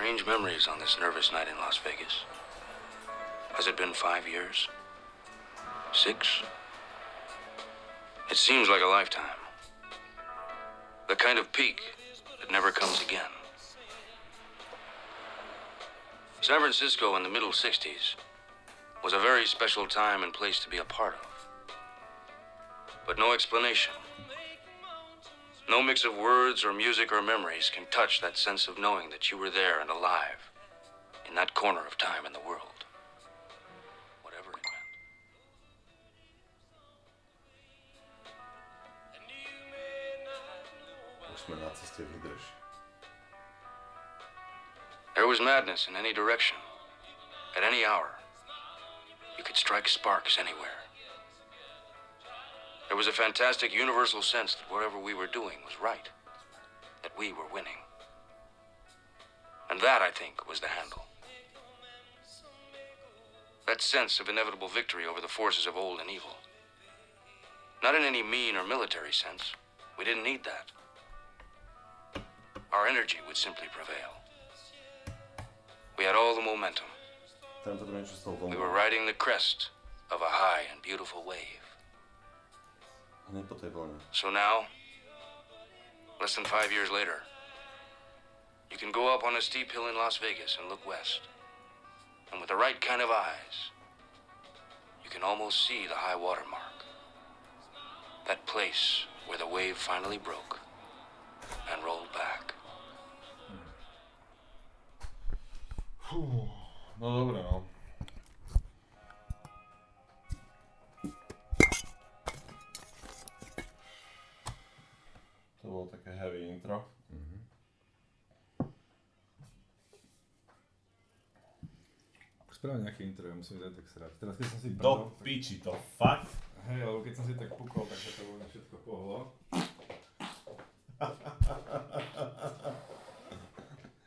strange memories on this nervous night in Las Vegas. Has it been five years? Six? It seems like a lifetime. The kind of peak that never comes again. San Francisco in the middle 60s was a very special time and place to be a part of. But no explanation. No mix of words or music or memories can touch that sense of knowing that you were there and alive in that corner of time in the world. Whatever it meant. Už sme na ceste, vydrž. There was madness in any direction, at any hour. You could strike sparks anywhere. There was a fantastic universal sense that whatever we were doing was right, that we were winning. And that, I think, was the handle. That sense of inevitable victory over the forces of old and evil. Not in any mean or military sense. We didn't need that. Our energy would simply prevail. We had all the momentum. Tento to niečo s tou We were riding the crest of a high and beautiful wave. Hneď po tej. So now, less than five years later, you can go up on a steep hill in Las Vegas and look west. And with the right kind of eyes, you can almost see the high water mark. That place where the wave finally broke and rolled back. Fú, hmm. no dobre no. To bolo také heavy intro. Sprav nejaké intro, ja musím dať tak srať. Teraz keď som si Do tak... piči to, fakt? Hej, alebo keď som si tak pukol, tak sa to vo všetko pohlo.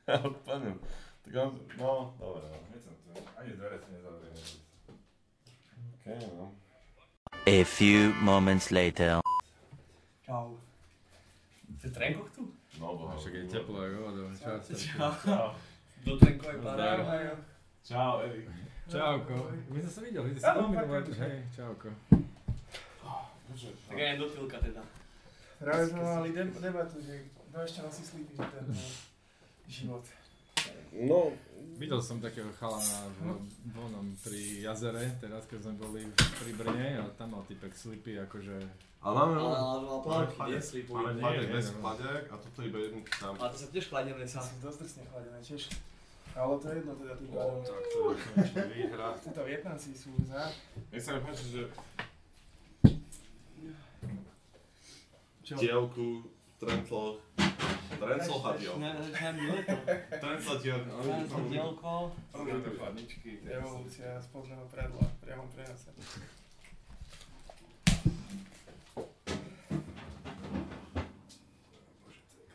Ja odpadnem. Tak on, no, dobre no. Hneď som tu, ani dvere si nezavriem. Okej, no. A few moments later. Čau. Ty trenkoch tu? No, bo. A však je teplo, ako voda. Čau, čau. Čau. Do trenkovej paráda. Čau, Erik. Čauko. My sme sa videli, ty si fakt, hej, čauko. Tak aj do tylka teda. Práve sme mali de- debatu, že kto ešte nosí slipy za ten eh, život. No, Videl som takého chalana v vonom pri jazere, teraz keď sme boli pri Brne, a tam mal typek slipy, akože... ale máme... Ale ale mal plánky, nie Máme slipový. nie, nie, bez no. chladiak a toto iba jeden tam. Ale to sa tiež chladené Ja sa. som dosť drsne chladené tiež. Ale to je jedno teda tým pádom. tak to je konečne výhra. Títo Vietnamci sú za... Mne sa mi páči, že Čo? dielku, trencel, trencel hadiel. To dielko. Prvé chladničky. Revolúcia spodného predla priamom prenose.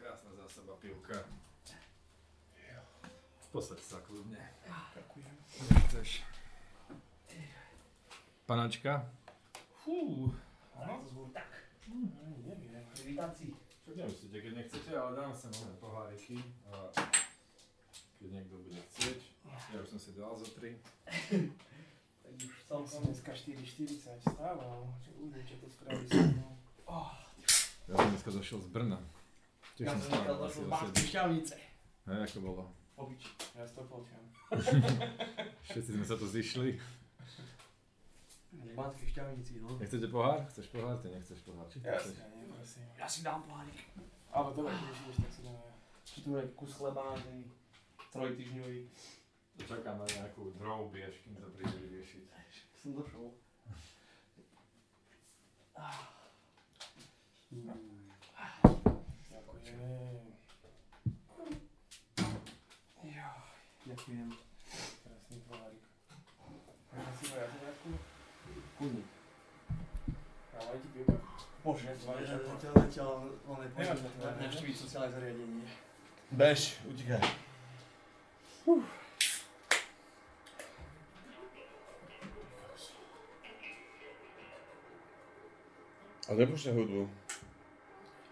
Krásna zásoba pivka. Posaď sa kľudne. Ďakujem. Chceš. Panačka? Fú. Áno, to zvuk. Tak. Neviem. Privítanci. Nemusíte, keď nechcete, ale dám sa nové poháriky. A keď niekto bude chcieť. Ja už som si dal za tri. Tak už Som som dneska 4.40 stával. Čo uvidím, čo to spraví so mnou. Ja som dneska došiel z Brna. Tiež Ja som došlo o z Banskej 7. šťavnice. Hej, ako bolo? Pobič. Ja si to počujem. Všetci sme sa tu zišli. V Banskej šťavnici, no. Nechcete pohár? Chceš pohár? Ty nechceš pohár. Či ty chceš? Jasne, nie, prosím. Ja si dám pohárik. Ale dobre, keď ideš, tak si dáme. Či tu je kus chleba, ten trojtyžňový. Čakám na nejakú drohu biež, kým to príde vyriešiť. Som došol. Ďakujem. Ďakujem. Krásny pohárik. Môžem si moja zemiaku? Kudni. A aj ti Zvajú, že to- zatiaľ, on je na ne? navštíviť sociálne zariadenie. Bež, utíkaj. A nepúšťaj hudbu.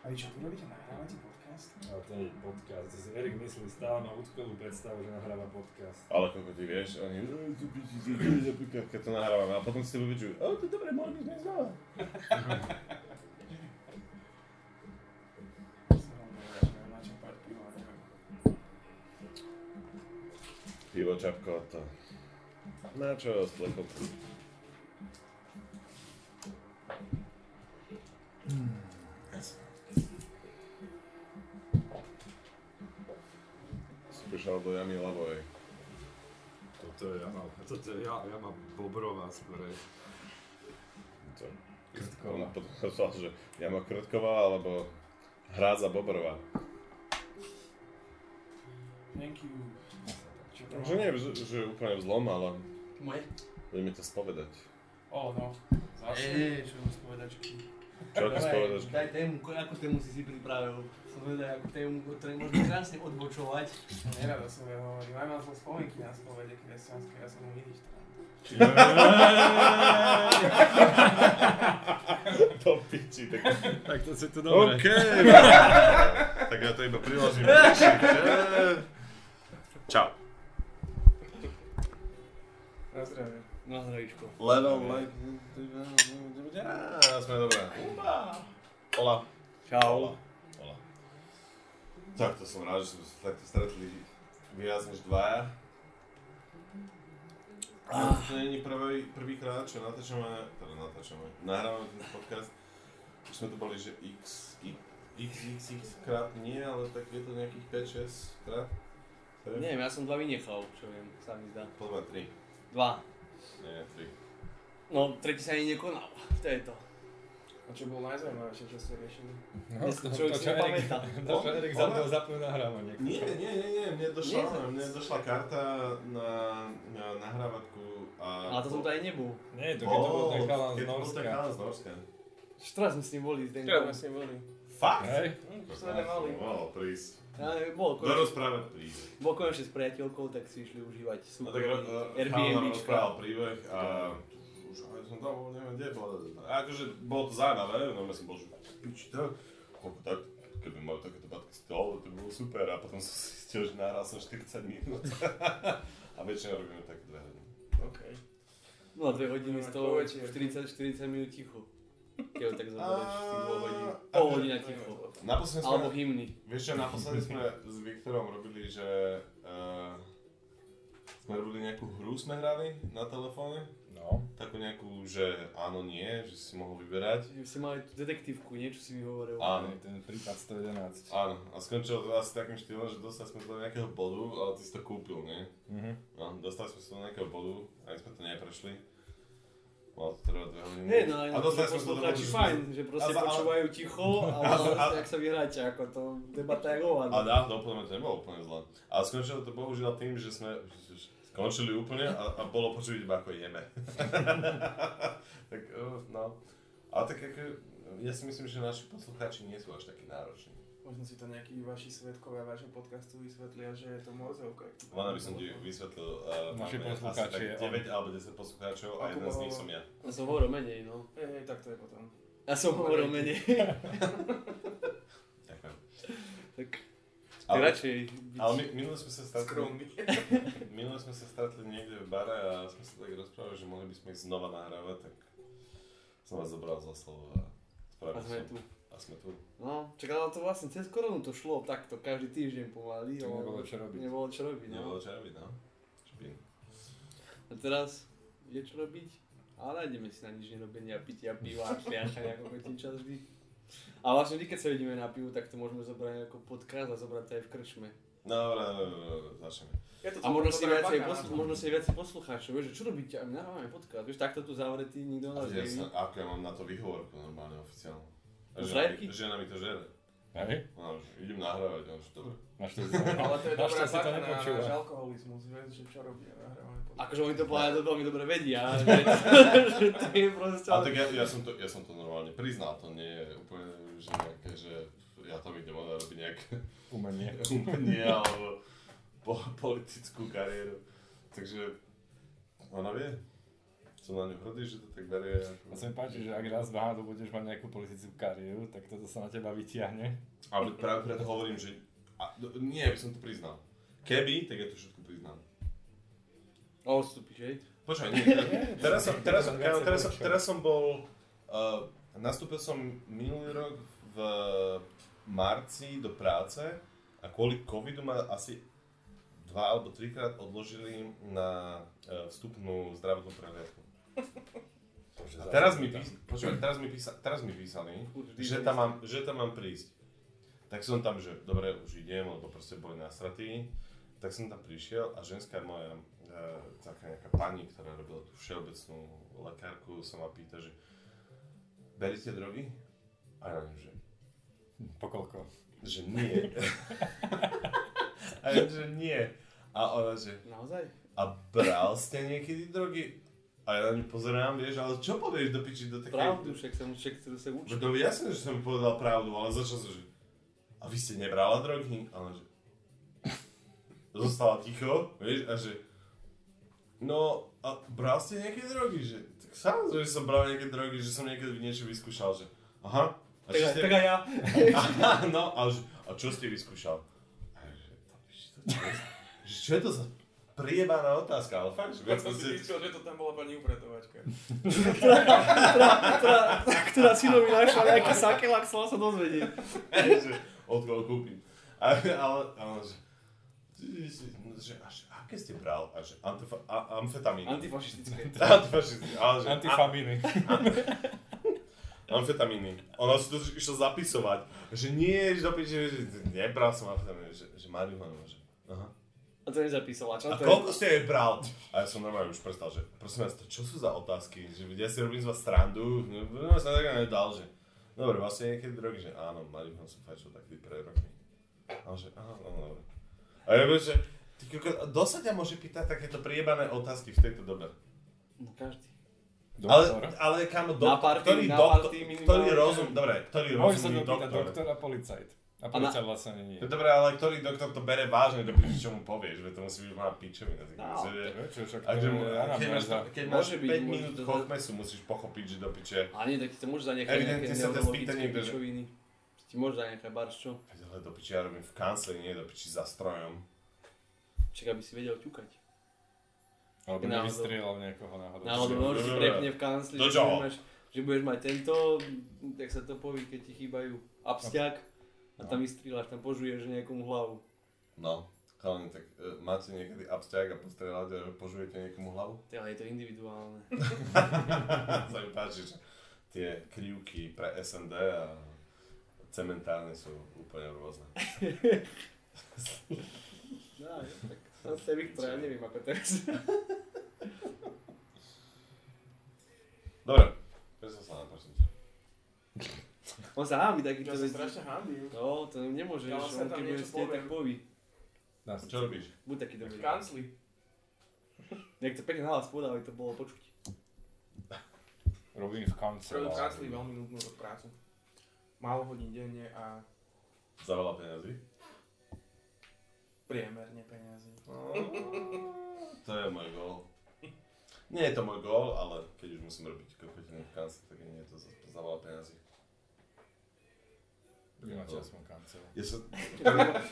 A vy čo tu robíte? Nahrávate podcast? Ale to je podcast. To si Erik myslí stále má útkovú predstavu, že nahráva podcast. Ale koľko ty vieš, oni, "No, tu piči, ty, ty, ty, ty, keď to nahrávame a potom si to vypočujú, o, to je dobre, mohli by sme znova. Pivo, čapko, to. Na čo s plechovkou? Si prišiel do jamy ľavoj. Toto je jama, toto je ja, jama Bobrová skorej. Co? Krtková. Potom povedal, že jama Krtková alebo Hrádza Bobrová. Thank you. To Takže nie, že, že úplne v zlom, ale Moje? budeme to spovedať. O, no. Zase. Eee, čo mám spovedať, čo? Ti spovedaš? Daj tému, ko- akú tému si si pripravil? Som vedel, akú tému, o ktorej môžeme krásne odbočovať. Nerad o sebe hovorím. Aj mám zle spomienky na spovede kresťanské, ja som ministrant. Do piči, tak... Tak to si tu OK! tak ja to iba priložím. Čau. Na zdravie. Na zdravíčko. Level, like... Á, sme dobré. Ola. Čau. Ola. Tak to som rád, že sme sa takto stretli viac než dvaja. A to není prvý, prvýkrát, čo natáčame, teda natáčame, nahrávame ten podcast. Už sme tu boli, že x, x, x, x, x krát nie, ale tak je to nejakých 5-6 krát. Neviem, ja som dva vynechal, čo viem, sa mi zdá. Podľa 3. Dva. Nie, 3. No, tretí sa ani nekonal. To je to. A čo bolo najzaujímavejšie, čo ste riešili? No, to človek si nepamätá. To, čo Erik zabudol zapnúť nahrávanie. Nie, nie, nie, nie, mne došla, Nie, mne došla karta na, na nahrávatku a... Ale to som to aj nebol. Nie, to keď to bol ten chalán z keď to bol Norska. z Norska. Štrás sme s ním boli Denkom. sme s ním boli. Fakt? Hej? Hm, čo sme nemali. Mohol prísť. Ja, bol, Do konečne, rozprávať prísť. bol konečne s priateľkou, tak si išli užívať No tak súkromný ro- chalán Airbnb. rozprával príbeh a už aj som tam bol, neviem kde, bol, a akože bolo to zaujímavé, no som bol, že piči tak, koľko tak, keby mali takéto podcasty, ale to by bolo super a potom som si zistil, že nahral som 40 minút a väčšinou robíme také dve hodiny. OK. No a dve hodiny z toho Povedzte. 40-40 minút ticho. Keď ho tak zoberieš tých dvoch hodín. Pol hodina ticho. Naposledy sme, Alebo hymny. vieš čo, naposledy sme s Viktorom robili, že uh, sme robili nejakú hru, sme hrali na telefóne, No. takú nejakú, že áno, nie, že si mohol vyberať. Si mali tú detektívku, niečo si mi hovoril. Áno. Ten prípad 111. Áno, a skončilo to asi takým štýlom, že dostali sme to do nejakého bodu, ale ty si to kúpil, nie? Mhm. No, dostali sme sa do nejakého bodu, ani sme to neprešli. Malo to trvať dve hodiny. Nie, no a to dostali sme sa do fajn, že proste A ale- počúvajú ticho a A vlastne, a- jak sa vyhráte, ako to debata je hovado. A dá, no úplne to nebolo úplne zle. Ale skončilo to bohužiaľ tým, že sme skončili úplne a, a bolo počuť iba ako jeme. tak uh, no. Ale tak ako, ja si myslím, že naši poslucháči nie sú až takí nároční. Možno si to nejakí vaši svetkovia vášho podcastu vysvetlia, že je to morzovka. Len aby som ti vysvetlil, uh, Naši máme asi poslucháči tak je 9 alebo 10 poslucháčov a jeden z nich som ja. Ja som hovoril menej, no. Hej, tak to je potom. Ja som hovoril menej. Ďakujem. tak Ale, radšej byť... ale my, minule sme sa stretli, minule sme sa stretli niekde v bare a sme sa tak rozprávali, že mohli by sme ich znova nahrávať, tak som vás zobral za slovo a A spravil sme som. tu. A sme tu. No, čak ale to vlastne cez koronu to šlo takto, každý týždeň pomaly. Tak ale nebolo čo robiť. Nebolo čo robiť, no. Nebolo čo robiť, no. Špín. A teraz je čo robiť? Ale nájdeme si na nič nerobenia, pitia piva a šliašania ako kotinča vždy. A vlastne vždy, keď sa vidíme na pivu, tak to môžeme zobrať ako podcast a zobrať to aj v krčme. No, dobré, začneme. A možno si, viacej poslu- to. možno si viacej poslucháčov, vieš, že čo robíte? A my nahrávame podcast, vieš, takto tu zavretý, nikto A nás ja neví. ako ja mám na to výhovorku normálne oficiálnu. A No, frajerky? mi, žena mi to žere. Hej? No, že idem nahrávať, no, že dobre. Máš to Ale to je dobrá baka na náš alkoholizmus, vieš, že čo robia, nahrávame podcast. Akože oni to povedali, to veľmi dobre vedia, že, že to je proste... Ale tak ja, ja, som to, ja som to normálne priznal, to nie je úplne, že nejaké, že ja tam idem ona robiť nejaké umenie. umenie alebo po, politickú kariéru. Takže ona vie. Som na ňu hrdý, že to tak berie. To sa mi páči, že ak raz náhodou budeš mať nejakú politickú kariéru, tak toto sa na teba vytiahne. Ale práve preto hovorím, že... A, nie, aby som to priznal. Keby, tak ja to všetko priznám. A odstúpiš, hej? Počkaj, nie, teraz som, teraz, som, kámo, teraz, som, teraz som bol, uh, nastúpil som minulý rok v marci do práce a kvôli covidu ma asi dva alebo trikrát odložili na uh, vstupnú zdravotnú prehliadku. A teraz mi, pís, počúvaj, teraz mi, písa, teraz mi písali, že tam, mám, že tam mám prísť. Tak som tam, že dobre, už idem, lebo proste boli nasratí. Tak som tam prišiel a ženská moja, e, taká nejaká pani, ktorá robila tú všeobecnú lekárku, sa ma pýta, že beríte drogy? A ja že, Pokoľko. že nie. a ja, že nie. A ona, že Naozaj? a bral ste niekedy drogy? A ja na ňu pozerám, vieš, ale čo povieš do piči do takej... Pravdu, však sa, však sa učí. Že to je jasné, že som povedal pravdu, ale začal som, že a vy ste nebrala drogy? A ona, že zostala ticho, vieš, a že no a bral ste nejaké drogy? Že, tak samozrejme, že som bral nejaké drogy, že som niekedy niečo vyskúšal, že aha. A Tak, ste, tak aj ja. Aha, no, a, že, a čo ste vyskúšal? A že čo je to za priebaná otázka, ale fakt, že Ja viac som si myslel, že to tam bola pani upratovačka. ktorá, ktorá synovi našla nejaký sakelak, chcela sa dozvedieť. že od koho kúpim. A, ale, ale že, že, že, a že, aké ste bral? A že antifa, a, amfetamíny. Antifašistické. Antifašistické. Ale že, Antifaminy. a, amfetamíny. Ona si to išla zapisovať. Že nie, že piče, že nebral som amfetamíny, že, že marihuanu. Že. A to nezapísala, čo A to je? koľko ste jej bral? A ja som normálne už prestal, že prosím vás, to čo sú za otázky? Že ja si robím z vás srandu, no ja sa tak nedal, že dobre, vlastne niekedy drogy, že áno, marihuanu som fajčil taký pred rokmi. A že, aha, no, no, dobre. A ja že ty koko, dosť sa ťa môže pýtať takéto priebané otázky v tejto dobe. No každý. Ale, Doktor. ale kam, do, Na party- ktorý, na doktor, party ktorý rozum, dobre, ktorý Môžeš sa rozumný doktor. doktor a policajt. A A na- vlastne nie. No Dobre, ale ktorý doktor to bere vážne, do piči, čo mu povieš, že to musí byť má pičovina. tak No, že- Čo, však to Takže je keď máš, keď máš Môže 5 byť, minút to za- chokmesu, musíš pochopiť, že do piče. A nie, tak ti to môže za nejaké, Evidentne nejaké sa to spýta neurologické niekto, že- pičoviny. Ti môže za nejaká barš, čo? Ale do piči ja robím v kancli, nie do piči za strojom. Čak, aby si vedel ťukať. Alebo nevystrieľal niekoho náhodou. Náhodou si dobre. prepne v kancli, že budeš, mať, že tento, tak sa to povie, keď ti chýbajú abstiak a tam vystrieľaš, tam požuješ niekomu hlavu. No, chalani, tak e, máte niekedy abstiak a postrieľate, že požujete niekomu hlavu? Ty, ale je to individuálne. sa mi páči, že tie krivky pre SND a cementárne sú úplne rôzne. No, tak som sa Viktor, ja neviem ako teraz. Dobre, predstav sa nám, prosím. On sa hámi takýto Ja sa veci. strašne hambím. No, to nemôžeš, Ja on vlastne tam keď bude niečo stieť, tak poviem. poví. Čo robíš? Buď taký dobrý. V kancli. Nech to pekne nahlas povedal, aby to bolo počuť. Robím v Robím v kancelárii. kancli veľmi nudnú prácu. Málo hodín denne a Za veľa peniazy? priemerne peniazy. To je môj gól. Nie je to môj gól, ale keď už musím robiť kokotiny v kancli, tak nie je to za, za veľa peniazy. Vy máte aspoň kanceláriu. Ja sa...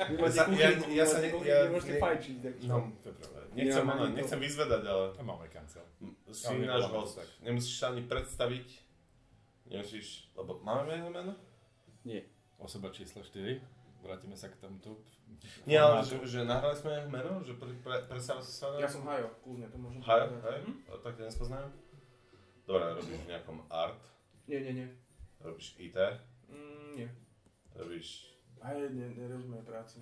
Vy máte sa- ja- ja sa ne- ja- nemôžete ne- fajčiť? No, to je pravda. Nechcem, Ja to- nechcem vyzvedať, ale A máme kancel. si Ale náš host. tak. Nemusíš sa ani predstaviť. Nemusíš, lebo máme meno meno? Osoba číslo 4. Vrátime sa k tomuto. Nie, ale že, že nahrali sme jeho meno? Že pre, pre, predstav sa sa Ja som Hajo, kľudne, to môžem Hajo, hej? Hm? A tak ťa nespoznajú? Dobre, robíš v nejakom art, Nie, nie, nie. robíš IT, Mm, nie. Robíš... Hej, ne, nerozumie prácu.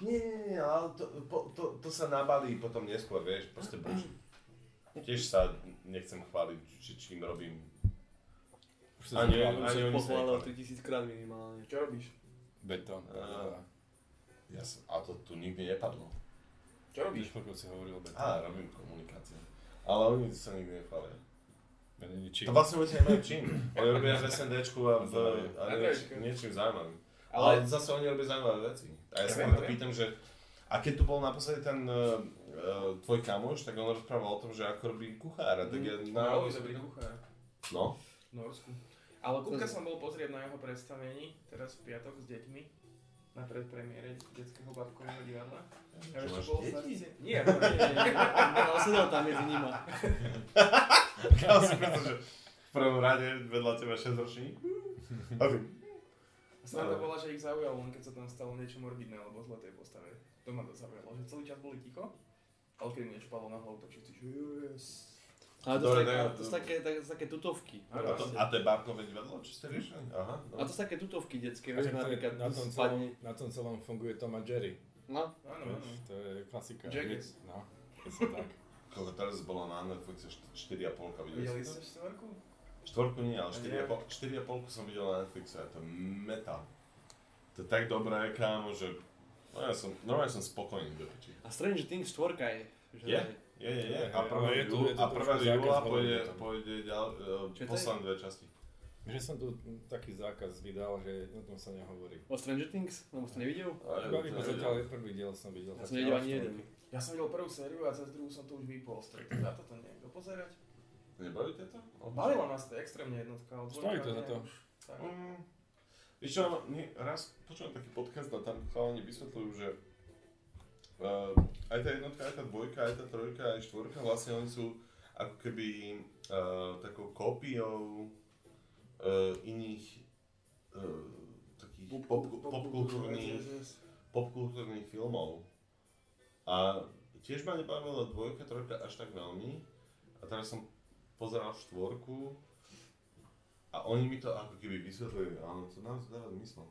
Nie, nie, nie, ale to, po, to, to sa nabalí potom neskôr, vieš, proste boží. Tiež sa nechcem chváliť, či čím robím. Už sa Ani- ani sa pochválil nechvália. 3000 krát minimálne. Čo robíš? Betón. Á. Ja som, a to tu nikdy nepadlo. Čo Víš, robíš? koľko si hovoril betón. Á, robím komunikáciu. Ale oni sa nikdy nechvália. To. To vlastne vôbec nemajú čím. Oni robia v SNDčku a, v, a niečím zaujímavým. Ale Ale zase oni robia zaujímavé veci. A ja sa Ja preto viem, pýtam, že A keď tu bol naposledy ten uh, uh, tvoj kamoš, tak on rozprával o tom, že ako robí kuchára, tak ja No, na... veľmi dobrý kuchár No, v Norsku. Ale kúka som bol pozrieť na jeho predstavení, teraz v piatok s deťmi, na predpremiére detského babkového divadla. Ja čo máš deti? Nie, to nie, nie, nie. Ale sedel tam medzi nima. ja si že v prvom rade vedľa teba 6 ročník. A Sranda bola, že ich zaujalo, len keď sa tam stalo niečo morbidné alebo zle tej postave. To ma to zaujalo, že celý čas boli ticho, ale keď mi niečo padlo na hlavu, tak všetci, že yes. Ale to, Dobre, sú také, daj- to sú také, tak, také tutovky. a to, a to je bábkové divadlo, čo ste riešili? Aha, no. A to sú také tutovky detské, A vieš, tak napríklad na tom, celom, spadne. na tom celom funguje Tom a Jerry. No, Áno, To, áno. to je klasika. Jackass. No, presne tak. Koľko teraz bolo na Netflixe 4,5, videli Videli ste ste to? Štvorku? Nie, ale A 4,5 4,5 som videl na Netflixe to je metal. To je tak dobré, kámo, že no ja som, normálne som spokojný do piči. a Stranger Things 4 je. Že Je? Je, je, je. A Hej, 1. ale je to a 1. júla pôjde, pôjde ďal, to? posledné dve časti. Že som tu taký zákaz vydal, že o tom sa nehovorí. O Stranger Things? Si to nevidel? Iba iba zatiaľ prvý diel som videl. Ja som nevidel ani jeden. Ja som videl prvú sériu a cez druhú som to už vypol. To za to to niekto pozerať? Nebaví ťa to? Bavila nás to extrémne jednotka. Stojí to za to. Tak. Mm. Víš čo, raz počujem taký podcast a tam chalani vysvetľujú, že uh, aj tá jednotka, aj tá dvojka, aj tá trojka, aj štvorka, vlastne oni sú ako keby uh, takou kópiou uh, iných uh, takých pop, popkultúrnych Yes, yes. popkultúrnych filmov. A tiež ma nebavila dvojka, trojka až tak veľmi. A teraz som pozeral štvorku a oni mi to ako keby vysvetlili, áno, to nám dáva zmysel.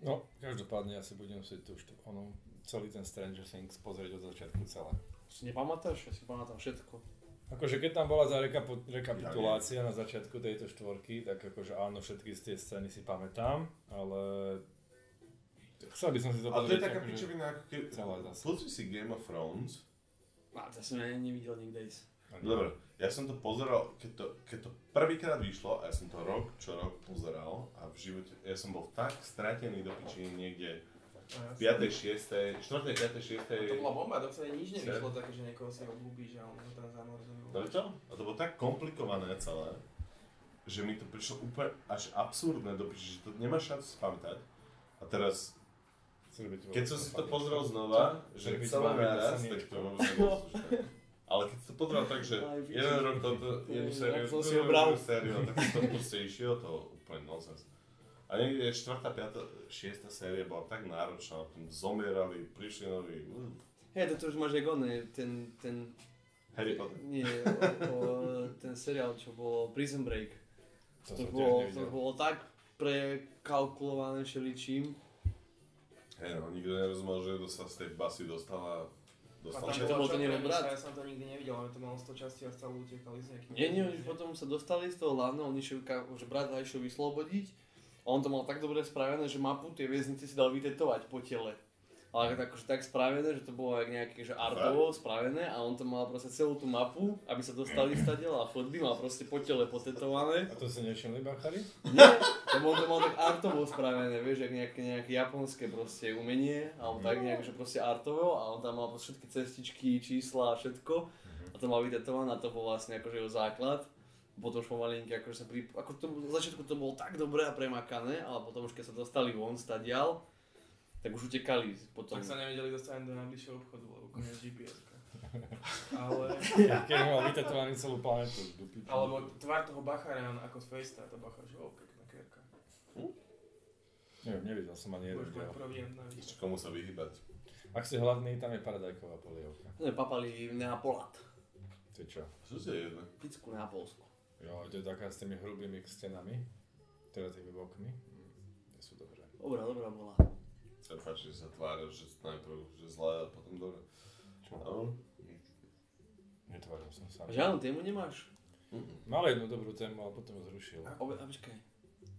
No, každopádne ja si budem si tu št- ono, celý ten Stranger Things pozrieť od začiatku celé. Si nepamätáš? Ja si pamätám všetko. Akože keď tam bola tá rekapo- rekapitulácia na začiatku tejto štvorky, tak akože áno, všetky z tie scény si pamätám, ale chcel by som si to A to je taká akože pičovina, ako keby... celé zase. Pozri si Game of Thrones. A to som ja nevidel nikde ísť. Dobre, ja som to pozeral, keď to, keď to prvýkrát vyšlo, a ja som to rok čo rok pozeral a v živote, ja som bol tak stratený do piči niekde A 5., 6., 4., 5., 6. To bola bomba, dokonca nič nevyšlo také, že niekoho si obľúbíš a on ho tam zamorzujú. No to? A to bolo tak komplikované celé, že mi to prišlo úplne až absurdné do piči, že to nemáš šancu si pamätať. A teraz, keď som si to pozrel znova, že by ti celé vypísané tak to slušné. Ale keď to pozrel tak, že jeden rok toto, jednu sériu, som si druhú obral. sériu, tak si to proste išiel, to úplne nonsens. A niekde štvrtá, piatá, šiesta séria bola tak náročná, potom zomierali, prišli noví, Hej, to už máš jak oné, ten, ten, Harry Potter. nie, o, o, ten seriál, čo bol Prison Break. To To, bolo, to bolo tak prekalkulované všeličím. Hej no, nikto nerozumel, že sa z tej basy dostala, dostal Čiže to bol ten premisa, brat? Ja som to nikdy nevidel, ale to malo 100 častí a stále utekali s nejakým... Nie, nie, oni potom sa dostali z toho hlavného, oni išiel, ka- že brat išiel vyslobodiť a on to mal tak dobre spravené, že mapu tie väznice si dal vytetovať po tele. Ale tak, akože tak spravené, že to bolo jak nejaké že artovo spravené a on to mal proste celú tú mapu, aby sa dostali stadiaľ a chodby mal proste po tele potetované. A to si nevšimli bachari? Nie, lebo on to mal tak artovo spravené, vieš, jak nejaké, nejaké japonské proste umenie, alebo tak nejak, že proste artovo a on tam mal proste všetky cestičky, čísla a všetko a to mal vytetované a to bol vlastne akože jeho základ. Potom už pomalinky, akože sa pri... Ako to, v začiatku to bolo tak dobré a premakané, ale potom už keď sa dostali von stadiaľ, tak už utekali potom. Tak sa nevedeli dostať do najbližšieho obchodu, lebo koniec gps Ale... Keď mal vytetovaný celú planetu. Alebo tvár toho Bachara, on ako z Faceta, to Bachar, že o, pekná kerka. Neviem, nevidel som ani jeden diel. Ešte komu sa vyhybať. Ak si hladný, tam je paradajková polievka. Ne, papali Neapolat. To je čo? Čo si je jedno? Pizzku Neapolsku. Jo, to je taká s tými hrubými stenami. Teda tými bokmi. Mm, sú dobré. Dobrá, dobrá bola. Sa páči, že sa tvária, že najprv že zlé a potom dobre. Čo? No. Netváril som sa. Žiadnu tému nemáš? Mm-mm. Mal jednu dobrú tému, ale potom ju zrušil. Obe, a počkaj.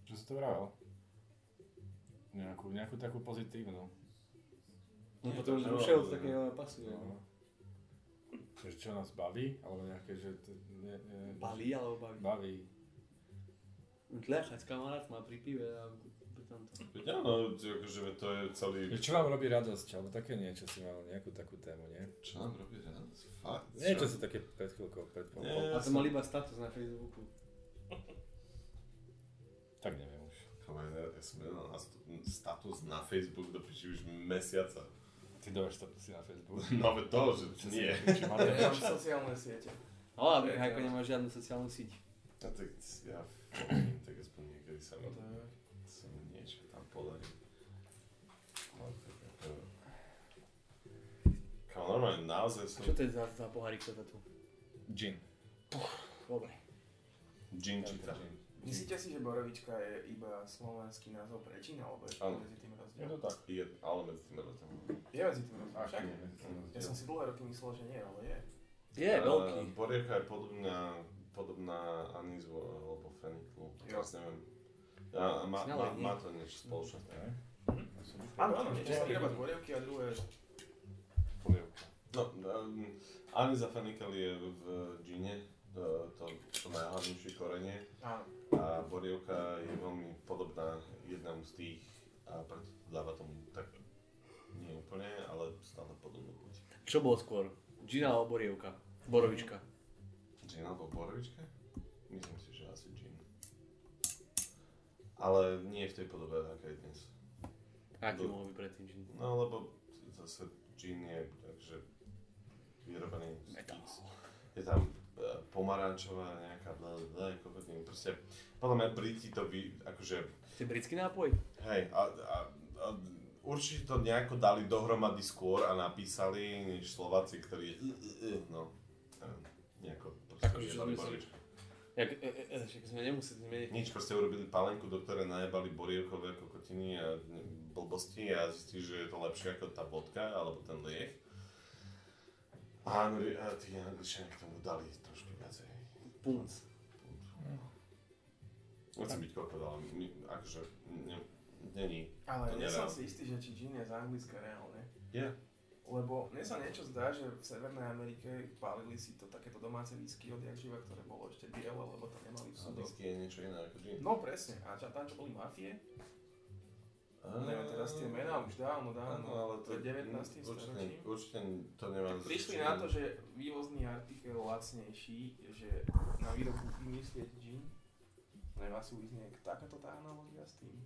Čo si to vravel? Nejakú, nejakú takú pozitívnu. No Nie, potom to zrušil nemám, také ne. pasuje. No. Že čo nás baví, alebo nejaké, že... To, ne, ne, Balí alebo baví? Baví. Tľachať kamarát má pri pive a tomto. Veď áno, akože to je celý... Čo vám robí radosť, alebo také niečo si mal, nejakú takú tému, nie? Čo nám robí radosť? Fakt? Niečo si také pred chvíľkou, pred pol, Nie. A to mal iba status na Facebooku. Tak neviem už. Kamarát, ja, ja som nedal na st- status na Facebook do piči už mesiaca. Ty dávaš statusy na Facebook? No veď to, že Čo si- nie. Či má Ja mám sociálne siete. Ale aby Hajko nemá žiadnu sociálnu síť. A tak ja tak aspoň niekedy sa mi, sa mi tam podarí. Kámo, normálne, naozaj som... Čo to je za, za pohárik toto tu? Gin. Dobre. Gin číta. Myslíte si, že borovička je iba slovenský názov pre čín, alebo je Áno. medzi tým Je rozdiel? to tak. Je, ale medzi tým rozdielom. Je medzi tým rozdiel, Ak však? nie, medzi tým Ja rozdiel. som si dlhé roky myslel, že nie, ale je. Je, veľký. Eh, Borievka je podobná, podobná anízu alebo feniklu. Jo. Teraz neviem. Ja, má, má, má to niečo spoločné. Áno, áno, z borievky a druhé... Polievka. No, um, aníza fenikel je v džine, to, to, to najhlavnejšie korenie. A borievka je veľmi podobná jednému z tých a preto dáva tomu tak nie úplne, ale stále podobnú chuť. Čo bolo skôr? Gin alebo borievka? Borovička. Gin alebo borovička? Myslím si, že asi gin. Ale nie v tej podobe, aká je dnes. Aký mohol byť predtým gin? No lebo zase gin je takže vyrobený Metal. Je tam e, pomarančová nejaká bla bla bla, kokotiny. Proste, podľa mňa Briti to vy, akože, je britský nápoj? hej, a, a, a určite to nejako dali dohromady skôr a napísali, než Slováci, ktorí, no, neviem, nejako Akože Jak, e, e, e, sme nemuseli meniť. Nič, proste urobili palenku, do ktorej najebali borievkové kokotiny a blbosti a zistili, že je to lepšie ako tá vodka alebo ten liek. A, Angli- a tí angličania k tomu dali trošku viacej. Punc. Nechcem byť kokot, ale my, akože, ne, není. Ale To som si istý, že či gin je z Anglicka reálne. Je. Lebo mne sa niečo zdá, že v Severnej Amerike pálili si to takéto domáce whisky odjak živa, ktoré bolo ešte biele, lebo tam nemali v súdoch. whisky je niečo iné ako gin. No presne, a tam čo boli mafie, neviem teraz tie mená už dávno, dávno, Áno, ale to pred 19. určite, storočím. určite to nemá Prišli na to, že vývozný artikel lacnejší, že na výrobu vymyslieť gin, neviem, asi vyznie takáto tá analogia s tým.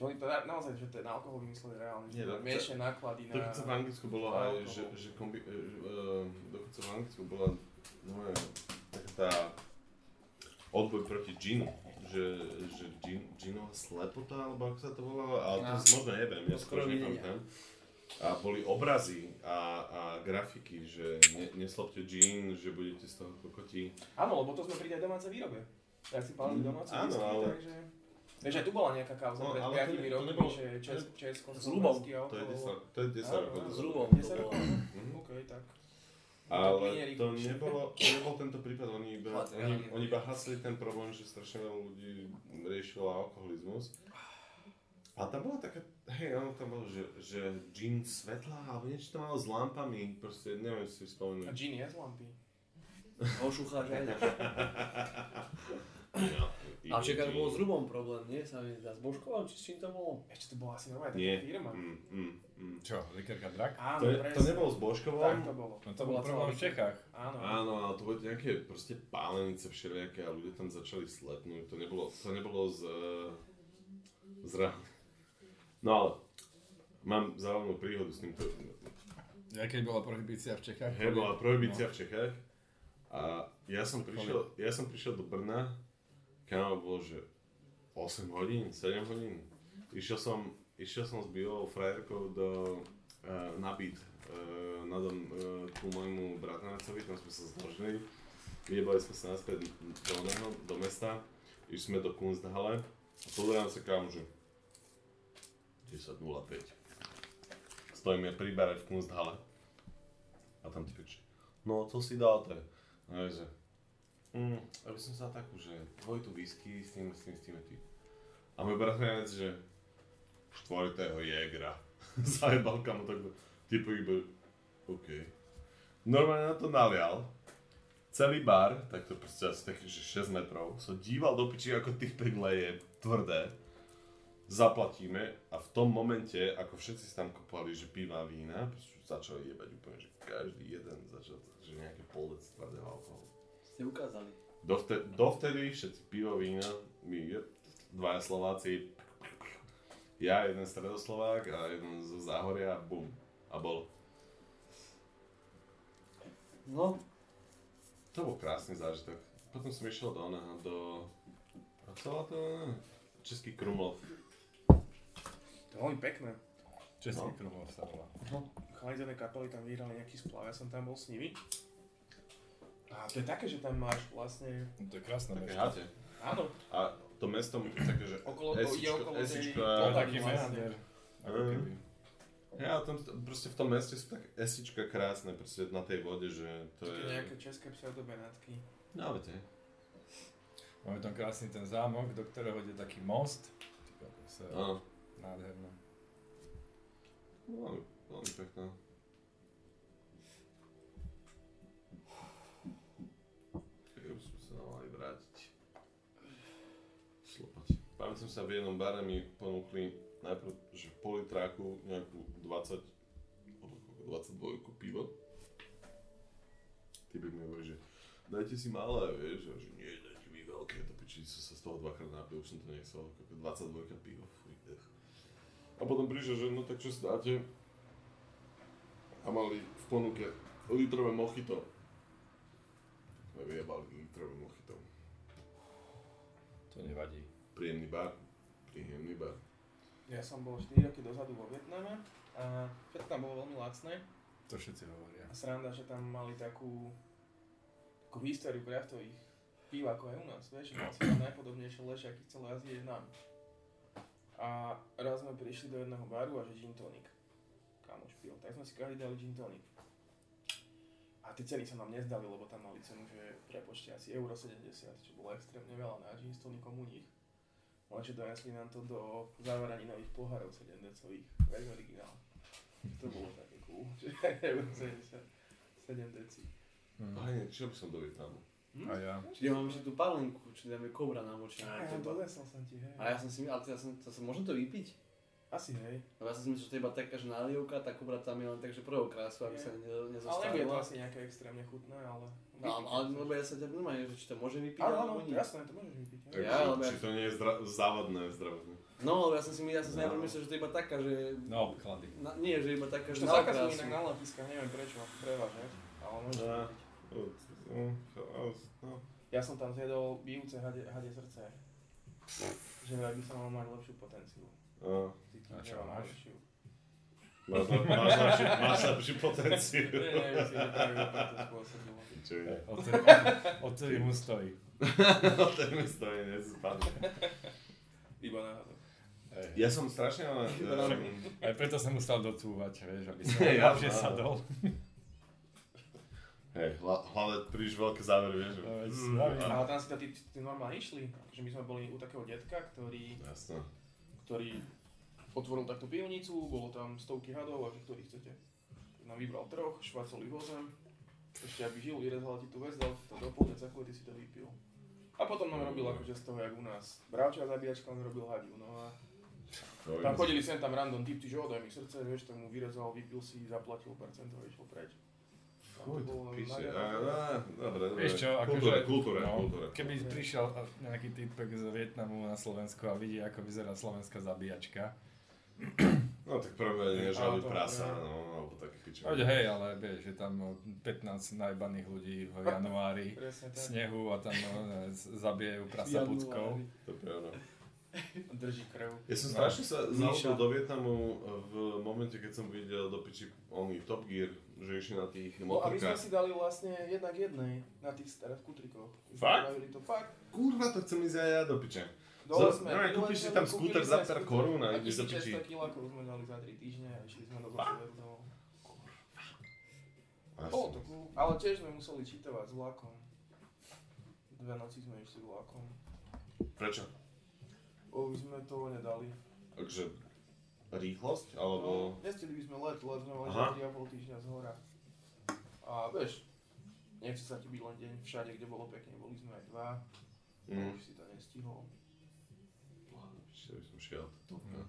Že oni to na, naozaj, že ten alkohol vymysleli reálne, že to miešie náklady na... Dokonca v Anglicku bolo aj, že, že kombi, e, uh, dokonca v Anglicku bola no, taká tá odboj proti džinu, že, že džin, džinová slepota, alebo ako sa to volalo, ale to No. možno neviem, ja skoro nepamätám. A boli obrazy a, a grafiky, že ne, neslopte džín, že budete z toho kokoti. Áno, lebo to sme pri tej domácej výrobe. Ja si pálili domáce Mm, áno, whisky, ale- takže... Vieš, aj tu bola nejaká kauza No, pred ale to 5 ne- to rokmi, nebolo- že čes, česko S ľubom. To je 10, to je 10 Áno, rokov. áno, S ľubom. 10 to bolo. rokov? Mhm. OK, tak. Ale to nebolo, to nebol tento prípad, oni iba, oni, oni iba hasli ten problém, že strašne veľa ľudí riešilo alkoholizmus. A tam bola taká, hej, ono tam bolo, že, že gin svetla, alebo niečo tam malo s lampami, proste neviem si A spomenúť. gin je z lampy. Ošucháš aj A čaká, to gin. bolo s Rubom problém, nie? Sa mi zdá, s Božkovom, či s čím to bolo? Ešte to bola asi normálne Nie. taká firma. Mm, mm, mm. Čo, Likerka Drak? Áno, To, je, to nebolo s Božkovom, Tak to bolo. No to bol bola problém v Čechách. Áno. Áno, ale to boli nejaké proste pálenice všelijaké a ľudia tam začali slepnúť. To nebolo, to nebolo z, eh, z reálne. No ale, mám zároveň príhodu s týmto. Ja keď bola prohibícia v Čechách. Hej, bola prohibícia No. v Čechách a ja som prišiel, ja som prišiel do Brna, kam bolo, že 8 hodín, 7 hodín. Išiel som, išiel som s bývalou frajerkou do, uh, na byt uh, na dom uh, ku môjmu bratrancovi, tam sme sa zložili. Vyjebali sme sa naspäť do, oného, do mesta, išli sme do Kunsthalle a pozerám sa kam, že 10.05. Stojíme pri bare v Kunsthalle. A tam typek, no co si dal te? A ja, že mm, aby som sa takú, že dvojitú whisky s tým, s tým, s tým, tým. A môj bratranec, že štvoritého Jägra. Zajebal kamo takto. Typek iba, OK. Normálne na to nalial. Celý bar, tak to proste asi taký, že 6 metrov, som díval do piči, ako typek leje tvrdé. zaplatíme a v tom momente, ako všetci si tam kupovali, že piva vína, začali jebať úplne, že každý jeden začal, že nejaké pol dec tvrdého alkoholu. Ste ukázali. Dovtedy, dovtedy všetci pivo, vína, my je- dvaja Slováci, ja, jeden stredoslovák a jeden zo Záhoria, bum. A bol. No, To bol krásny zážitok. Potom som išiel do oného, do... Sa volá to? Český Krumlov. To je veľmi pekné. Český No. Krumlov sa volá. Chalani z jednej kapely tam vyhrali nejaký splav, ja som tam bol s nimi. A to je také, že tam máš vlastne, No, to je krásne Také mesto. hate. áno, A to mesto je také, že okolo, to esičko, okolo tej... esičko To tak taký Mm. keby. Ja, tam, proste v tom meste sú také esička krásne, proste na tej vode, že to Také je... nejaké české pseudobenátky. No, viete. Máme tam krásny ten zámok, do ktorého ide taký most. Ty kokos, to je Áno. Nádherné. No, Veľmi, veľmi Pamätám sa, v jednom bare mi ponúkli najprv, že pol litráku, nejakú 20, alebo koľko, 22 pivo. Typek mi hovorí, že dajte si malé, vieš, a že nie, dajte mi veľké, to piči, som sa z toho dvakrát napil, už som to nechcel, ako 22 pivo, fuj, dech. A potom prišiel, že no tak čo si dáte? A mali v ponuke litrové mochito. Tak sme vyjebali litrové mochito. To nevadí. Príjemný bar. Príjemný bar. Ja som bol 4 roky dozadu vo Vietname a všetko tam bolo veľmi lacné. To všetci hovoria. A sranda, že tam mali takú, takú históriu kraftových pív, ako aj u nás, vieš, že tam najpodobnejšie ležiaky v celej Ázii je nám. A raz sme prišli do jedného baru a že gin tonic. Kamoš pil, tak sme si každý dali gin tonic. A tie ceny sa nám nezdali, lebo tam mali cenu, že prepočte asi euro 70, čo bolo extrémne veľa na gin s tonicom u nich. Lenže donesli nám to do zavaraninových pohárov 7 decových, veľmi originál. To bolo také cool, že euro 70, 7 decí. Hm. Pane, čo by som do Vietnamu? A ja. čiže mám že tú palenku, či dáme kobra na moči. Á, ja donesol som ti, hej. A ja som si ale ja som, to som, môžem to vypiť? Asi hej. Lebo ja som si myslel, že to je iba taká, že nalievka, tá kobra tam je len tak, že prvou krásu, aby sa ne, Ale nebude to nezostavila. asi nejaké extrémne chutné, ale... No, ale lebo ja sa ťa normálne, že či to môžem vypiť, Áno, áno, nie. jasné, to môžeš vypiť. Tak, Ja, či, ale či to nie je zdra- závadné zdravotne. No, lebo ja som si, ja som No. najprv myslel, že to je iba taká, že... No, obklady. Na, nie, že iba taká, Už že to na okrásu. inak na letiskách, neviem prečo, prevažne. Ale môžeš. No, no, no. Ja som tam zjedol bijúce hade, hade srdce. Že vraj by som mal mať lepšiu potenciu. Á. A že čo máš? Máš, máš, lepšiu, máš. Nie, nie, že to spôsobilo. Čo je? Odtedy, mu stojí. No, stojí, nespadne. Iba náhodou. Ja som strašne... ale, Aj preto som musel docúvať, vieš, aby lepšie áno. sadol. Hej, hla- hlavne príliš veľké závery, vieš. že- No, Mm, Ale tam si to tí, tí normálne išli. Akože my sme boli u takého detka, ktorý, Jasné. ktorý otvoril takto pivnicu, bolo tam stovky hadov a že ktorý chcete. Tak nám vybral troch, švacol ich vozem, ešte aby žil, vyrezal ti tú vec, dal ti to do poldeca, ty si to vypil. A potom nám robil akože z toho, jak u nás. Bravčia zabíjačka, on robil hadiu, no a tam chodili sem tam random typci, že odaj mi srdce, vieš, tak mu vyrezal, vypil si, zaplatil percento a išiel preč. Píše. Dobre, dobre. Vieš čo, akože- kultúra, no, kultúra. Keby prišiel nejaký typek z Vietnamu na Slovensko a vidí, ako vyzerá slovenská zabíjačka. No tak prvé nežali Ale to- prasa, no, alebo také piče. Ode hej, ale vieš, že tam no, 15 najbaných ľudí v januári tak. snehu a tam no, z- zabijajú prasa budkou. To je pravda. Drží krv. Ja som No. strašne sa zaujímal do Vietnamu v momente, keď som videl do piči oný Top Gear, že išli na tých No a my sme motorkách. si dali vlastne jednak jednej na tých starých kutrikoch. My sme Fakt? To fakt. Kurva, to chcem ísť aj ja do piče. Dole sme no, kúpiš si tam skúter za pár korún a ideš do piči. 1600 kilákov sme dali za 3 týždne a išli sme do domov. Bolo to cool, ale tiež sme museli čítovať s vlakom. Dve noci sme išli vlakom. Prečo? O, my sme to nedali. Takže rýchlosť, No, alebo... nestili by sme let, let sme mali Aha. za 3,5 týždňa z hora. A vieš, nechce sa ti byť len deň všade, kde bolo pekne, boli sme aj dva. Mm. Už si to nestihol. Ešte by som šiel. Mm.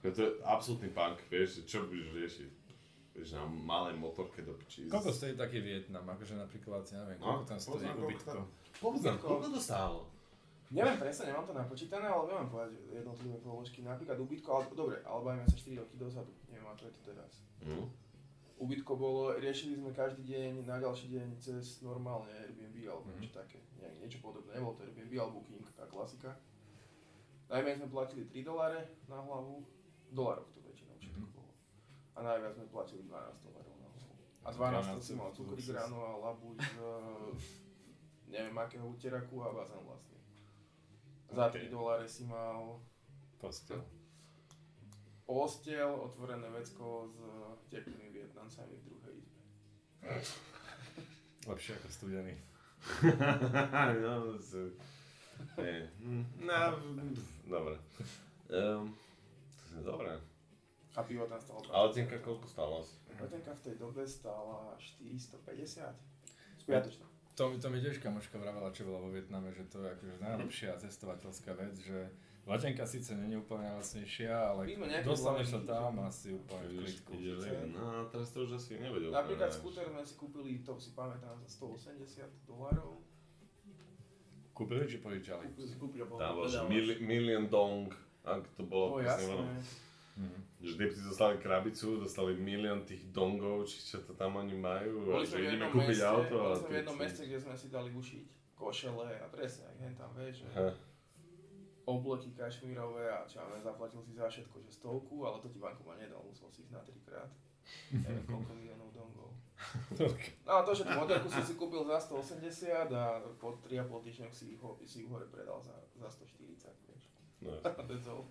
To je absolútny punk, vieš, že čo budeš riešiť? Vieš, na malej motorke do piči. Koľko stojí taký Vietnam? Akože napríklad, ja neviem, No, koľko tam stojí ubytko? Poznám, koľko to stálo? Neviem presne, nemám to napočítané, ale viem povedať jednotlivé položky. Napríklad ubytko, ale dobre, ale bavíme sa 4 roky dozadu. Neviem, ako je to teraz. Mm. Ubytko bolo, riešili sme každý deň, na ďalší deň cez normálne Airbnb alebo niečo také. Nie, niečo podobné, nebolo to Airbnb alebo Booking, taká klasika. Najmenej sme platili 3 doláre na hlavu, dolarov to väčšinou všetko bolo. A najviac sme platili 12 dolárov na hlavu. A 12 to si mal cukry luxus. grano a labuť z neviem akého uteraku a bazén vlastne. Za 3 Ok. doláre si mal Postel. Postiel, otvorené vecko s teplými Vietnamcami v druhej izbe. Lepšie ako studený. no. Nie. No, dobre. Um, to je dobré. A pivo tam stalo Ale tenka koľko stála asi? Letenka v tej dobe stála 450. Spiatočná. To, mi- to mi tiež kamoška vravela, čo bola vo Vietname, že to je akože najlepšia cestovateľská vec, že letenka síce není úplne lacnejšia, ale dostaneš sa tam asi úplne v klidku. No, a teraz to už asi nevedel. Napríklad skúter sme si kúpili, to si pamätám, za 180 dolárov. Kúpili či požičali? Tam bol mili, million dong, ak to bolo No jasné. Mhm. Že typci dostali krabicu, dostali milión tých dongov, či čo to tam oni majú, a Boli že ideme jednom kúpiť meste, auto boli sme v jednom meste, kde sme si dali ušiť košele a presne, ak hen tam vieš, že obleky kašmírové a čo ja zaplatil si za všetko, že stovku, ale to ti bankomat nedal, musel si ísť na trikrát. Neviem koľko miliónov dongov. No a to, že tú modelku si si kúpil za 180 a po 3,5 týždňoch si ho, si ju hore predal za, za 140, vieš. No, That's all.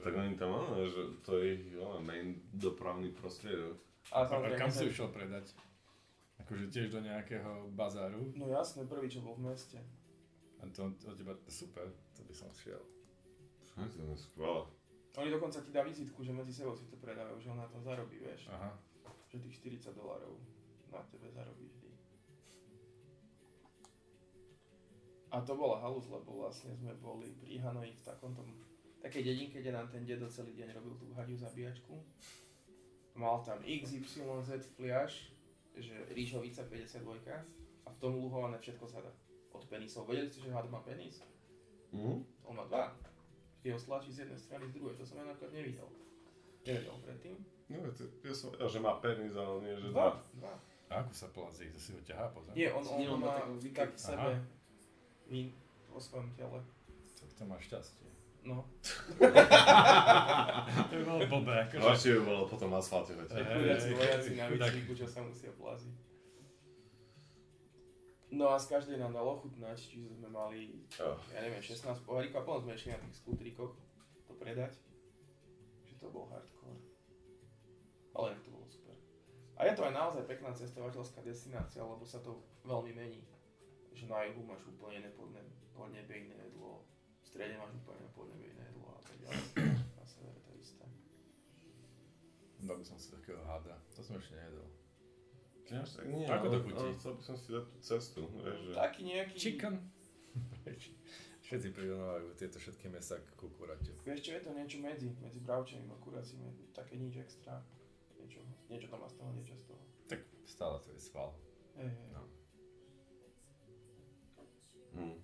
tak oni tam máme, že to je ich main dopravný prostriedok. A samozrejme, kam si išiel predať? Akože tiež do nejakého bazáru? No jasné, prvý, čo bol v meste. A to od teba, super, to by som šiel. Fakt, to je skvelé. Oni dokonca ti dá vizitku, že medzi sebou si to predávajú, že on na tom zarobí, vieš. Aha. Že tých 40 dolárov na tebe zarobí vždy. A to bola halus, lebo vlastne sme boli pri Hanoji v takomto takej dedinke, kde nám ten dedo celý deň robil tú hadiu zabíjačku. Mal tam XYZ fliaš, že rýžovica 52 a v tom luhované všetko zada. Od penisov. Vedeli ste, že had má penis? Mhm. On má dva. Keď ho stlačí z jednej strany, z druhej. To som ja napríklad nevidel. Nevedel predtým. No, ja som vedel, že má penis, ale nie, že Dva. dva. A ako sa plazí? To si ho ťahá po zemi? Nie, on, on, Nie, on má tak v sebe vín vo svojom tele. Tak to má šťastie. No. to by bolo blbé, akože. Horšie by bolo potom asfalte Chudáci hej, vojaci na výcviku, čo sa musia plaziť. No a z každej nám dalo chutnať, čiže sme mali, Oh. ja neviem, 16 pohárikov a potom sme išli na tých skútrikoch to predať. Že to bol hardcore. Ale to bolo super. A je to aj naozaj pekná cestovateľská destinácia, lebo sa to veľmi mení. Že na juhu máš úplne iné podne, podnebejné jedlo, v strede máš úplne podnebejné jedlo a tak ďalej. Na severe to isté. Dal by som si takého hada. To som ešte nejedol. Ja, tak nie, Ako to chutí? ale Chcel by som si dať tú cestu, vieš, že... Taký nejaký... Chicken. Všetci prirovnávajú tieto všetky mesa k kukuraťu. Vieš čo, je to niečo medzi, medzi bravčením a kuracím, je také nič extra. Niečo, tam má z toho, niečo z toho. Tak stále to je. Hej, hej. No. Hm.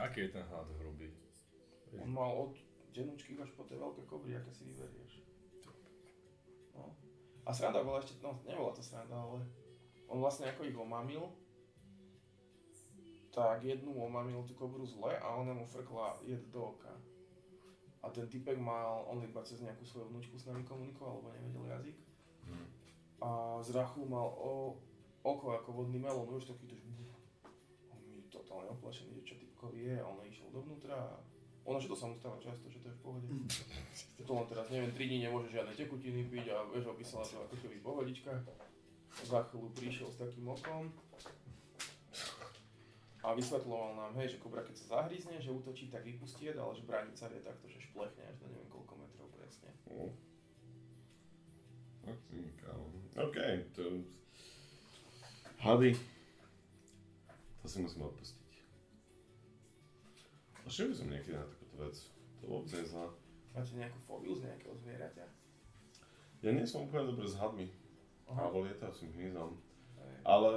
Aký je ten hlad hrubý? On mal od denučky až po tie veľké kobry, aké si vyberieš. No. A sranda bola ešte, no nebola to sranda, ale on vlastne ako ich omamil, tak jednu omamil tú kobru zle a ona mu frkla jed do oka. Ten typek mal, on iba cez nejakú svoju vnúčku s nami komunikoval, lebo nevedel jazyk. Hm. A z rachu mal o, oko ako vodný melón, už taký to, že mi totálne oplašený, že čo typkovi je, a on išiel dovnútra a ono, že to sa mu stáva často, že to je v pohode. to len teraz, neviem, 3 dní nemôže žiadne tekutiny piť a vieš, opísala to ako keby pohodička. Za chvíľu prišiel s takým okom a vysvetloval nám, hej, že kobra keď sa zahryzne, že útočí, tak vypustí jed, ale že brániť sa vie takto, že šplechne až do neviem koľko metrov presne. Hm. Ok, to... Hady. To si musím odpustiť. Šiel by som niekedy na takúto vec. To vôbec nie zlé. Máte nejakú fóbiu z nejakého zvieraťa? Ja nie som úplne dobrý s hadmi. Aha. Alebo lietajúcim hmyzom. Hej. Ale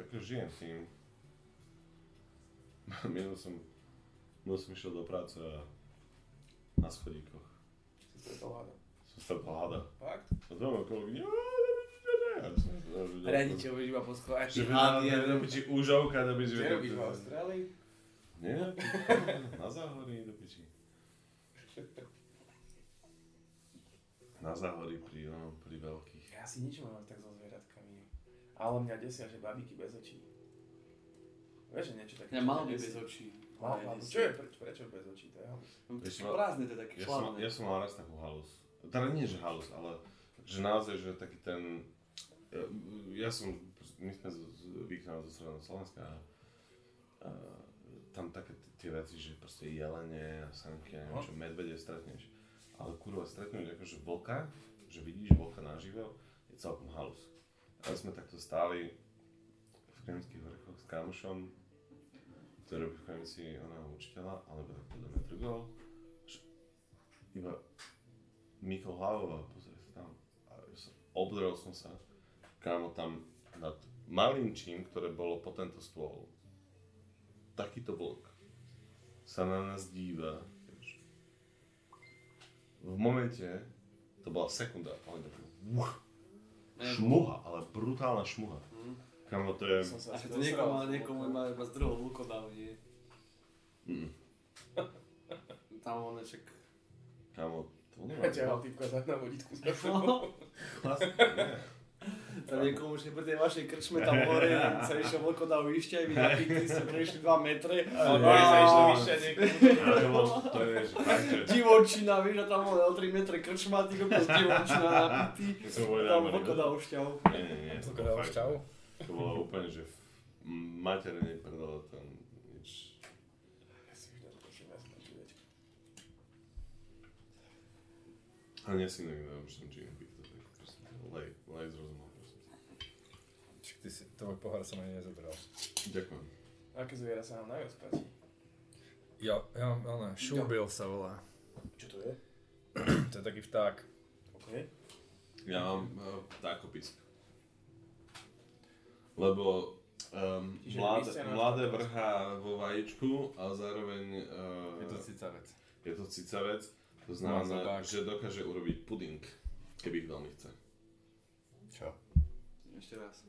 ako žijem tým. Minul som, minul som išiel do práce a na schodíkoch Si stretol hada. som stretol hada. Fakt? A doma kolegyňa, Riadite ho iba po Že schováči. hady, ja do piči úžovka, do piči. Kde robíš v Austrálii? Nie, na záhorí, do piči. Na záhorí pri, no, pri veľkých. Ja si nič mám tak so zvieratkami. Ale mňa desia, že babiky bez očí. Vieš, že niečo také. Ja mal by bez očí. Mal, mal. Čo je, preč, prečo bez očí? To je halus. Ma- prázdne, to je také Ja som, ja som mal raz takú halus. Teda nie, že halus, ale že naozaj, že taký ten... Ja, ja som, my sme z, z zo Stredného Slovenska a, a tam také tie veci, že proste jelene a sanky a neviem čo, medvede stretneš. Ale kurva, stretnúť akože vlka, že vidíš vlka naživo, je celkom halus. A sme takto stáli v Kremských vrchoch s kamošom, robí v Kremci oného učiteľa, alebo tak podľa mňa drgol. Iba mykol hlavou a pozrie sa tam. A ja som, sa, kámo tam nad malým čím, ktoré bolo po tento stôl. Takýto vlk sa na nás díva. V momente, to bola sekunda, ale šmuha, ale brutálna šmuha. Kámo, to je... A to niekomu, dosral. niekomu má iba z druhého vlkodal, nie? Mm, Tam on čak... kámo, to Ja ťa nemá. mal typka za na vodítku za No. sebou. Klasne, nie. Tam niekomu už pri tej vašej krčme tam hore, sa išiel vlkodal vyšťa, vy napíkli ste prešli 2 metre. Ale boli sa išli vyššia niekomu. Ale to je, že fakt, že... Divočina, vieš, a tam bol o 3 metre krčma, ty kokos divočina napitý. Tam na vlkodal šťav. Nie, nie, nie. bolo dal šťavu? To bolo úplne, že v materine prdele tam nič. Ja si ja. A nie si nekto, už som čím pýta, tak proste lej, lej z rozumu. Čiže ty si, tvoj pohár som ani nezobral. Ďakujem. Aké zviera sa nám najviac páči? Ja, ja, ale šúbil sa volá. Čo to je? To je taký vták. OK. Ja mám uh, ptákopisk. Lebo um, Čiže mladé, vrhá vo vajíčku a zároveň uh, Je to cicavec. je to cicavec, to znamená, že dokáže urobiť puding, keby veľmi chce. Čo? Ešte raz.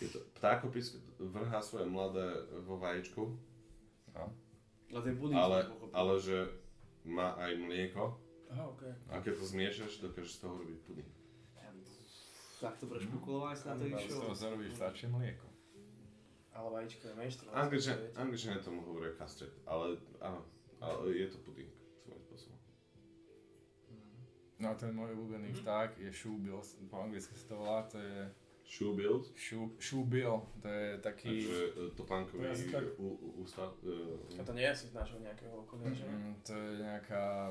Je to, ptákopisk vrhá svoje mladé vo vajíčku, A ten puding ale, ale že má aj mlieko Aha, OK. a keď to zmiešaš, dokážeš z toho robiť puding. Tak to prešpekulovať sa na to Z išiel. toho zarobíš vtáčie mlieko. Ale vajíčko je menštrované. Angličania, Angličania tomu hovoria custard, ale áno, ale je to puding svojím spôsobom. No a ten môj obľúbený vták je šúbil, po anglicky sa to volá, to je Shoe šu, šúbil, to je taký... takže e, topánkový To je asi tak. ústav. A e, to nie je asi z nášho nejakého okolia, že? Mm, to je nejaká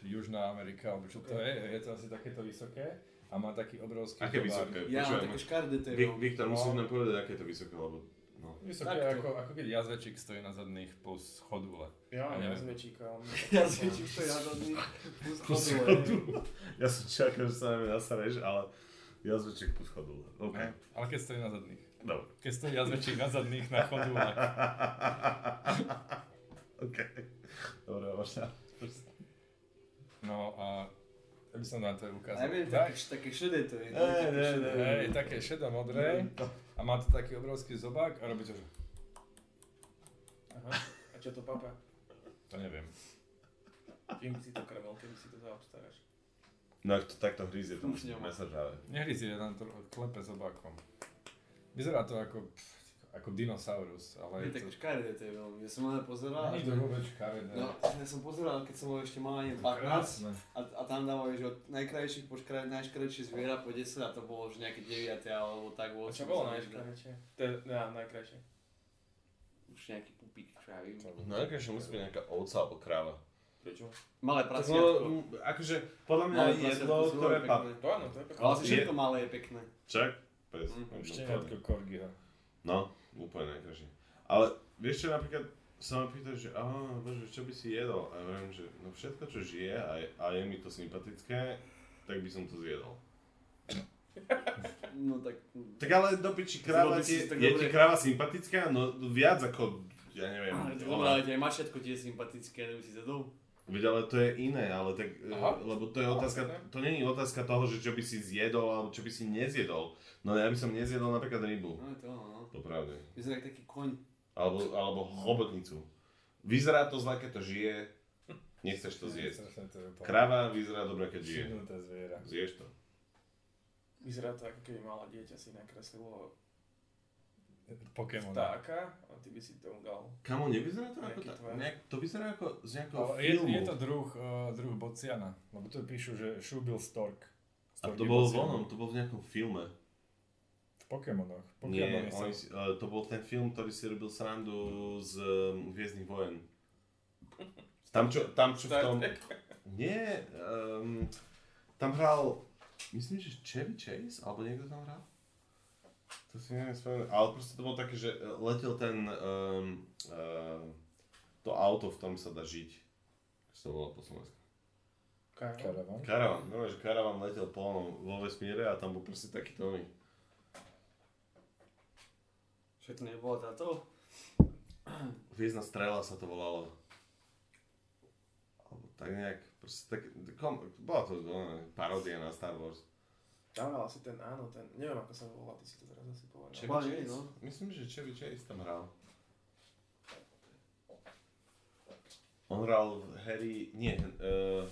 Južná Amerika, alebo čo to je, je to asi takéto vysoké a má taký obrovský Aké zobák. vysoké? Ja mám Počujem, také škardé to je Vik- veľmi. Viktor, No. musíš nám povedať, aké je to vysoké, lebo no. Vysoké ako, ako keď jazvečík stojí na zadných plus chodule. Ja mám neviem. jazvečíka, on... Ja cvičím, to ja zadný. Plus chodule. Ja som čakal, že sa na mňa nasareš, ale ja zväčšek pod chodul. OK. No, ale keď stojí na zadných. Dobre. Keď stojí jazvečík na zadných na chodulách. OK. Dobre, možno. No a ja by som vám to ukázal. neviem, Tak, také, také šedé to je. Ne, také šedé. Hej, také šedo-modré a má to taký obrovský zobák a robí to, že... Aha. A čo to papa? To neviem. Čím si to krmel, keby si to zaobstaráš? No ak to takto hryzie, to musí byť mesažáve. Nehryzie, nám to klepe zobákom. Vyzerá to ako, pff, ako dinosaurus, ale Je je to... škaredé to je veľmi. Ja som len pozeral. Není to vôbec škaredé. No, ja som pozeral, keď som bol ešte malý, To 15 krásne. a, a tam dávajú, že od najkrajších po škra, najškrajšie zviera po 10 a to bolo už nejaké 9 alebo tak. A 8, čo bolo je, ja, najkrajšie. Už nejaký pupík, čo ja viem. No akože musí byť nejaká ovca alebo kráva. Prečo? Malé No, prasiatko. m, akože, podľa mňa Malé jedlo, ktoré pa... pekné. To áno, to je pekné. Ale všetko malé je pekné. Čak? Pes. Mm, No, Šteniatko Korgiho. No, úplne najkrajšie. Ale vieš čo napríklad, sa ma pýta, že áno, bože, čo by si jedol? A ja viem, že no všetko, čo žije a je, a je mi to sympatické, tak by som to zjedol. No tak... Tak ale do piči kráva ti, je ti kráva sympatická? No viac ako, ja neviem. Ale dobré, ale aj mačiatko ti je sympatické, neviem si zjedol. Veď ale to je iné, ale tak, Aha. Aha. lebo to je otázka, to nie je otázka toho, že čo by si zjedol alebo čo by si nezjedol. No ja by som nezjedol napríklad rybu, No to no. Popravde. Vyzerá jak taký koň. Alebo, alebo chobotnicu. Vyzerá to zle, keď to žije, nechceš to zjesť. To Krava vyzerá dobre, keď žije. zviera. Zješ to. Vyzerá to ako keby malé dieťa si nakreslilo Pokémon. vtáka a ty by si tomu dal. Kamo, nevyzerá to ako tvar. Nejak, to vyzerá ako z nejakého Ale je, filmu. je to druh, uh, druh bociana, lebo tu píšu, že Shubil Stork. A Stork to je bolo bocian. vonom, to bolo v nejakom filme. Pokémonoch. Nie, Pokémony sa... oni, si- eh, to bol ten film, ktorý si robil srandu z um, Hviezdnych vojen. Tam čo, tam čo v tom... Nie, um, tam hral, myslím, že Chevy Chase, alebo niekto tam hral? To si neviem spomenúť, ale proste to bolo také, že eh, letel ten, um, uh, to auto, v ktorom sa dá žiť. Sa to volá po slovensku? Karavan. Karavan. No, že karavan letel polno vo vesmíre a tam bol proste taký Tony. Však to nebola táto? Hviezdna strela sa to volalo. Alebo tak nejak, proste tak, kom, bola to no, paródia na Star Wars. Tam asi ten, áno, ten, neviem ako sa volá, ty si to teraz asi povedal. Chevy Chase? no. Myslím, že Chevy Chase tam hral. On hral v Harry, nie, uh,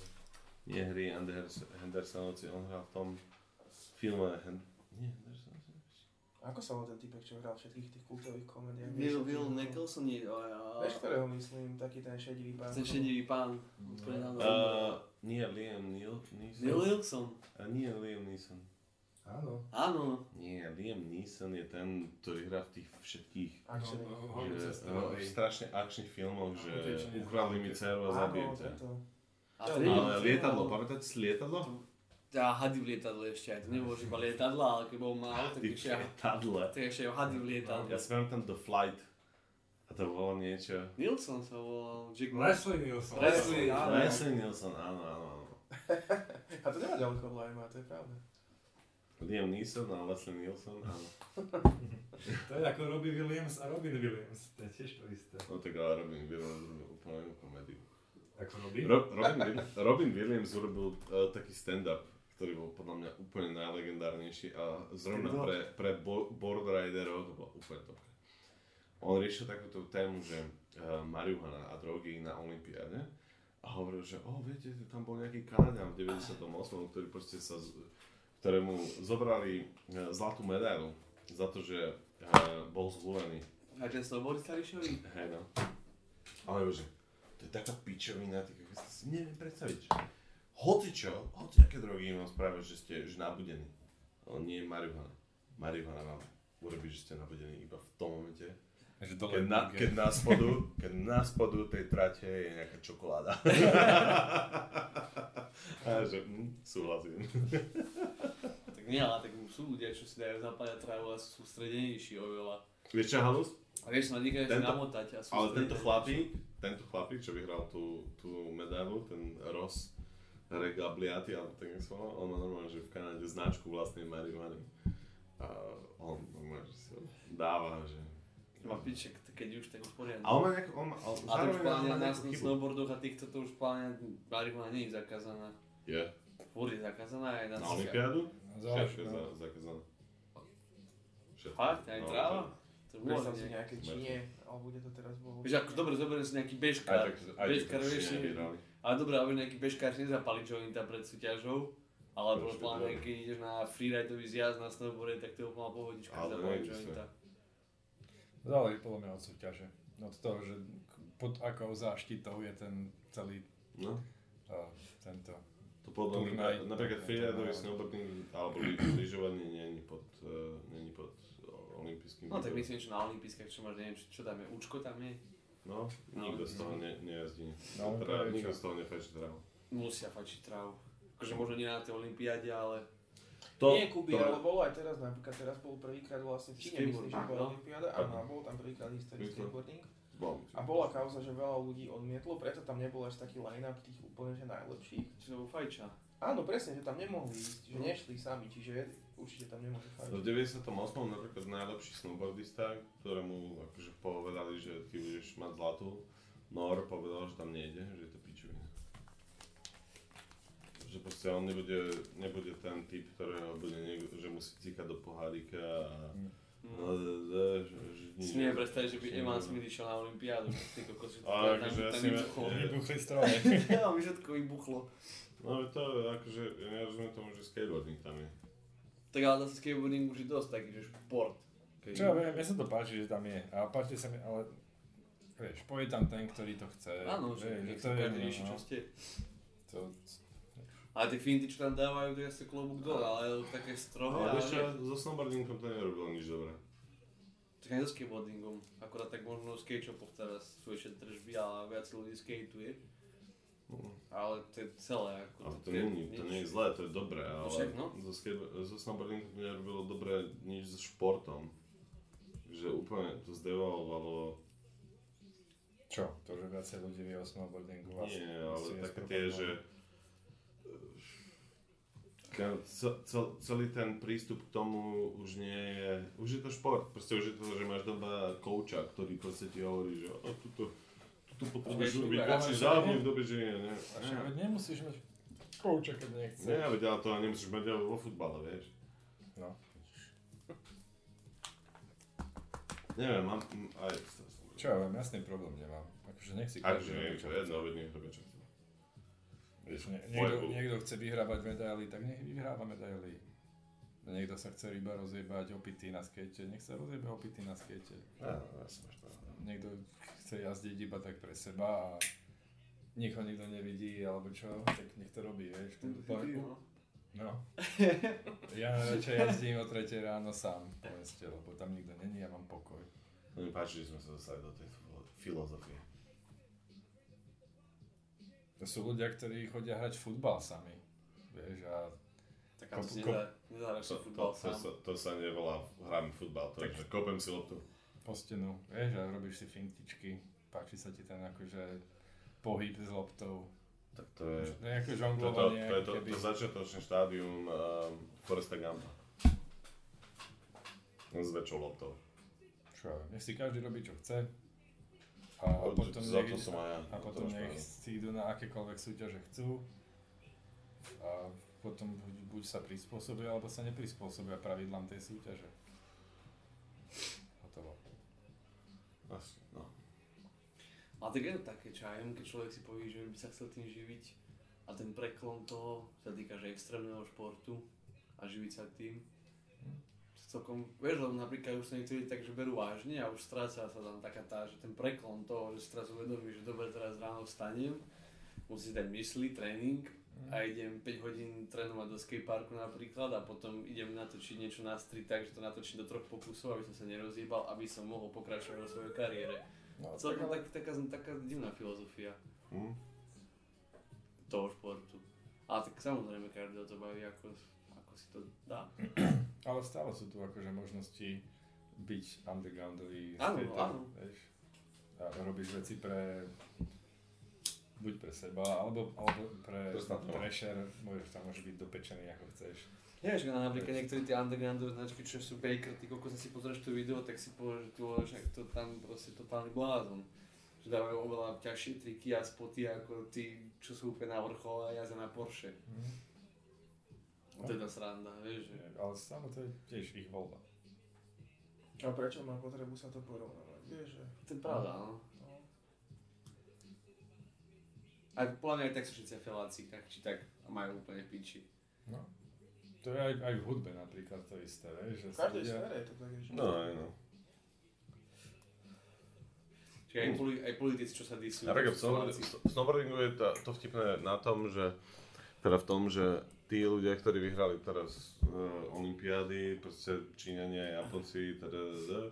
nie Harry Anders, Hendersonovci, on hral v tom filme, Hen, nie Hendersonovci. Ako sa volá ten typek, čo hral všetkých tých kultových komédiách? Will, Will Nicholson je... a- a- Vieš, ktorého myslím, taký ten šedivý pán. Ten šedivý pán. Áno. Uh, nie Liam Neil, Neeson. Will Wilson. Uh, nie Liam Neeson. Áno. Áno. Nie, Liam Neeson je ten, ktorý hrá v tých všetkých Action. že, no, strašne akčných filmoch, že ukradli mi dceru a zabijem ťa. A Ale lietadlo, pamätáte si lietadlo? Tá hady v lietadle ešte aj. To nebolo iba lietadla, ale keď bol mal, tak ešte, lietadle. tak ešte aj hady v lietadle. Ja si pamätám The Flight. A to bolo niečo. Nilsson sa volal. Jack Leslie Nielsen. Leslie, áno. Leslie Nielsen, áno, áno, áno. A to nemá ďaleko Lima, to je pravda. Liam Neeson a Leslie Nielsen, áno. To je ako Robbie Williams a Robin Williams. To je tiež to isté. No tak ale Robin Williams urobil úplne inú komédiu. Ako Robin? Ro- Robin, Will- Robin Williams urobil uh, taký stand-up, ktorý bol podľa mňa úplne najlegendárnejší a zrovna pre, pre bo- board riderov to bolo úplne top. On riešil takúto tému, že uh, marihuana a drogy na Olympiáde a hovoril, že o, viete, tam bol nejaký Kanadian v 98, ktorý proste sa, ktorému zobrali uh, zlatú medailu za to, že uh, bol zhulený. A ten snowboard starý šový? Hej no. Ale že to je taká pičovina, ty si neviem predstaviť. že Hoci čo, hoci aké drogy vám spravia, že ste že nabudení. Ale nie je marihuana. Marihuana vám urobí, že ste nabudení iba v tom momente, Že keď na, keď na spodu, keď na spodu tej trate je nejaká čokoláda. A že, hm, súhlasím. Tak nie, ale tak sú ľudia, čo si dajú zapájať trávu a sú sústredenejší oveľa. Vieš čo, Halus? A vieš na Tento- namotať a Ale tento chlapík, tento chlapík, čo vyhral tú, tú medailu, ten Ross Regabliati, alebo tak sa volá, on má normálne, že v Kanáde značku vlastnej marihuany. A on normálne, že si ho dáva, že... Má piček, keď už tak už poriadne. A on má nejakú, on má, ale A to už má na chybu. snowboardoch a týchto to už plánia, marihuana nie je zakázaná. Je. Fúr je zakázaná aj na Na Olympiádu? Všetko je no. za, zakázané. Fakt, aj No, tráva? to- bolo Predstav si nejak. nejaké Číne, alebo kde to teraz bolo. Vieš, ako dobre, zoberiem si nejaký bežkár. Bežkár, vieš. Ale dobré, ale nejaký bežkár si nezapali jointa pred súťažou. Alebo dobre. keď ideš na freeridový zjazd na snowboarde, tak to je úplná pohodička, sa. jointa. Záleží podľa mňa od súťaže. Od toho, že pod akou záštitou je ten celý No, uh, tento. to podľa mňa, napríklad freeridový snowboarding alebo ly- lyžovanie nie je pod, uh, nie je pod uh, olympijským No tak myslím, že na olympijskách, čo máš, neviem, čo, čo tam je, Učko tam je? No, nikto z toho ne, nejazdí. No, teda, nikto z toho nefajčí trávu. Musia fačiť trávu. Akože možno nie na tej olympiáde, ale To, Nie, Kuby, to, ale bolo aj teraz napríklad, teraz bol prvýkrát vlastne v Číne, myslím, že bola no. Olympiáda, áno, a bol tam prvýkrát historický skateboarding. Bol. A bola kauza, že veľa ľudí odmietlo, preto tam nebol až taký line-up tých úplne že najlepších. Čiže vo fajča. Áno, presne, že tam nemohli ísť, že nešli sami, čiže určite tam nemôže V fajčiť. 98. napríklad najlepší snowboardista, ktorému akože povedali, že ty budeš mať zlatú, Nor povedal, že tam nejde, že je to pičovina. Že proste on nebude, nebude ten typ, ktorého bude niekto, že musí cíkať do pohárika a... No, Mm. d- d- že, že Si neviem predstaviť, že by Evan. Smith išiel na Olympiádu. Ty kokos, že tam, akože ja tam vybuchlo. Vybuchli. Ja, mi všetko vybuchlo. No ale to akože, ja nerozumiem tomu, že skateboarding tam je. Tak ale zase skateboarding už je dosť taký, že šport. Keď- Čo ja viem, mne sa to páči, že tam je. A páči sa mi, ale vieš, poje tam ten, ktorý to chce. Áno, že vieš, to je rieši, čo no. ste. To, Ale tie finty, čo tam dávajú, to je asi klobúk dole, ale také strohé. Ale čo, so snowboardingom to nerobilo nič dobré. Tak aj so skateboardingom. Akorát tak možno skate shopoch teraz sú ešte tržby, ale viac ľudí skateuje. No. Ale to je celé. Ako Ale to také nie, to nie je zlé, to je dobré, ale však, no. so, skate- so snowboardingom to nerobilo dobré nič so športom. Že úplne to zdevalovalo, čo? To, že viacej ľudí vie o snowboardingu. asi- nie, ale také tie, že ten, ce- ce- celý ten prístup k tomu už nie je, už je to šport, proste už je to, že máš doba kouča, ktorý proste ti hovorí, že o, tuto, tuto potrebuješ robiť ale väčší záboj že nie, nie. A však nemusíš mať kouča, keď nechceš. Nie, veď ale to nemusíš mať aj vo futbale, vieš. No. Neviem, mám aj... Čo ja viem, jasný problém nemám. Akože nech si každý že robí, je čo to chce. jedno, veď nech robia čo chce. Nie, niekto, niekto chce vyhrávať medaily, tak nech vyhráva medaily. Niekto sa chce iba rozjebať opitý na skate, nech sa rozjebe opitý na skate. Á, jasne, máš pravdu. Niekto chce jazdiť iba tak pre seba a nikoho nikto nevidí, alebo čo, tak nech to robí, vieš. To, to, no. Ja radšej jazdím o 3 ráno sám po meste, lebo tam nikto není, ja mám pokoj. No mi páči, že sme sa dostali do tej filo- filozofie. To sú ľudia, ktorí chodia hrať futbal sami. Vieš, a Tak Kop- si kop- nedá, si To, to, futbal to, sa, to sa nevolá hráme futbal, to je, že kopem si loptu. Po stenu, vieš, a robíš si fintičky, páči sa ti ten akože pohyb s loptou. Tak to je... Je ako To, to, žonglovanie, to keby... to začiatočné štádium um, Foresta Gumpa. S väčšou loptou. Čo, nech si každý robí, čo chce. A Ale potom, za nech, to som aj ja. a to potom nech si idú na akékoľvek súťaže chcú. A potom buď, buď sa prispôsobia, alebo sa neprispôsobia pravidlám tej súťaže. Asi, no. Ale tak je to také, čo aj keď človek si povie, že by sa chcel tým živiť a ten preklon toho sa týka, že extrémneho športu a živiť sa tým. Celkom, vieš, lebo napríklad už sa niektorí tak, že berú vážne a už stráca sa tam taká tá, že ten preklon toho, že si teraz uvedomí, že dobre, teraz ráno vstanem, musím si dať mysli, tréning a idem 5 hodín trénovať do skateparku napríklad a potom idem natočiť niečo na street tak, že to natočím do troch pokusov, aby som sa nerozjebal, aby som mohol pokračovať vo svojej kariére. No, tak, Celkom ale, tak, taká, taká divná filozofia Hm? toho športu. Ale tak samozrejme každého to baví, ako, ako si to dá. ale stále sú tu akože možnosti byť undergroundový Áno, skater, áno. vieš. A robíš veci pre buď pre seba, alebo, alebo pre, pre share, môžeš tam môže byť dopečený ako chceš. Vieš, no napríklad niektorí tie undergroundové značky, čo sú Baker, ty kokos si pozrieš to video, tak si povieš, že tu to tam proste totálny blázon. Že dávajú oveľa ťažšie triky a spoty ako tí, čo sú úplne na vrchole a jazdia na Porsche. Mhm. To je tá sranda, vieš, že... Ale stále to je tiež ich voľba. A prečo má potrebu sa to porovnávať? Vieš, že... To je pravda, no. Aj podľa mňa aj tak sú všetci feláci, tak či tak a majú úplne piči. No. To je aj, aj v hudbe napríklad to isté, vieš, že V každej ľudia... je to tak, že... No, aj no. Čiže aj, poli, aj politici, čo sa disujú. Tak v snowboardingu je to, to vtipné na tom, že teda v tom, že tí ľudia, ktorí vyhrali teraz uh, Olympiády, proste Číňania, Japonci, teda, teda,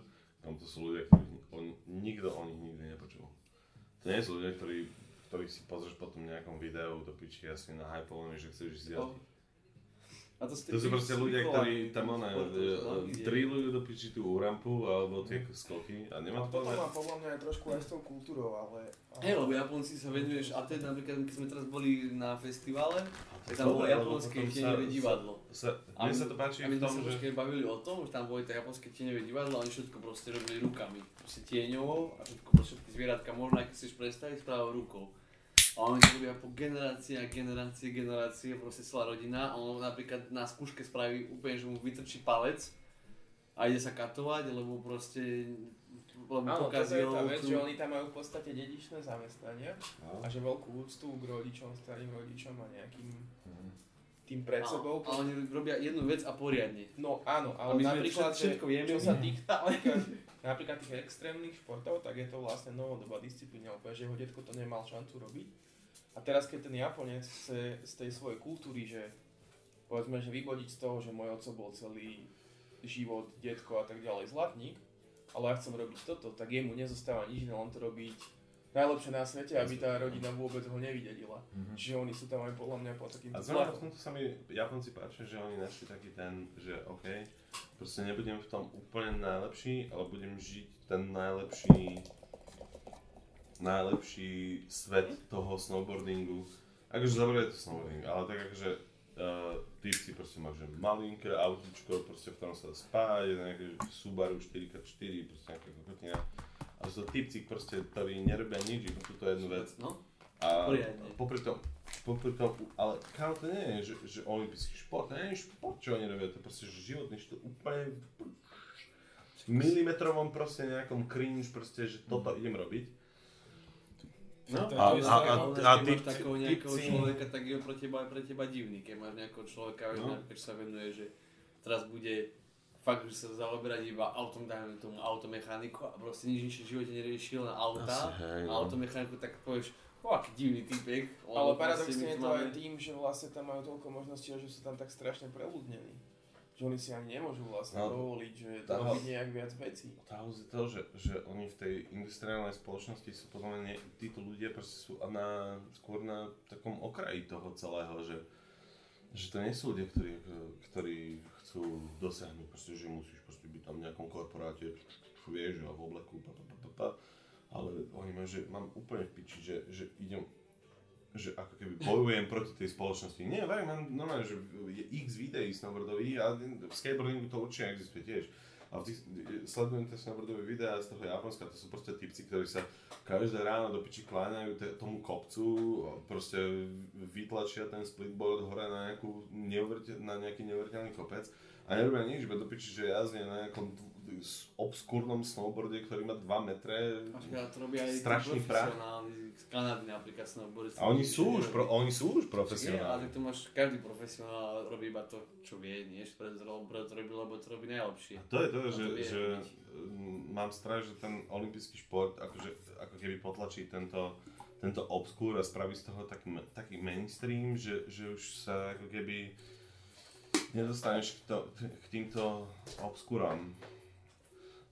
tam to sú ľudia, ktorí on, nikto o nich nikdy nepočul. To nie sú ľudia, ktorí, ktorých si pozrieš potom v nejakom videu do piči jasne na hypovaní, že chceš ísť jazdiť. A to To sú proste ľudia, ktorí tam ona, Športov, no, drillujú do piči tú rampu alebo tie skoky a nemá to podľa má podľa mňa aj trošku aj s tou kultúrou, ale... ale... Hej, lebo Japonci sa venuješ, a to je napríklad, keď sme teraz boli na festivale, tak tam bolo japonské tieňové divadlo. Sa, A mne my- sa to páči A my sme sa že... bavili o tom, že tam boli tie japonské tieňové divadlo a oni všetko proste robili rukami. Proste tieňovo a všetko, proste všetky zvieratka možno, aj keď chceš predstaviť, správou rukou. A oni to robia po generácie a generácie, generácie, proste celá rodina a on napríklad na skúške spraví úplne, že mu vytrčí palec a ide sa katovať, lebo proste lebo Áno, toto je pokazil tá vec, tú- že oni tam majú v podstate dedičné zamestnania No. a že veľkú úctu k rodičom, starým rodičom a nejakým Mhm. Tým pred a, sebou. a oni robia jednu vec a poriadne. No áno, ale my sme napríklad, že, všetko vieme. čo sa týka napríklad, tých extrémnych športov, tak je to vlastne novodobá disciplína, úplne, že jeho detko to nemal šancu robiť. A teraz keď ten Japonec chce z tej svojej kultúry, že povedzme, že vyvodiť z toho, že môj oco bol celý život, detko a tak ďalej zlatník, ale ja chcem robiť toto, tak jemu nezostáva nič, iné len to robiť najlepšie na svete, aby tá rodina vôbec ho nevidela. Mhm. Čiže oni sú tam aj podľa mňa po takým A znamená v tomto sa mi Japonci páčia, že oni našli taký ten, že OK, proste nebudem v tom úplne najlepší, ale budem žiť ten najlepší najlepší svet toho snowboardingu. Akože je to snowboarding, ale tak akože uh, typci proste majú že malinké autičko, proste v ktorom sa dá spať, nejaké Subaru 4x4, proste nejaká kokotina. A sú to typci proste, ktorí nerobia nič, iba túto jednu vec. No, A Poriadne. popri tom, popri tom, ale kámo, to nie je, že, že olimpijský šport, to nie je šport, čo oni robia, to je proste že životný štýl úplne v milimetrovom proste nejakom cringe, proste, že toto idem robiť. No, To je a, to a, a, keď a máš typci, takého nejakého typci, človeka, tak je pre teba, pre teba divný. Keď máš nejakého človeka, No. no. keď sa venuje, že teraz bude fakt, že sa zaoberať iba autom, dajme tomu automechaniku a proste nič nič v živote neriešil na auta Asi, hej, a no. automechaniku, tak povieš, o aký divný typek. Ale paradoxne je to máme- aj tým, že vlastne tam majú toľko možností a že sú tam tak strašne preľudnení. Že oni si ani nemôžu vlastne No, dovoliť, že tá- robiť nejak viac vecí. Tá je to, že, že oni v tej industriálnej spoločnosti sú podľa mňa, títo ľudia proste sú na, skôr na takom okraji toho celého, že, že to nie sú ľudia, ktorí, ktorí chcú dosiahnuť, proste, že musíš proste byť tam v nejakom korporáte, vieš, a v obleku, pa, pa, pa, pa, pa. ale oni majú, že mám úplne v piči, že, že idem, že ako keby bojujem proti tej spoločnosti. Nie, verím, mám normálne, že je x videí snowboardových a v skateboardingu to určite existuje tiež. A v tých, sledujem tie snowboardové videá z toho Japonska, to sú proste typci, ktorí sa každé ráno do piči kláňajú te- tomu kopcu, proste vytlačia ten splitboard hore na, nejakú na nejaký neuveriteľný kopec a nerobia nič, iba do piči, že jazdia na nejakom obskúrnom snowboarde, ktorý má 2 metre. Napríklad to robia aj Strašný prach. profesionálni z Kanady napríklad snowboardisti. A oni sú už, pro, oni sú už Nie, ale tu máš, každý profesionál robí iba to, čo vie, nie, preto to robí, lebo to robí najlepšie. A to je to, On že, to vie že mám strach, že ten olimpijský šport akože, ako keby potlačí tento, tento obskúr a spraví z toho taký, taký mainstream, že, že už sa ako keby nedostaneš k, to, k týmto obskúram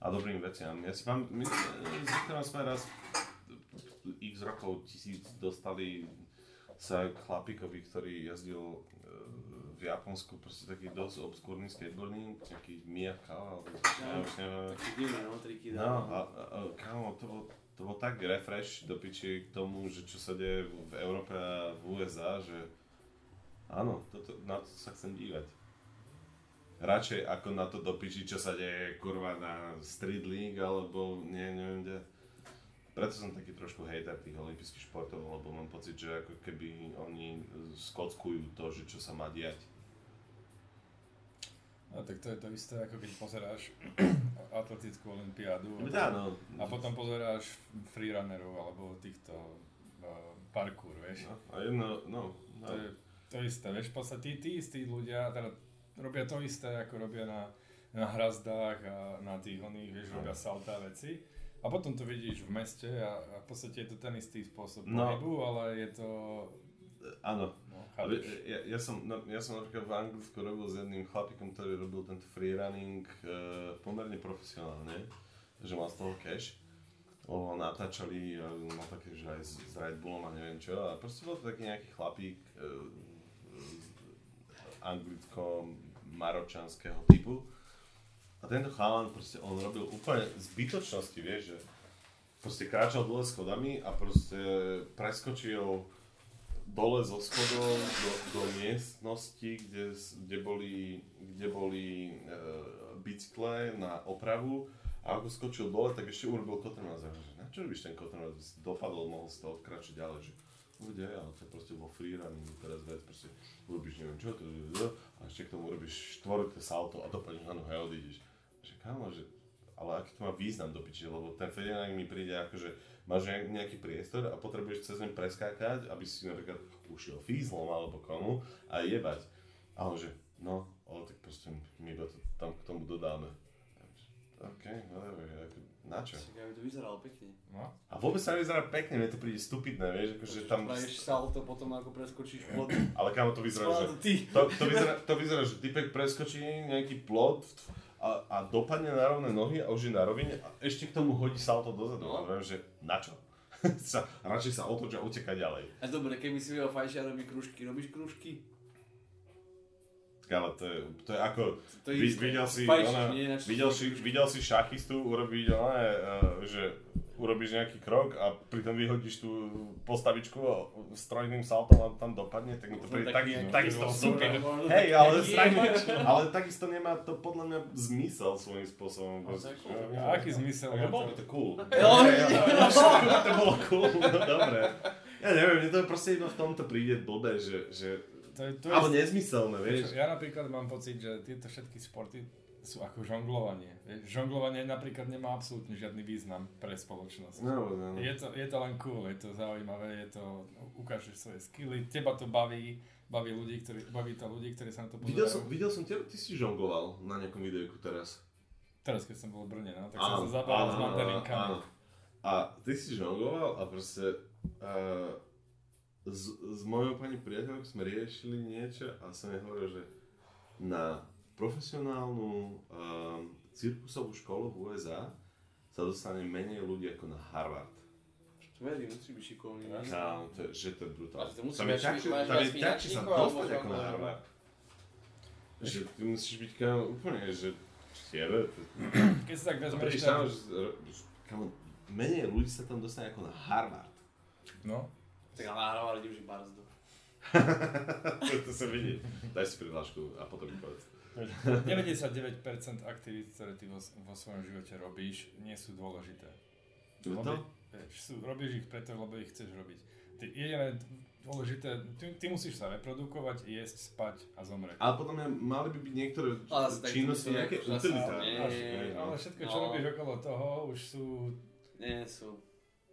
a dobrým veciam. Ja si pam, my s Viktorom sme raz x rokov tisíc dostali sa k chlapíkovi, ktorý jazdil e, v Japonsku proste taký dosť obskúrny skateboarding, taký Miyaka, alebo ja už neviem. Taký divný, no, triky. No a, a, kámo, to bol, to bol tak refresh do piči k tomu, že čo sa deje v Európe a v USA, že áno, toto, na to sa chcem dívať. Radšej ako na to do piči, čo sa deje kurva na Street League alebo nie, neviem kde. Preto som taký trošku hejter tých olympijských športov, lebo mám pocit, že ako keby oni skockujú to, že čo sa má diať. No tak to je to isté, ako keď pozeráš atletickú olympiádu Áno. a potom pozeráš freerunnerov alebo týchto uh, parkour, vieš. No, a jedno, no, no. To je to isté, vieš, v podstate tí, tí istí ľudia teda robia to isté, ako robia na, na hrazdách a na tých oných, vieš, robia salta veci. A potom to vidíš v meste a, a v podstate je to ten istý spôsob No. pohybu, ale je to... áno. No, ja, ja, som, no, ja som napríklad v Anglicku robil s jedným chlapikom, ktorý robil tento freerunning uh, pomerne profesionálne, že mal z toho cash. Lebo natáčali, mal také, že aj s, s Red Bullom a neviem čo. A proste bol to taký nejaký chlapík, uh, anglicko-maročanského typu. A tento chalan proste, on robil úplne zbytočnosti, vieš, že proste kráčal dole schodami a proste preskočil dole zo schodov do, do miestnosti, kde, kde boli, kde boli e, bicykle na opravu a ako skočil dole, tak ešte urobil kotrmelec. Na čo robíš ten kotrmelec? Dopadol, mohol z toho kráčať ďalej, že uvidie, ale to je proste vo freerunningu teraz vec, proste urobíš neviem čo, to, a ešte k tomu urobíš štvorité salto a dopadneš na nohu a odídeš. Že kámo, že ale aký to má význam do piči, lebo ten freerunning mi príde ako, že máš nejak- nejaký priestor a potrebuješ cez ňu preskákať, aby si napríklad ušiel fízlom alebo komu a jebať. A že, no, ale tak proste my to tam k tomu dodáme. OK, dobre, ako, na čo? Však aby to vyzeralo pekne. No. A vôbec sa nevyzerá pekne, mne to príde stupidné, vieš, akože tam... Spravíš salto potom ako preskočíš plot. Ale kámo to vyzerá, že... To, to, vyzerá, to vyzerá, že typek preskočí nejaký plot a, a dopadne na rovné nohy a už je na rovine a ešte k tomu hodí salto dozadu. No. Viem, že na čo? sa, radšej sa otoč a uteká ďalej. A dobre, keby si videl fajčia robí krúžky, robíš krúžky? Ale to je, to je ako, To je vi, isté. videl si, Fajčiš, ona, nie? Videl, si videl si šachistu urobiť, ona, že urobíš nejaký krok a pritom vyhodíš tú postavičku a strojným saltom a tam dopadne, tak mi to príde tak, takisto super. Hej, ale, ale takisto nemá to podľa mňa zmysel svojím spôsobom. A aký zmysel Ja, má bolo by to? cool. Ale to bolo cool, no dobre. Ja neviem, mne to proste iba v tomto príde blbé, že, že To je, to je, ale nezmyselné, Vieš, ja napríklad mám pocit, že tieto všetky športy sú ako žonglovanie. Žonglovanie napríklad nemá absolútne žiadny význam pre spoločnosť. No, no. Je to, je to len cool, je to zaujímavé, je to, ukážeš svoje skilly, teba to baví, baví ľudí, ktorí, baví to ľudí, ktorí sa na to Videl som, pozerajú. videl som teba, ty si žongloval na nejakom videjku teraz. Teraz, keď som bol v Brne, no, tak som sa zabával s áno, mandarinkami. áno. A ty si žongloval a proste uh, s, s mojou pani priateľkou sme riešili niečo a som jej hovoril, že na profesionálnu uh, cirkusovú školu v USA sa dostane menej ľudí ako na Harvard. Verím, musí byť šikovný. Kámo, to že to je brutálne. Ale to musí Tam je máš tam je viac ťažšie sa dostať ako na Harvard. Že ty musíš byť kámo úplne, že jebe, Keď si tak vezmeš, prídeš tak, tam, že, že kámo, menej ľudí sa tam dostane ako na Harvard. no, Tak ale nahrávali už iba brzdu. to, sa vidí. Daj si prihlášku a potom mi povedz. 99% aktivít, ktoré ty vo, vo svojom živote robíš, nie sú dôležité. Lebo- Vieš, sú, robíš ich preto, lebo ich chceš robiť. Ty, jediné dôležité, ty, ty musíš sa reprodukovať, jesť, spať a zomrieť. Ale potom mňa, mali by byť niektoré činnosti nejaké utilitárne. no. Ale všetko, čo No. robíš okolo toho, už sú... Nie sú.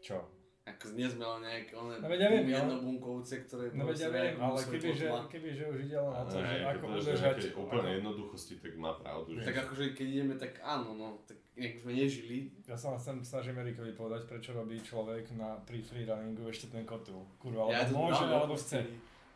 Čo? Ako nie sme len nejaké one No ja viem, ja- jednobunkovce, ktoré No ja viem, ale kebyže, kebyže už ide len o to, že Hej, ako keď udržať... nejakej úplne ako- jednoduchosti, tak má pravdu. Že... Tak akože keď ideme tak áno, no, tak nejak sme nežili. Ja sa chcem snažím Erikovi povedať, prečo robí človek na, pri freerunningu ešte ten kotul. Kurva, Ja alebo môže, alebo chce.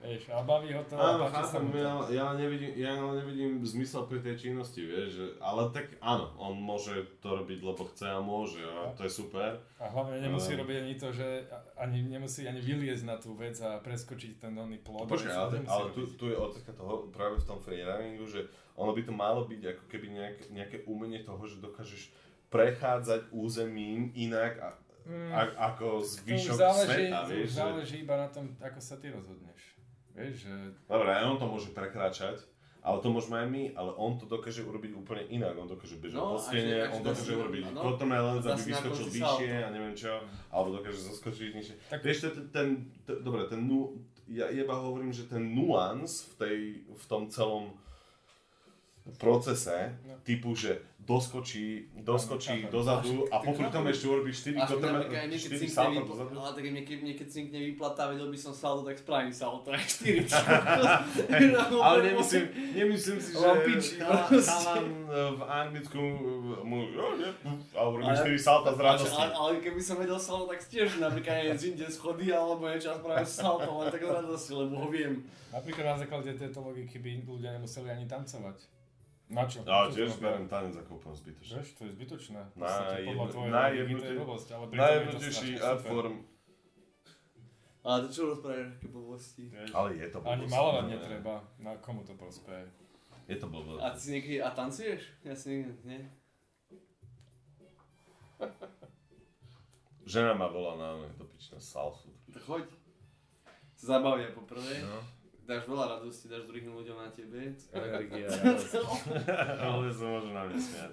Vieš, a baví ho to Áno, a páči sa chápem, mu to. ja, ja, nevidím, ja ale nevidím zmysel pri tej činnosti, vieš, že, ale tak áno, on môže to robiť, lebo chce a môže a to je super. A hlavne nemusí Ehm. robiť ani to, že ani nemusí ani vyliezť na tú vec a preskočiť ten oný plod. Počkaj, ale, Nemusí ale tu, tu je otázka toho práve v tom freerunningu, že ono by to malo byť ako keby nejak, nejaké umenie toho, že dokážeš prechádzať územím inak a, Mm, a, ako zvyšok záleží, sveta, vieš. Že, záleží iba na tom, ako sa ty rozhodneš. Vieš, že dobre, aj on to môže prekračať, ale to môžeme aj my, ale on to dokáže urobiť úplne inak. On dokáže bežať No, po stene, on dokáže si- urobiť no, kotrmelec, dá aby vyskočil vyššie a neviem čo, alebo dokáže zaskočiť nižšie. Tak- Vieš, ten, ten, t- dobre, ten nu, ja iba hovorím, že ten nuans v, tej, v tom celom procese, No. typu, že doskočí, doskočí dozadu a popri tom ešte urobí 4 Až mi napríklad aj niekedy kotrmelce, 4 cinkne salta dozadu. ale tak niekedy, niekedy cinkne vyplatá, vedel by som salto, tak spravím salto aj 4. Ale nemyslím, nemyslím si, že Len piči, chala- proste. chalan e, v Anglicku e, mu a urobí Ale- 4 salta z radosti. Ale, ale keby som vedel salto, tak tiež napríklad aj zinde schody alebo niečo a spravím salto, len tak z radosti, lebo ho viem. napríklad na základe tejto logiky by ľudia nemuseli ani tancovať. Na čo? Ja Čo tiež berem tanec ako úplne zbytočné. Vieš, to je zbytočné. Ale Najjednotejší art form. Ale to čo rozprávaš, aké blbosti? Ale je to Ani blbosť, malovať no, netreba, na komu to prospeje. Je to blbosť. A ty si niekedy, a tancuješ? Ja si niekedy, nie? Žena ma volá na do piči na salsu. Tak choď. Zabavia poprvé. No. Dáš veľa radosti, dáš druhým ľuďom na tebe. Energia, Ale sa môžu na mňa smiať.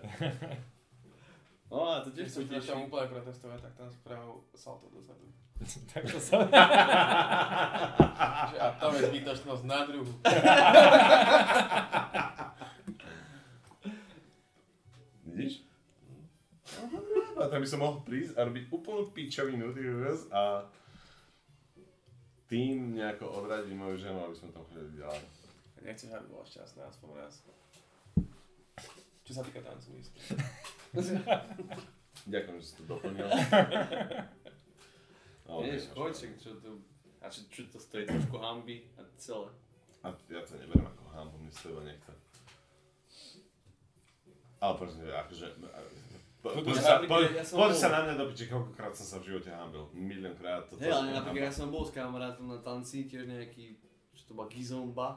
No a to tiež som ťa tam úplne protestovať, tak tam spravil salto dozadu. tak to sa... A tam je zbytočnosť na druhu. Vidíš? A tam by som mohol prísť a robiť úplnú pičovinu, ty a tým nejako odradiť moju ženu, aby sme tam chodili ďalej. Nechceš, aby bola šťastná aspoň raz. Čo sa týka tancu, isté. Ďakujem, že si to doplnil. Vieš, však čo to... A čo, čo to stojí trošku hamby a celé. A ja to neberiem ako hambu, mne z teba nechce. Ale prosím, akože... Po, Toto pozri sa- po, ja bol- sa na mňa do piči, koľkokrát som sa v živote hambil. Miliónkrát. Hej, ale napríklad ja som bol s kamarátom na tanci, tiež nejaký, to bola Gizomba.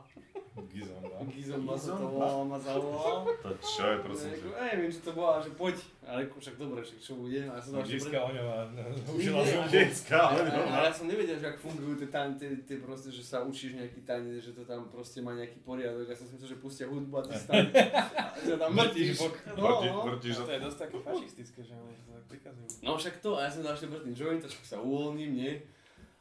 Gizomba. Gizomba sa to Gizomba? volal, ma zavolal. To čo je, prosím ťa? neviem, čo to bola, že poď. A reku, však dobre, však čo bude. A ja som dal Giska Oňová Nie, užila zumbu. Detská, Ale, ale ale ja som nevedel, že ak fungujú tie tam, tie, tie proste, že sa učíš nejaký tanec, že to tam proste má nejaký poriadok. Ja som si myslel, že pustia hudbu a ty si tam, a že tam mrtíš. No, Vrti, no. vrtiš To je dosť také fašistické, že oni to tak prikazujú. No však to, a ja som dal ešte vrtný joint, tak sa uvoľním, nie?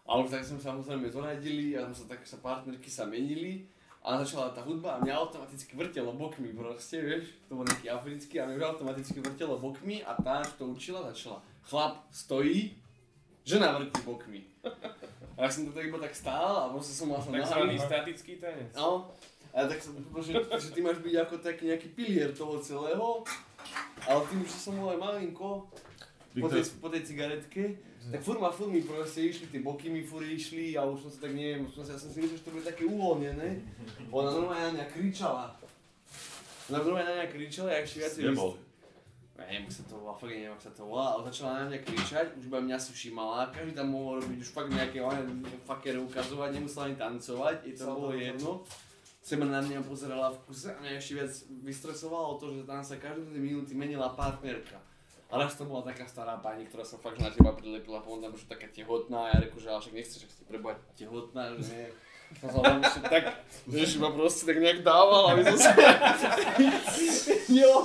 A už tak som samozrejme zoradili a som sa tak sa partnerky sa menili. A začala tá hudba a mňa automaticky vrtelo bokmi proste, vieš, to bol nejaký africký a mňa už automaticky vrtelo bokmi a tá, čo to učila, začala. Chlap stojí, žena vrtí bokmi. A ja som to tak iba tak stál a proste som mal sa Takzvaný statický tanec. No, a tak som, že, že ty máš byť ako taký nejaký pilier toho celého, ale tým, že som bol aj malinko, po tej, po tej cigaretke, tak furt ma furt mi proste išli, tie boky mi furt išli a už som sa tak neviem, som sa, ja som si myslel, že to bude také uvoľnené. Ona normálne na mňa kričala. Ona normálne na mňa kričala, ja ešte viacej... Nebol. Neviem, sa to volá, fakt neviem, sa to volá, ale začala na mňa kričať, už iba mňa si všímala, každý tam mohol robiť už fakt nejaké fakere ukazovať, nemusela ani tancovať, i to bolo jedno. Seba na mňa pozerala v kuse a mňa ešte viac vystresovalo to, že tam sa každé minúty menila partnerka. A raz to bola taká stará pani, ktorá sa fakt na teba prilepila, potom tam už taká tehotná, a ja reku, že ale však nechceš, ak si prebať tehotná, že nie. Tam ešte tak, vieš, iba proste tak nejak dával, aby som sa... Jo.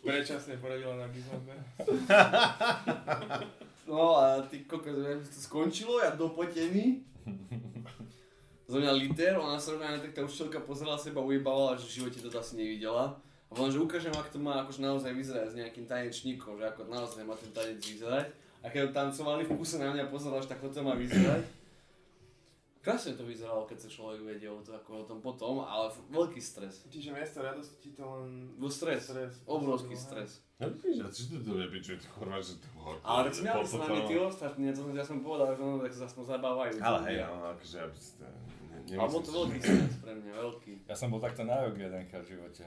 Predčasne poradila na Gizombe. No a ty kokos, ja to skončilo, ja dopotený. Za mňa liter, ona sa normálne tak tá učiteľka pozerala seba, ujebala, že v živote to asi nevidela. A povedala, že ukážem, ako to má akože naozaj vyzerať s nejakým tanečníkom, že ako naozaj má ten tanec vyzerať. A keď tancovali v kuse na mňa pozerala, že takto to má vyzerať. Krásne to vyzeralo, keď sa človek vedel to ako o tom potom, ale veľký stres. Čiže miesto radosti to len... Bol stres, stres. obrovský stres. Ja vidíš, a čo ty to nepičuje, ty kurva, že to horko. Ale tak smiali sa na mňa tí ostatní, ja, to, som- ja som povedal, že no, tak sa aspoň zabávajú. Ale hej, no, akože, aby si to... ne- Ale bol to veľký stres pre mňa, veľký. Ja som bol takto na jogu jedenkrát v živote.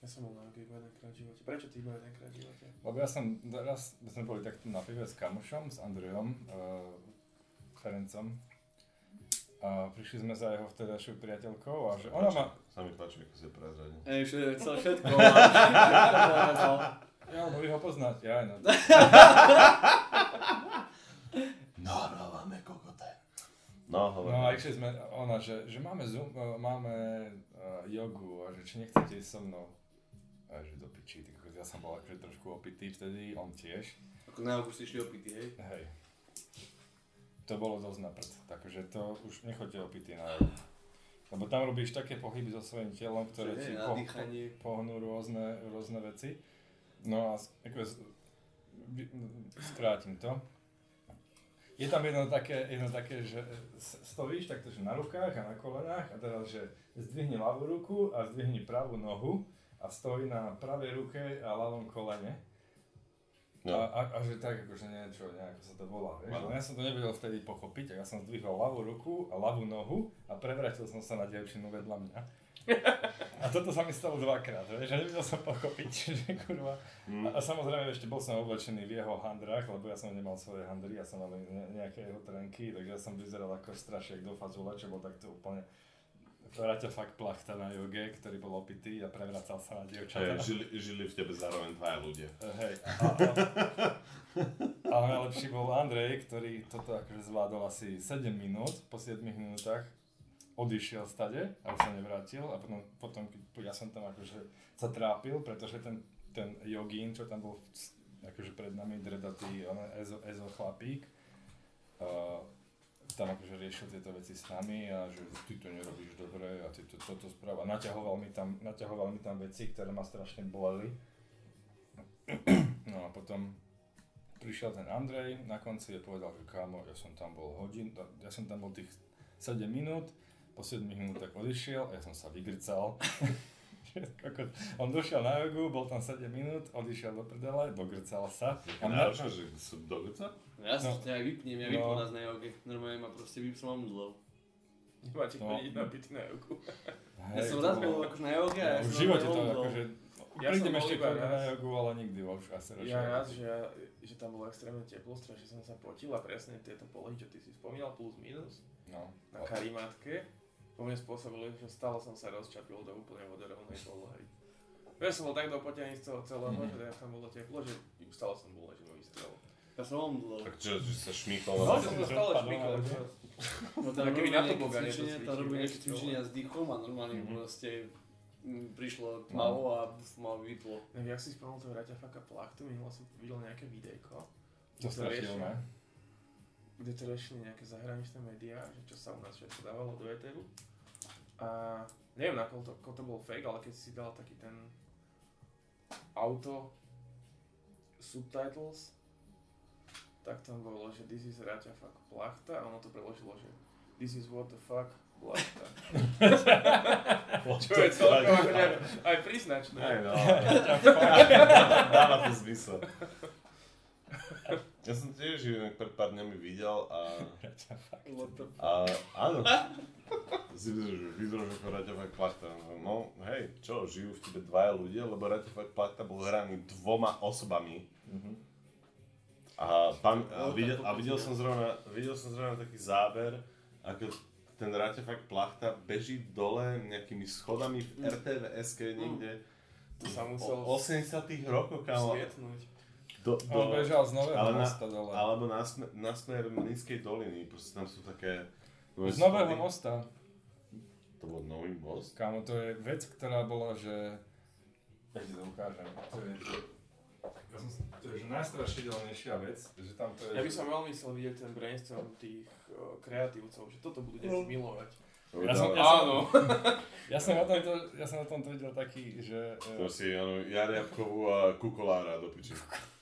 Ja som bol na gigu jedenkrát v živote. Prečo ty iba jedenkrát v živote? Lebo ja som, raz sme boli takto na pive s kamošom, s Andrejom, uh, Ferencom. A prišli sme za jeho vtedajšou priateľkou a že ona ma... Sa mi páči, ako si prezradil. Ej, všetko, všetko. všetko Ja, boli ho poznať, ja no. Nahrávame kokote. No, hovor. No a išli sme, ona, že, že máme, zoom, eh, máme uh, jogu a že či nechcete ísť so mnou. A že do piči, ty ja som bol akože trošku opitý vtedy, on tiež. Ako na si išli opity, hej? Hej. To bolo dosť na prd, takže to už nechoďte opitý na. Lebo tam robíš také pohyby so svojím telom, ktoré ti po, pohnú rôzne, rôzne veci. No a ako, skrátim to. Je tam jedno také, jedno také, že s- stojíš takto, že na rukách a na kolenách a teraz, že zdvihni ľavú ruku a zdvihni pravú nohu a stojí na pravej ruke a ľavom kolene. No. A, a, a, že tak, akože niečo, nejako sa to volá, vieš. No. ja som to nevedel vtedy pochopiť, tak ja som zdvihol ľavú ruku a ľavú nohu a prevrátil som sa na dievčinu vedľa mňa. A toto sa mi stalo dvakrát, vieš, a nevedel som pochopiť, že kurva. Mm. A, a samozrejme ešte bol som oblečený v jeho handrách, lebo ja som nemal svoje handry, ja som mal ne, nejaké jeho trenky, takže ja som vyzeral ako strašiek do fazula, čo bol takto úplne Raťa fakt plachta na joge, ktorý bol opitý a prevracal sa na dievčatá. Hej, žili, žili v tebe zároveň dvaja ľudia. Hej. A, a, a najlepší bol Andrej, ktorý toto akože zvládol asi 7 minút, po 7 minútach odišiel stade a už sa nevrátil a potom, potom ja som tam akože sa trápil, pretože ten, ten jogín, čo tam bol akože pred nami dredatý ezo, ezo chlapík, uh, tam akože riešil tieto veci s nami a že ty to nerobíš dobre a ty to, toto správa. Naťahoval mi tam, naťahoval mi tam veci, ktoré ma strašne boleli. No a potom prišiel ten Andrej na konci a povedal, že kámo, ja som tam bol hodin, ja som tam bol tých 7 minút, po 7 minútach odišiel a ja som sa vygrcal. On došiel na jogu, bol tam 7 minút, odišiel do prdele, dogrcal sa. A mňa, Náročné, že sú do grca? Ja si No. no. ťa aj vypnem, ja No. vypol nás na joge. Normálne ma proste vypsal mudlou. Nemáte No. chodiť na byty na jogu. Ja som raz bol akože na joge a ja v som živote to akože, Ja prídem som ešte kľudne na jogu, ale nikdy už asi radšej. Ja raz, že, ja, že tam bolo extrémne teplo, strašne som sa potil a presne tieto polohy, čo ty si spomínal, plus minus, No. na karimátke, po mne spôsobili, že stále som sa rozčapil do úplne vodorovnej polohy. Ja som bol tak dopotený z toho celého, Mhm. že teda tam bolo teplo, že stále som bol ležinový strel. Ja som omdlel. Tak čo, že sa šmýkol? No, som sa stále že- No tam na nejaké cvičenia, tam vieš, nejaké cvičenia s dýchom a normálne Mhm. proste mm, prišlo tmavo a ma vyplo. Jak si spomenul toho Raťa Faka Plachtu, minule som videl nejaké videjko, To strašidelné. kde to riešili nejaké zahraničné médiá, že čo sa u nás všetko dávalo do éteru. A neviem, to, koľko to bol fake, ale keď si dal taký ten auto subtitles, tak tam bolo, že this is Raťa fuck plachta a ono to preložilo, že this is what the fuck plachta. Čo je celkom akože aj príznačné. Aj no, dáva to zmysel. Ja som tiež inak pred pár dňami videl a, the a áno. Si vyzerá ako Raťa fakt plachta. No hej, čo, žijú v tebe dvaja ľudia, lebo Raťa fakt plachta bol hraný dvoma osobami. A, pam, a, videl, a videl, som zrovna, videl som zrovna taký záber, ako ten Raťa fakt plachta beží dole nejakými schodami v RTVS-ke niekde. To sa musel O 80 rokoch, kámo. svietnúť. Do, On do, bežal z nového ale na- mosta dole. alebo na, smer, na smer Nízkej doliny, proste tam sú také... nové Z nového schody. mosta. To bol nový most? Kámo, to je vec, ktorá bola, že... Ja ti to ukážem. To je. Ja som, to je že najstrašidelnejšia vec, že tam to je... Ja by som veľmi chcel vidieť ten brainstorm tých uh, kreatívcov, že toto budú deti milovať. Ja som- ja Áno. Ja som o tomto, ja som o tomto videl taký, že... To e, si, áno, Jariabkovú a Kukolára do piči.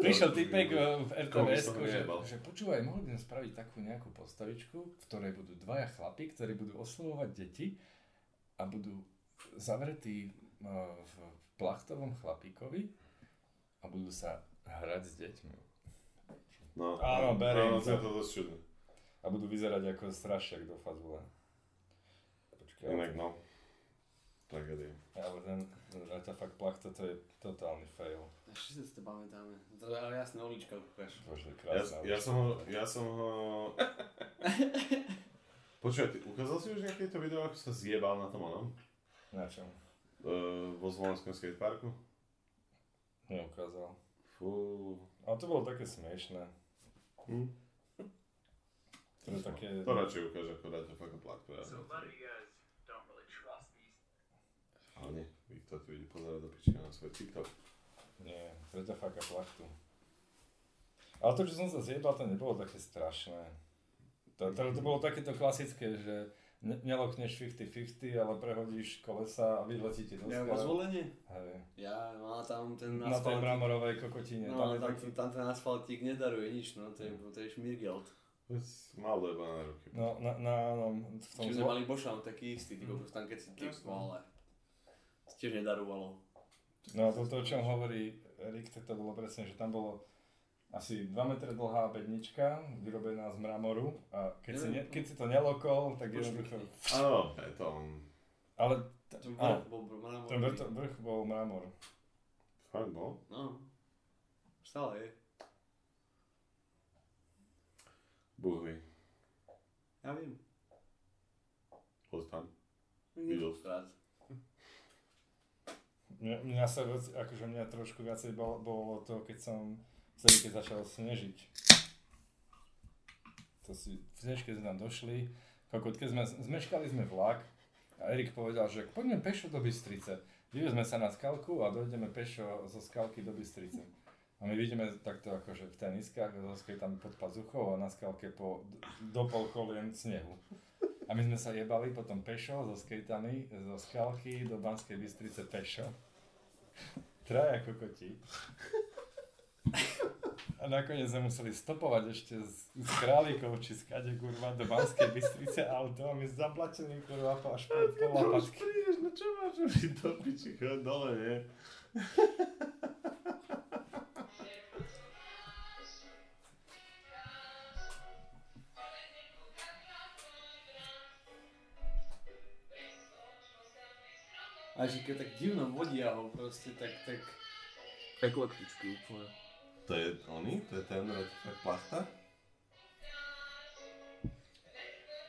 Prišiel typek e, v RTVS, že, že počúvaj, mohli by sme spraviť takú nejakú postavičku, v ktorej budú dvaja chlapi, ktorí budú oslovovať deti a budú zavretí e, v plachtovom chlapíkovi a budú sa hrať s deťmi. No, Áno, beriem No, to je to dosť čudné. A budú vyzerať ako strašiak do fazule. Počkaj, Inak no. Tragédia. ale ten, ten fakt plachta, to je totálny fail. Ešte si to pamätáme. To je ale jasné, Olička ukáž. Bože, Ja, krásna. ja som ho, ja som ho... Počúvaj, ty ukázal si už nejaké to video, ako sa zjebal na tom onom? Na čom? Uh, vo Zvolenskom skateparku? Neukázal. Fú. Ale to bolo také smiešné. Hm. To je také... To radšej ukáže, ako dáte fakt plak. So a lot of you guys don't really trust these. Ale nie, Viktor tu ide pozerať do piči na svoj TikTok. Nie, tretia faka plachtu. Ale to, čo som sa zjebal, to nebolo také strašné. To, to, to bolo takéto klasické, že ne, nelokneš 50-50, ale prehodíš kolesa a vyletí ti do Ja skla. rozvolenie? Hej. Ja, no a tam ten Na tej mramorovej kokotine. No, tam tam, taký... tam ten asfaltík nedaruje nič, no, to je, to je šmirgelt. Mal leba na ruky. No, na, na, no, v tom Čiže sme mali Boša, taký istý, ty kokos, tam keď si ty, ale tiež nedarovalo. No a toto, o čom hovorí Erik, tak to bolo presne, že tam bolo asi 2 metre dlhá bednička, vyrobená z mramoru a keď si, ne, keď si to nelokol, tak jednoducho... Áno, betón. Ale Ten áno, vrch bol bol mramor. ten vrch, vrch bol mramor. Fakt bol? No. Stále je. Búh vie. Ja viem. Tam. Videl krát. Mňa, mňa sa akože mňa trošku viacej bolo, to, keď som vtedy, keď začalo snežiť. To si, v snežke sme tam došli, kokot, keď sme, zmeškali sme vlak a Erik povedal, že poďme pešo do Bystrice. Vyvezme sa na skalku a dojdeme pešo zo skalky do Bystrice. A my vidíme takto akože v teniskách, so skejtami pod pazuchou a na skalke po, do pol kolien snehu. A my sme sa jebali potom pešo so skejtami zo skalky do Banskej Bystrice pešo. Traja kokoti. A nakoniec sme museli stopovať ešte z, z Králikov či z kade kurva do Banskej Bystrice auto a my zablačení kurva po až po, po lapatky. prídeš, no čo máš robiť do piči, dole, nie? A že keď tak divno vodia ho proste, tak, tak... Eklektický úplne. To je oný? To je ten Retifak plachta?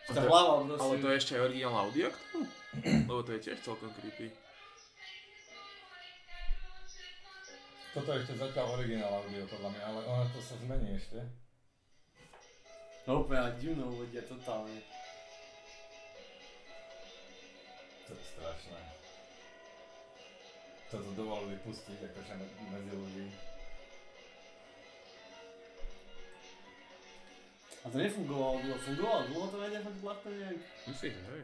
Tá hlava proste... Ale to je ešte aj originálna audio k tomu? Lebo to je tiež celkom creepy. Toto je ešte zatiaľ originál audio podľa mňa, ale ono to sa zmení ešte. No úplne divno vodia, totálne. To je strašné. Toto dovolili pustiť akože me- medzi ľudí. A to nefungovalo dlho, fungovalo dlho to nejde fakt ľahko nejak. Myslím, že hej.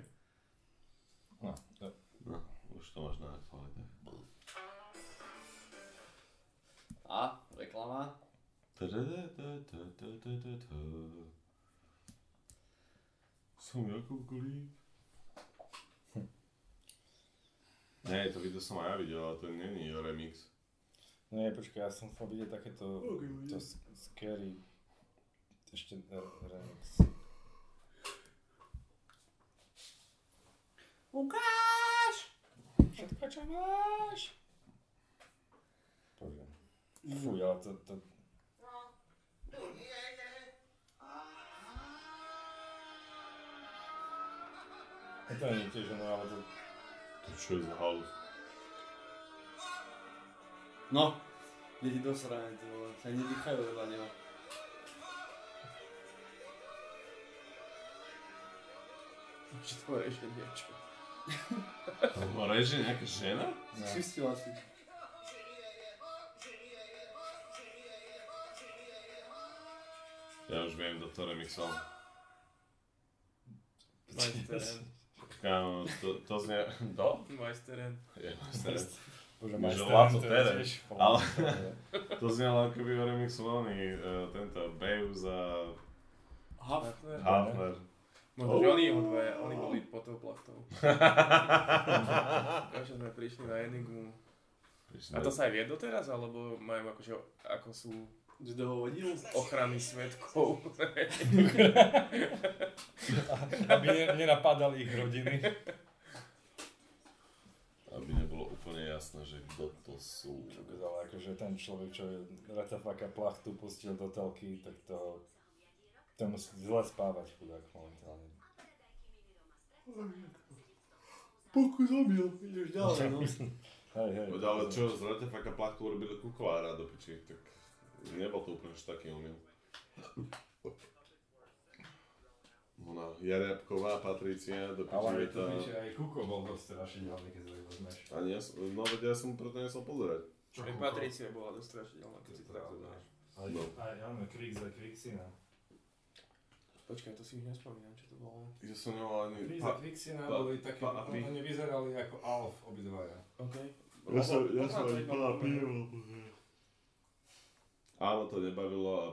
No, to, No, už to máš na aktualitách. A, reklama. Som Jakub Golík. Ne, to video som aj ja videl, ale to není remix. nie, počkaj, ja som chcel vidieť takéto to s- scary ešte re- remix. Ukáž! Všetko, čo máš. Bože. Fuj, ale to, to... A to nie je tiež ono, ale to... To čo je za halus? No, deti do srane, ty vole, sa nedýchajú vedľa neho. Všetko reže niečo. To reže nejaká žena? No. Čistila si. Ja už viem, kto to remixol. Majsteren. Kámo, to, to znie... Do? Majsteren. Je, majster. Bože, Že majster, Laco to je Tere. tiež Ale-. To znelo ako by remixovaný uh, tento Beus a Aha, Hafner. Možno, že oni, ho dve, oni boli pod tou plachtou. Takže sme prišli na Enigmu. A to sa aj vie doteraz, alebo majú akože, ako sú že to ho vodil? ochrany svetkov. Aby ne, nenapadali ich rodiny. Aby nebolo úplne jasné, že kto to sú. Ale akože ten človek, čo Ratafaka plachtu pustil do telky, tak to... To musí zle spávať chudák momentálne. Pokus zabil, ideš ďalej, no. Hej, hej. Veď, ale čo, z Retefaka plachtu urobili kukovára do piči, tak nebol to úplne až taký omyl. Ona, Jarebková, Patricia, do Ale je to píše, aj Kuko bol dosť strašidelný, keď ich vezmeš. A nie, no veď ja som preto nesol pozerať. Aj Patricia bola dosť strašidelná, keď si to tak zoberáš. Ale aj áno, Krik za Kriksina. Počkaj, to si už nespomínam, čo to bolo. Ja som nemal ani... Krik za Kriksina boli pi. oni vyzerali ako Alf obidvaja. OK. ja som, ja som to iba plná pivo. Áno, to nebavilo a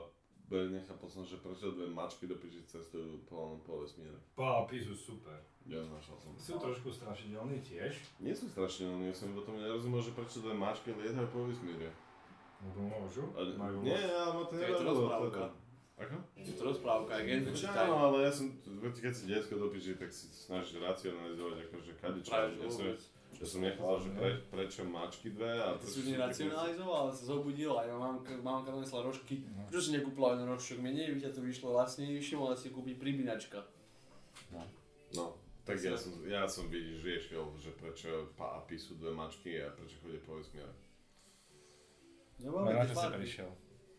nechápal som, že prečo dve mačky do piči cestujú po, po vesmíre. Pápi sú super. Ja našal som. Sú trošku strašidelní tiež. Nie sú strašne, ja som potom nerozumel, že prečo dve mačky lietajú po vesmíre. No môžu. A, Majú nie, ale to To je rozprávka. Ako? Je to rozprávka, aj keď to čítaj. Áno, ale ja som, keď si detsko do piči, tak si snažíš racionalizovať, akože že Ja som, ja som nechápal, že pre, prečo mačky dve a Ty si už neracionalizoval, ale sa zobudil aj mamka, mamka donesla rožky. No. Prečo si nekúpila len rožčok? Menej by ťa to vyšlo lacnejšie, mohla si kúpiť pribinačka. No, tak ja som, ja som vidíš, riešil, že prečo pápi sú dve mačky a prečo chodia po vesmíre. Nemáme Na tie čo si prišiel?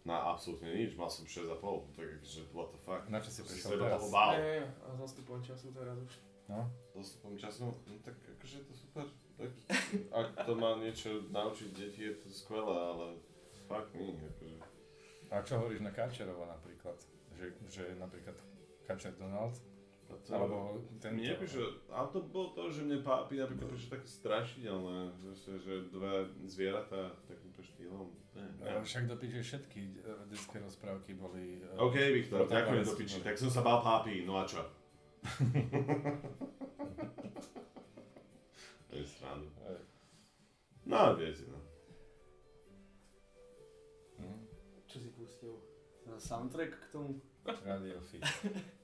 Na absolútne nič, mal som 6,5, tak akože what the fuck. Na čo si prišiel teraz? toho bál. Nie, nie, a zastupom času teraz už. No. Dostupom času, no tak akože je to super. Tak, ak to má niečo naučiť deti, je to skvelé, ale fakt nie, akože. A čo hovoríš na Kačerova napríklad? Že, že napríklad Kačer Donald? A to, Alebo ten... Nie, akože, ale to bolo to, že mne pápi napríklad prišlo také strašidelné, že, že dve zvieratá takýmto štýlom. to je- Ale však do piče všetky eh, detské rozprávky boli... eh, OK, Viktor, ďakujem do boli. Tak som sa bál pápi, no a čo? to je srandu. Hej. No, viete, no. Mhm. Čo si pustil? Soundtrack k tomu? Radio FIP.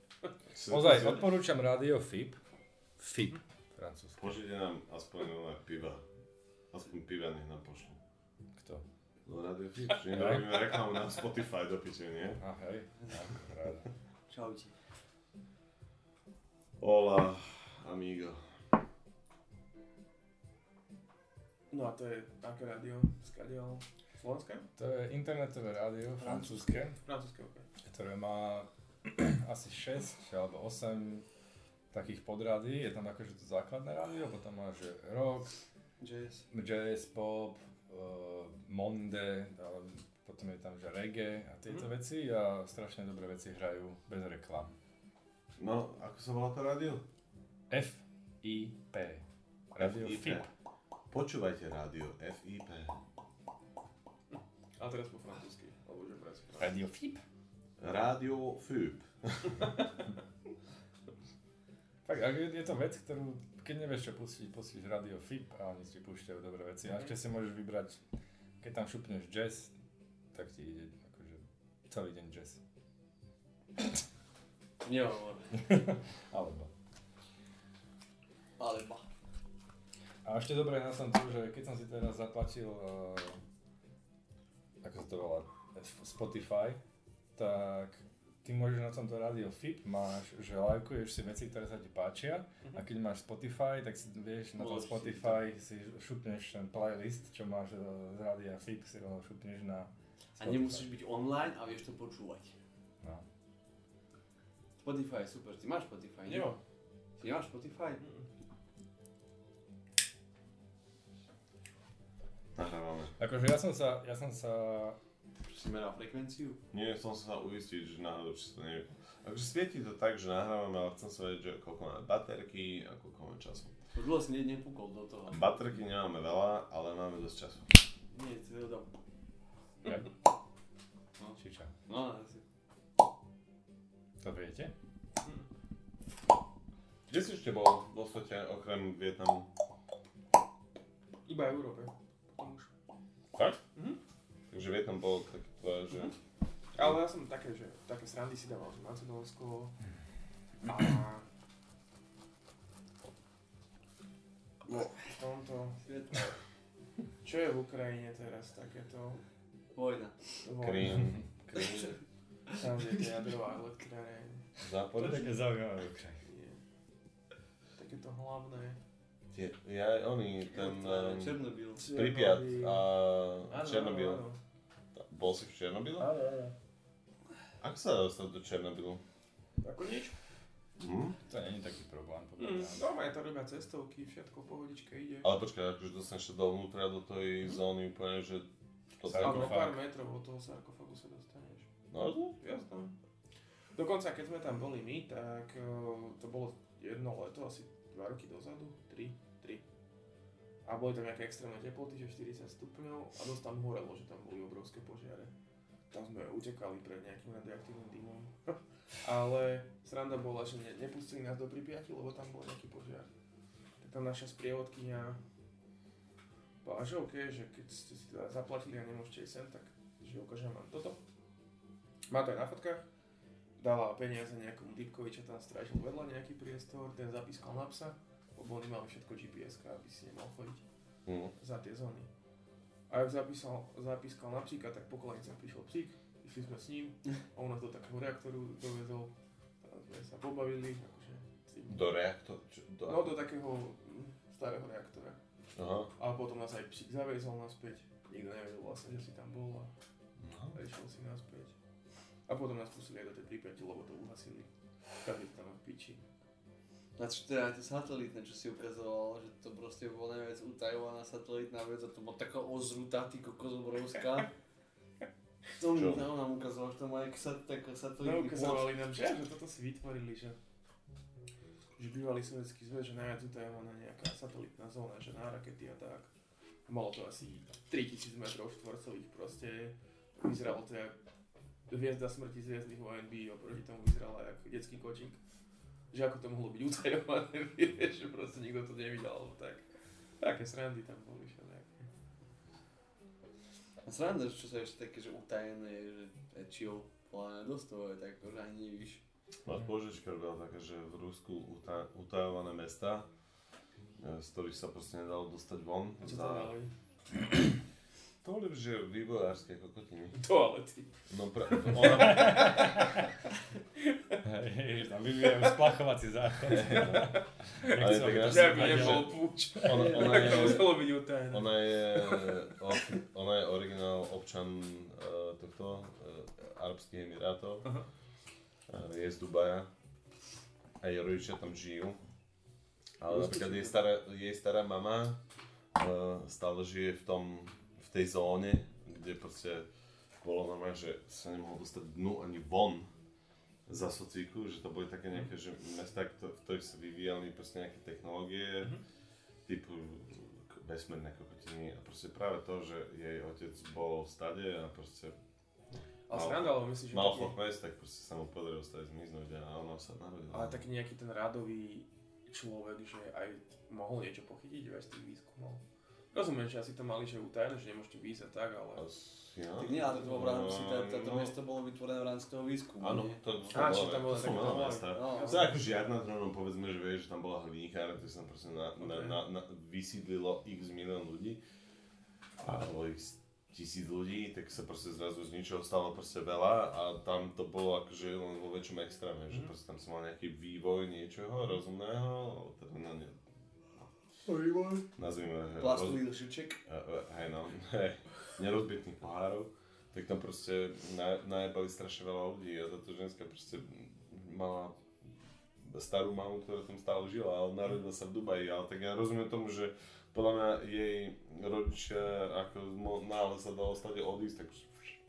Ozaj, odporúčam Radio FIP. FIP, francúzsky. Pošlite nám aspoň nové piva. Aspoň piva nech nám pošlú. Kto? No Radio Fit, že robíme reklamu na Spotify do piče, nie? A hej, ako ráda. Čaute. Hola, amigo. No a to je aké rádio? Skadiaľ? Slovenské? To je internetové rádio, francúzske, Francúzske, ok. ktoré má asi 6 alebo 8 takých podrády. Je tam akože to základné rádio, potom má že rock, Jazz. jazz, pop, uh, monde, ale potom je tam že reggae a tieto Mhm. veci a strašne dobré veci hrajú bez reklam. No, ako sa volá to rádio? F-I-P. Radio FIP. Počúvajte rádio FIP. A teraz po francúzsky. Alebo že brať Radio FIP? Rádio FIP. Tak, ak je, je to vec, ktorú, keď nevieš čo pustiť, pustíš Radio FIP a oni ti púšťajú dobré veci. A ešte si môžeš vybrať, keď tam šupneš jazz, tak ti ide akože celý deň jazz. Nehovor. Alebo. Alebo. A ešte dobré na tom to, že keď som si teraz zaplatil, uh, ako sa to volá, Spotify, tak ty môžeš na tomto rádio FIP, máš, že lajkuješ si veci, ktoré sa ti páčia a keď máš Spotify, tak si vieš na tom si Spotify si šupneš ten playlist, čo máš eh, z rádia FIP, si ho šupneš na A nemusíš byť online a vieš to počúvať. No. Spotify je super. Ty máš Spotify, nie? Nemám. Ty máš Spotify? Nahrávame. Akože ja som sa, ja som sa, Si meral frekvenciu? Nie, chcem sa uistiť, že náhodou či to nevie. Akože svieti to tak, že nahrávame, ale chcem sa vedieť, že koľko máme baterky a koľko máme času. Dlho si ne- nepukol do toho. Baterky nemáme veľa, ale máme dosť času. Nie, to dom. ja, No. či čo, No, asi. to viete? Kde si ešte bol vo svete, okrem Vietnamu? Iba Európe. Fakt? Mhm. Takže Vietnam bol taký tvoje, že... Ale ja som také, že také srandy si dával, že Macedónsko a... No, v tomto... Čo je v Ukrajine teraz takéto? Vojna. Krím, Krím, Tam je tie jadrová elektráreň. Zápor. zaujímavé Je. Takéto hlavné. Tie, ja, oni, ten... Um, Černobyl. Pripyat a Černobyl. Bol si v Černobyle? áno. áno. Ako sa dostal do Černobylu? Ako nič. Hm? To nie je taký problém, Mm, povedať. doma je to robia cestovky, všetko pohodičke ide. Ale počkaj, akože dostaneš sa dovnútra do tej zóny úplne, že... To Sarkofág. pár metrov od toho sarkofagu sa dostaneš. No? Jasné. Dokonca keď sme tam boli my, tak eh, to bolo jedno leto, asi 2 roky dozadu, 3, 3. A boli tam nejaké extrémne teploty, že 40 stupňov a dosť tam horelo, že tam boli obrovské požiare. tam sme utekali pred nejakým radioaktívnym dymom. Ale sranda bola, že ne, nepustili nás do Pripiati, lebo tam bol nejaký požiar. Tak tam naša sprievodkynia bola, že OK, že keď ste si teda zaplatili a nemôžete ísť sem, tak že ukážem vám toto. Má to aj na fotkách. Dala peniaze nejakomu typkovi, čo tam strážil vedľa nejaký priestor, ten zapískal na psa, lebo oni mali všetko gps aby si nemal chodiť Hm. za tie zóny. A ak zapísal, zapískal na psíka, tak po kolenicách prišiel psík, išli sme s ním a on nás do takého reaktoru dovezol. Tam sme sa pobavili, akože. Do reaktor... Čo, do... No do takého mm, starého reaktora. Aha. Ale potom nás aj psík zaviezol naspäť. Nikto nevedel vlastne, že si tam bol a No. išiel si naspäť. A potom nás pustili aj do tej Pripyati, lebo to uhasili. Každý tam v piči. Na čo teda to satelitné, čo si ukazoval, že to proste bolo najviac utajovaná satelitná vec a to bola taká ozrutá, ty kokos obrovská. To mi Čo? to nám ukazoval, že to má nejaký sat, tak No satelitný ukazovali nám, že, že toto si vytvorili, že že bývalý sovietský zväz, že najviac utajovaná nejaká satelitná zóna, že na rakety a tak. Malo to asi 3000 metrov štvorcových proste. Vyzeralo to jak hviezda smrti z hviezdnych vojen by oproti tomu vyzerala jak detský kočík. Že ako to mohlo byť utajované, vieš, že proste nikto to nevidel, alebo tak. Také srandy tam boli všelijaké. A sranda, že čo sa ešte také, že utajené, že to dosť toho je tak, že ani nevíš. Máš požička bola taká, že v Rusku uta- utajované mesta, e, z ktorých sa proste nedalo dostať von. A čo dali? To že vývojárske kokotiny. Toalety. No pra... ona... Hej, tam vyvíjajú splachovací záchod. Ale tak ja som- by nebol púč. Ona, ona, je, muselo byť utajené. ona, je, ona je originál občan uh, tohto uh, Arabských Emirátov. Uh, je z Dubaja. A jej rodičia tam žijú. Ale napríklad jej stará, jej stará mama uh, stále žije v tom, tej zóne, kde proste bolo normálne, že sa nemohol dostať dnu ani von za socíku, že to boli také nejaké, že mesta, v ktorých sa vyvíjali proste nejaké technológie, Mhm. typu vesmírne kokotiny a proste práve to, že jej otec bol v stade a proste Ale sranda, ale myslíš, že mal taký, chopmes, tak proste sa mu podarilo stade zmiznúť a ona sa narodila. ale taký nejaký ten radový človek, že aj mohol niečo pochytiť z tých výskumov. Rozumiem, že asi to mali, že utajené, že nemôžete výjsť a tak, ale... Asi, ja? Tak nie, ale to bolo v rámci, táto No, miesto bolo vytvorené v rámci toho výskumu, Áno, to, to, Á, to, či tam bolo to mesta. No, To ako žiadna dronom, povedzme, že vieš, že tam bola hliníkárna, to sa tam proste na, na, Ok. na, na, vysídlilo x milión ľudí, alebo x tisíc ľudí, tak sa proste zrazu z ničoho stalo proste veľa a tam to bolo akože len vo väčšom extréme, že Mhm. proste tam sa mal nejaký vývoj niečoho rozumného, teda na ne, nazvime Plastový šuček. Eh, eh, hej no, hej, nerozbitných pohárov, tak tam proste na, najebali strašne veľa ľudí a táto ženská proste mala starú mamu, ktorá tam stále žila, ale narodila sa v Dubaji, ale tak ja rozumiem tomu, že podľa mňa jej rodičia, ako náhle sa dalo stade odísť, tak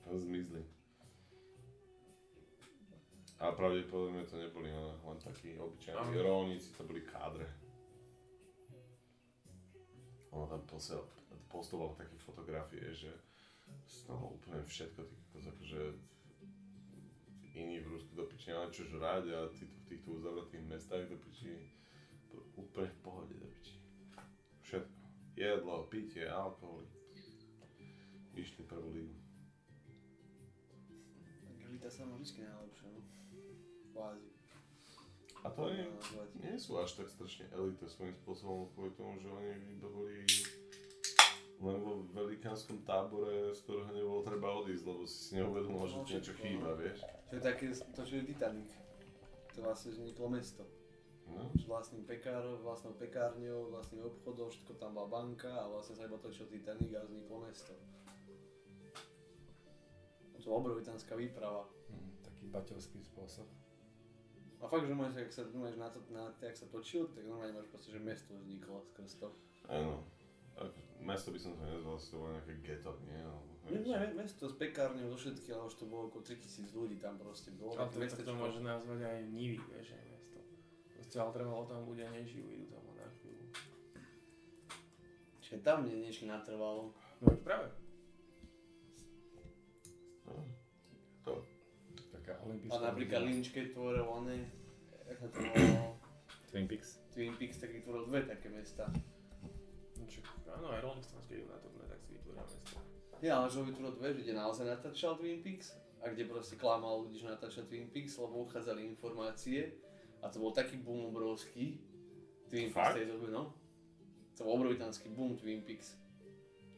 zmizli. A pravdepodobne to neboli len, takí obyčajní rolníci, to boli kádre. Ona tam posiel, postovala také fotografie, že toho úplne všetko, ty kokos, akože iní v Rusku do piči nemajú čo žrať a títo v týchto uzavretých mestách do piči úplne v pohode do piči. Všetko. Jedlo, pitie, alkohol. Išli prvú lígu. Elita sa má vždy najlepšie, no. V Ázii. A to je, Nazvať. nie sú až tak strašne elita svojím spôsobom kvôli tomu, že oni iba boli len vo velikánskom tábore, z ktorého nebolo treba odísť, lebo si si neuvedomoval, že ti niečo chýba, vieš. To je také, to čo je Titanic. To vlastne vzniklo mesto. No. S vlastným pekárov, vlastnou pekárňou, vlastným obchodom, všetko tam bola banka a vlastne sa iba točil Titanic a vzniklo mesto. To bola obrovitánska výprava. Hm, taký baťovský spôsob. A fakt, že máš, ak sa máš na to, na to, jak sa točil, tak normálne máš proste, že mesto vzniklo skrz to. Áno. Mesto by som to nezval, to bolo nejaké ghetto, nie? Alebo, Nie, nie, mesto s pekárňou, so všetkým, ale už to bolo okolo 3000 ľudí tam proste bolo. Ale to, to mestečko. môže nazvať aj Nivy, vieš, aj mesto. Proste, ale trvalo tam ľudia nežijú, idú tam na chvíľu. Čiže tam nie, nešli natrvalo. No práve. Olympijské A napríklad. Lynch, keď tvoril oné, jak sa to volalo, Twin Peaks. Twin Peaks, tak vytvoril dve také mesta. Čo, áno, aj Rolling Stones, keď na turné, tak si vytvoria mesto. Nie, ale že ho vytvoril dve, že kde naozaj natáčal Twin Peaks a kde proste klamal ľudí, že natáča Twin Peaks, lebo uchádzali informácie a to bol taký boom obrovský. Twin Peaks tej doby, no. To bol obrovitánsky boom Twin Peaks.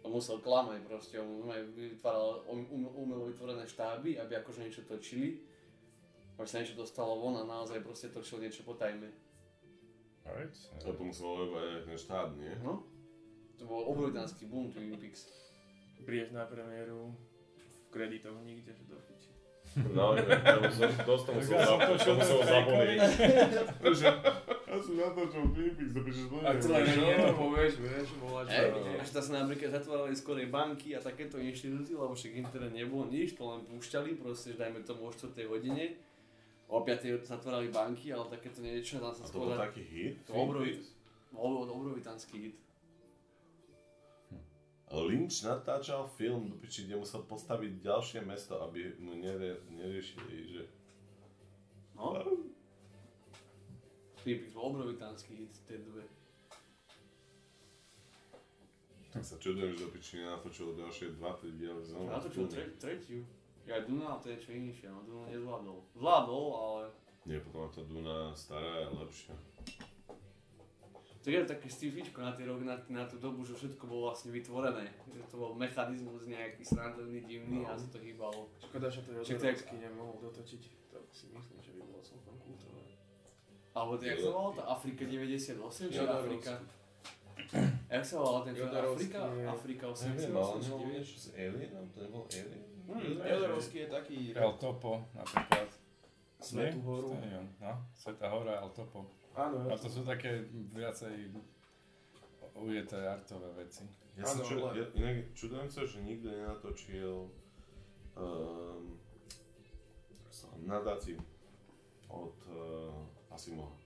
On musel klamať proste, on normálne vytváral um, um, umelo vytvorené štáby, aby akože niečo točili. Aby sa niečo dostalo von a naozaj proste točil niečo po tajme. Alright. To to muselo iba ten štát, nie? No. To bol obrovitánsky boom Twin Peaks. Prídeš na premiéru, v kreditoch nikde, že do. No, to som to musel to. Že, Ja som natáčal Twin Peaks, to píšeš do A celé nie to povieš, vieš, že... Hej, až tam sa napríklad zatvárali skorej banky a takéto inštitúcie, lebo však internet nebolo nič, to len púšťali, proste, že dajme tomu o 4 hodine. O 5 zatvárali banky, ale takéto niečo, tam sa A to bol skôr... taký hit? To bol obrovi- bol obrovitánsky hit. Lynch natáčal film, do piči, kde musel postaviť ďalšie mesto, aby mu nere, neriešili, že... No. Peaks bol obrovitánsky hit v tej dobe. Tak sa čudujem, že do piči nenatočil ďalšie 2-3 diely znova. Natočil tre- tretiu. Ja Duna, to je čo inšie, no Duna nezvládol. Zvládol, ale... Nie, potom tá Duna stará je lepšia. To je také sci-fičko na, rok, na, na tú dobu, že všetko bolo vlastne vytvorené. Že to bol mechanizmus nejaký srandovný, divný No. a sa to hýbalo. Škoda, že to je- Jodorowsky nemohol dotočiť. To si myslím, že by bolo celkom kultové. Alebo to, jak sa volalo to? Afrika 98? Či. Afrika? Jak sa volala ten film? Afrika? Afrika Neviem, ale 88? či nebolo 9? niečo s Alienom? To nebol Alien? Hm, Jodorowsky je taký... El Topo napríklad. Svetú horu. No, Sveta hora El Topo. Áno, A to sú také viacej ujeté artové veci. Ja sa Áno, ču, ale- ja, inak čudujem sa, že nikto nenatočil um, nadáci od uh, Asimova.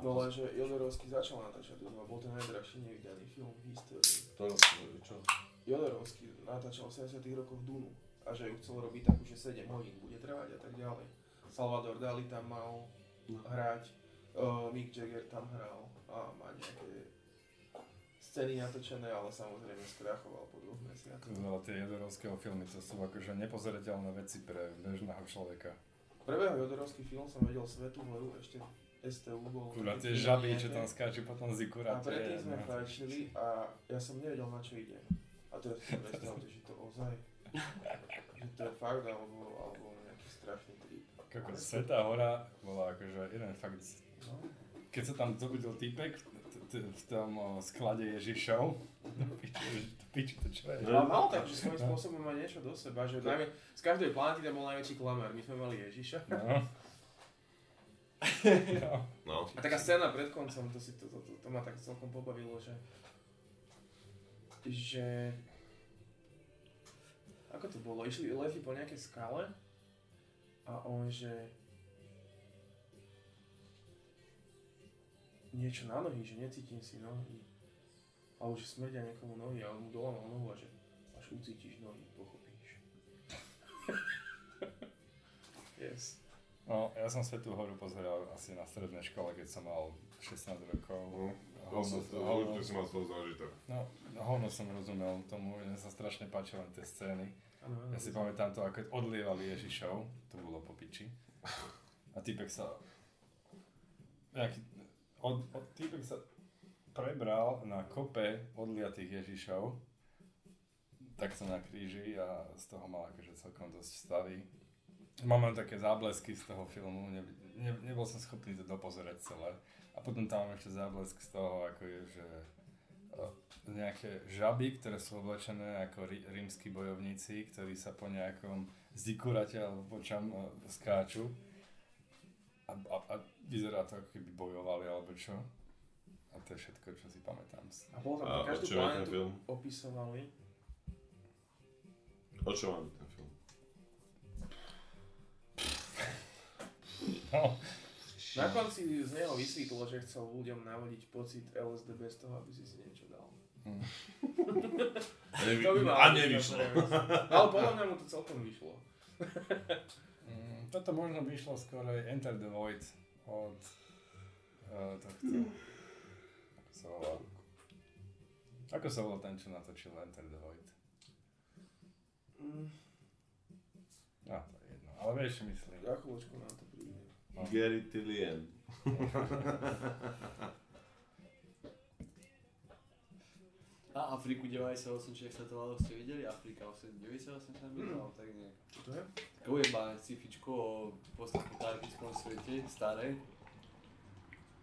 No lenže Jodorowsky začal natáčať, to bol ten najdrahší nevydaný film v histórii. To, čo? Jodorowsky natáčal v 70 rokoch Dunu a že ju chcel robiť takú, že 7 hodín bude trvať a tak ďalej. Salvador Dali tam mal hrať, uh, Mick Jagger tam hral a má nejaké scény natočené, ale samozrejme skrachoval po dvoch mesiacoch. Ale tie Jodorovského filmy, to sú akože nepozerateľné veci pre bežného človeka. Prvého Jodorovský film som vedel Svetú horu, ešte STU bol. Kurá, tie žaby, čo tam skáču potom z A ikuráte. predtým sme no. fajčili a ja som nevedel na čo ide. A teraz si predstavte, že to ozaj, že to je fakt alebo, alebo nejaký strašný trip. Kako Svetá hora bola akože jeden fakt... No. Keď sa tam zobudil týpek v tom sklade Ježišov, to piči, to čo je? Ale mal tak, že svojím spôsobom má niečo do seba, že najmä, z každej planety tam bol najväčší klamár, my sme mali Ježiša. No. no. No. A taká scéna pred koncom, to, si, to, to, to, to ma tak celkom pobavilo, že... Že... Ako to bolo? Išli letli po nejakej skale a on, že... Niečo na nohy, že necítim si nohy. Alebo že smrdia niekomu nohy a on mu dolamal nohu a že až ucítiš nohy, pochopíš. yes. no, ja som Svetú horu pozeral asi na strednej škole, keď som mal 16 rokov. No. Hovno, To hovno, si mal z toho zážitok. no, hovno som rozumel tomu, mne sa strašne páčili tie scény. Áno. Ja si pamätám to, ako odlievali Ježišov, to bolo po piči. A týpek sa... Nejaký, od, od, týpek sa prebral na kope odliatých Ježišov, takto na kríži a z toho mal akože celkom dosť stavy. Mám len také záblesky z toho filmu, ne, ne, nebol som schopný to dopozerať celé. A potom tam mám ešte záblesk z toho, ako je, že eh, nejaké žaby, ktoré sú oblečené ako rí, rímsky bojovníci, ktorí sa po nejakom zikurate alebo po čom eh, skáču. A, a, a vyzerá to, ako keby bojovali alebo čo. A to je všetko, čo si pamätám. A bol tam A každú ten planetu film? opisovali. O čo má byť ten film? No, Na konci z neho vysvetlo, že chcel ľuďom navodiť pocit LSD bez toho, aby si si niečo dal. hm. A, nevy- To by a nevyšlo. Ale podľa mňa mu to celkom vyšlo. Mm, toto možno by išlo skôr aj Enter the Void od uh, tohto. Ako sa volá? Ako sa volá ten, čo natočil Enter the Void? Mm, No, to je jedno. Ale vieš, čo myslím. za chvíľočku nám to príde. Gary Tillian. A Afriku 98, či sa to malo, ste videli? Afrika 8, 98 sa mi dalo, tak nejak. Čo to je? Také ujebané sci-fičko o postapokalyptickom svete, staré.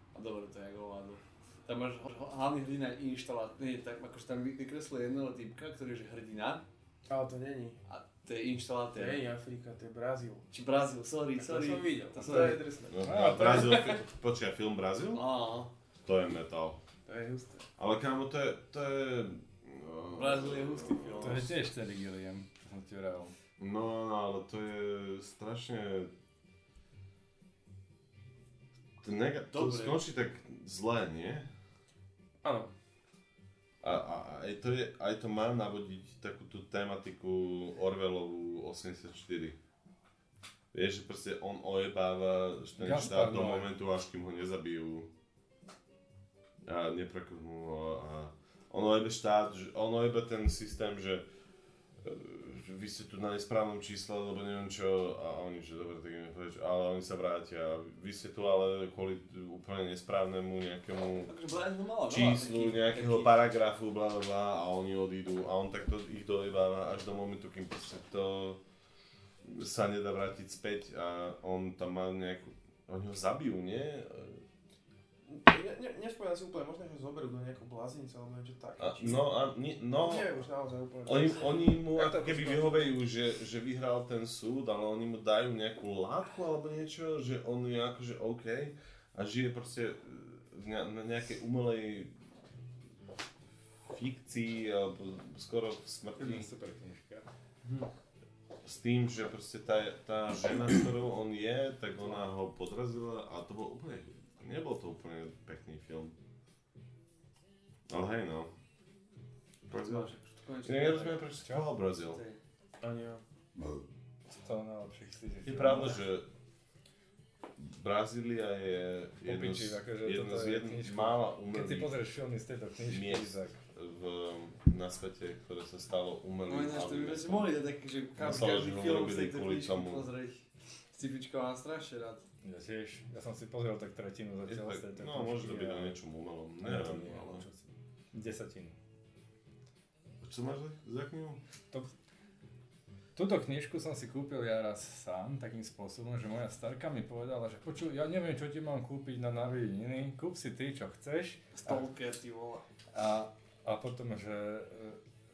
A dobre to je ako ovládu. Tam máš hlavný hrdina je inštalát, nie, tak akože tam vy- vykreslil jedného typka, ktorý je hrdina Ale to není. a to je To inštalatér. nie je Afrika, to je Brazíl. Či Brazíl, sorry, Tak to sorry. som videl. To To, je drsné. No, to fi- počkaj, film Brazil? Áno, To je metal. To je husté. Ale kámo, to je, to je... no, Brazíl je hustý film. To je tiež Terry Gilliam, čo som ti vral. No, no, ale to je strašne... To, nega- to skončí tak zle, nie? Áno. A, a, a aj, to je, aj to má navodiť takú tú tematiku Orwellovú 84. Vieš, že proste on ojebáva ten Gaspar štát do momentu, až kým ho nezabijú. A neprekonú ho a on ojebe štát, že on ojebe ten systém, že, e, vy ste tu na nesprávnom čísle, lebo neviem čo, a oni, že dobre, tak ideme preč, ale oni sa vrátia. Vy ste tu ale kvôli úplne nesprávnemu nejakému číslu nejakého paragrafu, bla bla bla a oni odídu a on takto ich dojebáva až do momentu, kým proste to sa nedá vrátiť späť a on tam má nejakú... Oni ho zabijú, nie? Ne, ne, nespomínam si úplne, možno, že zoberú do nejakého bláznice alebo niečo také. A, no, a, ni, no, Neviem už naozaj úplne. oni, oni mu Ja ako keby vyhovejú, že, že vyhral ten súd, ale oni mu dajú nejakú látku alebo niečo, že on je akože OK a žije proste v ne- na nejakej umelej fikcii alebo skoro v smrti. Super knižka. s tým, že proste tá, tá žena, s ktorou on je, tak ona ho podrazila a to bol úplne, nebol to úplne pekný film. Ale hej no. Brazil. Ja nerozumiem, prečo volal Brazil. Ani ja. To najlepších si Je pravda, že Brazília je jedno z, akože jedno z je jedno, knižka. mála Keď si umelých pozrieš filmy z tejto knižky, miest tak v, na svete, ktoré sa stalo No umelým. ináč, to by sme si mohli dať taký, že každý, film z tejto knižky pozrieť. Scifičko mám strašne rád. Ja tiež, ja som si pozrel tak tretinu Je zatiaľ z tak- No, môže to byť a- o niečom umelom. to Neviem, nie, ale... čo si- Desatinu. Čo máš za- za knihu? Túto knižku som si kúpil ja raz sám, takým spôsobom, že moja starka mi povedala, že počuj, ja neviem, čo ti mám kúpiť na narodeniny, kúp si ty, čo chceš. Stalker, ty vole. A, a potom, že,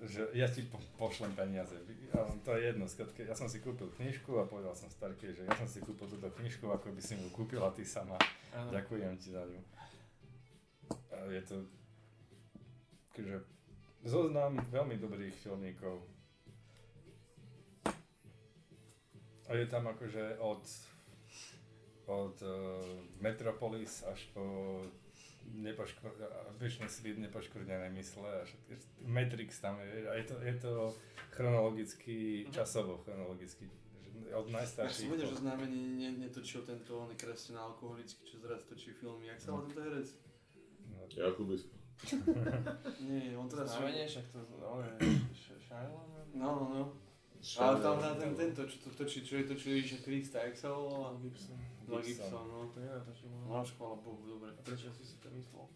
že ja ti po, pošlem peniaze. A to je jedno, skratke, ja som si kúpil knižku a povedal som starke, že ja som si kúpil túto knižku, ako by si mu kúpila ty sama. Áno. Ďakujem ti za ňu. A je to akože zoznam veľmi dobrých filmíkov. A je tam akože od od uh, Metropolis až po nepoškr- väčšine svit nepoškvrnené mysle a všetky, Matrix tam je, a je to, je to chronologicky, časovo chronologicky, od Ja som najstarších. vedel, že po- známe ne, ne, netočil tento oný kresťan alkoholický, čo zraz točí filmy. Jak sa volá tento herec? no, Jakubisko. Nie, on teraz... Znamenie, však to no, Shyamalan? No, no, no. Ale tam hrá ten, tento, čo to točí, čo je točil Ježiša Krista, jak sa volá? Gibson. Mel Gibson. No. To je to, čo má. No, chvála Bohu, dobre. A prečo si si to myslel?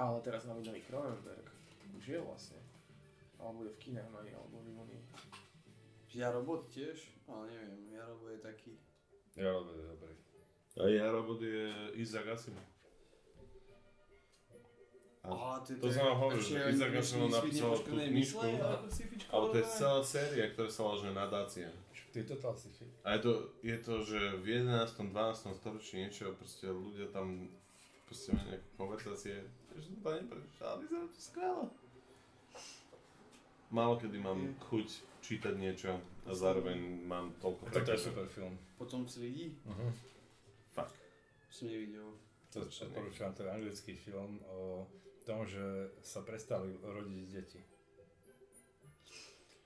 Ale teraz máme nový Cronenberg. Už je vlastne. Alebo bude v kinách nový, alebo mimo nich. Jarobot tiež? Ale neviem, Jarobot je taký... Ja robím dobrý. A ja robot je Isaac Asimov. A Á, to, to som vám hovoril, že Isaac Asimov napísal tú knižku, ale to je celá séria, ktorá sa volá že nadácia. Ty total si fi- A je to, je to, že v 11. 12. storočí niečo, proste ľudia tam proste majú nejaké konverzácie, že som to neprečítal, vyzerá to skvelé. Málo kedy mám chuť čítať niečo a zároveň mám toľko Toto je prekážok. super film. Potom si lidí? Uh-huh. Fakt. Som nevidel. To odporúčam, to je anglický film o tom, že sa prestali rodiť deti.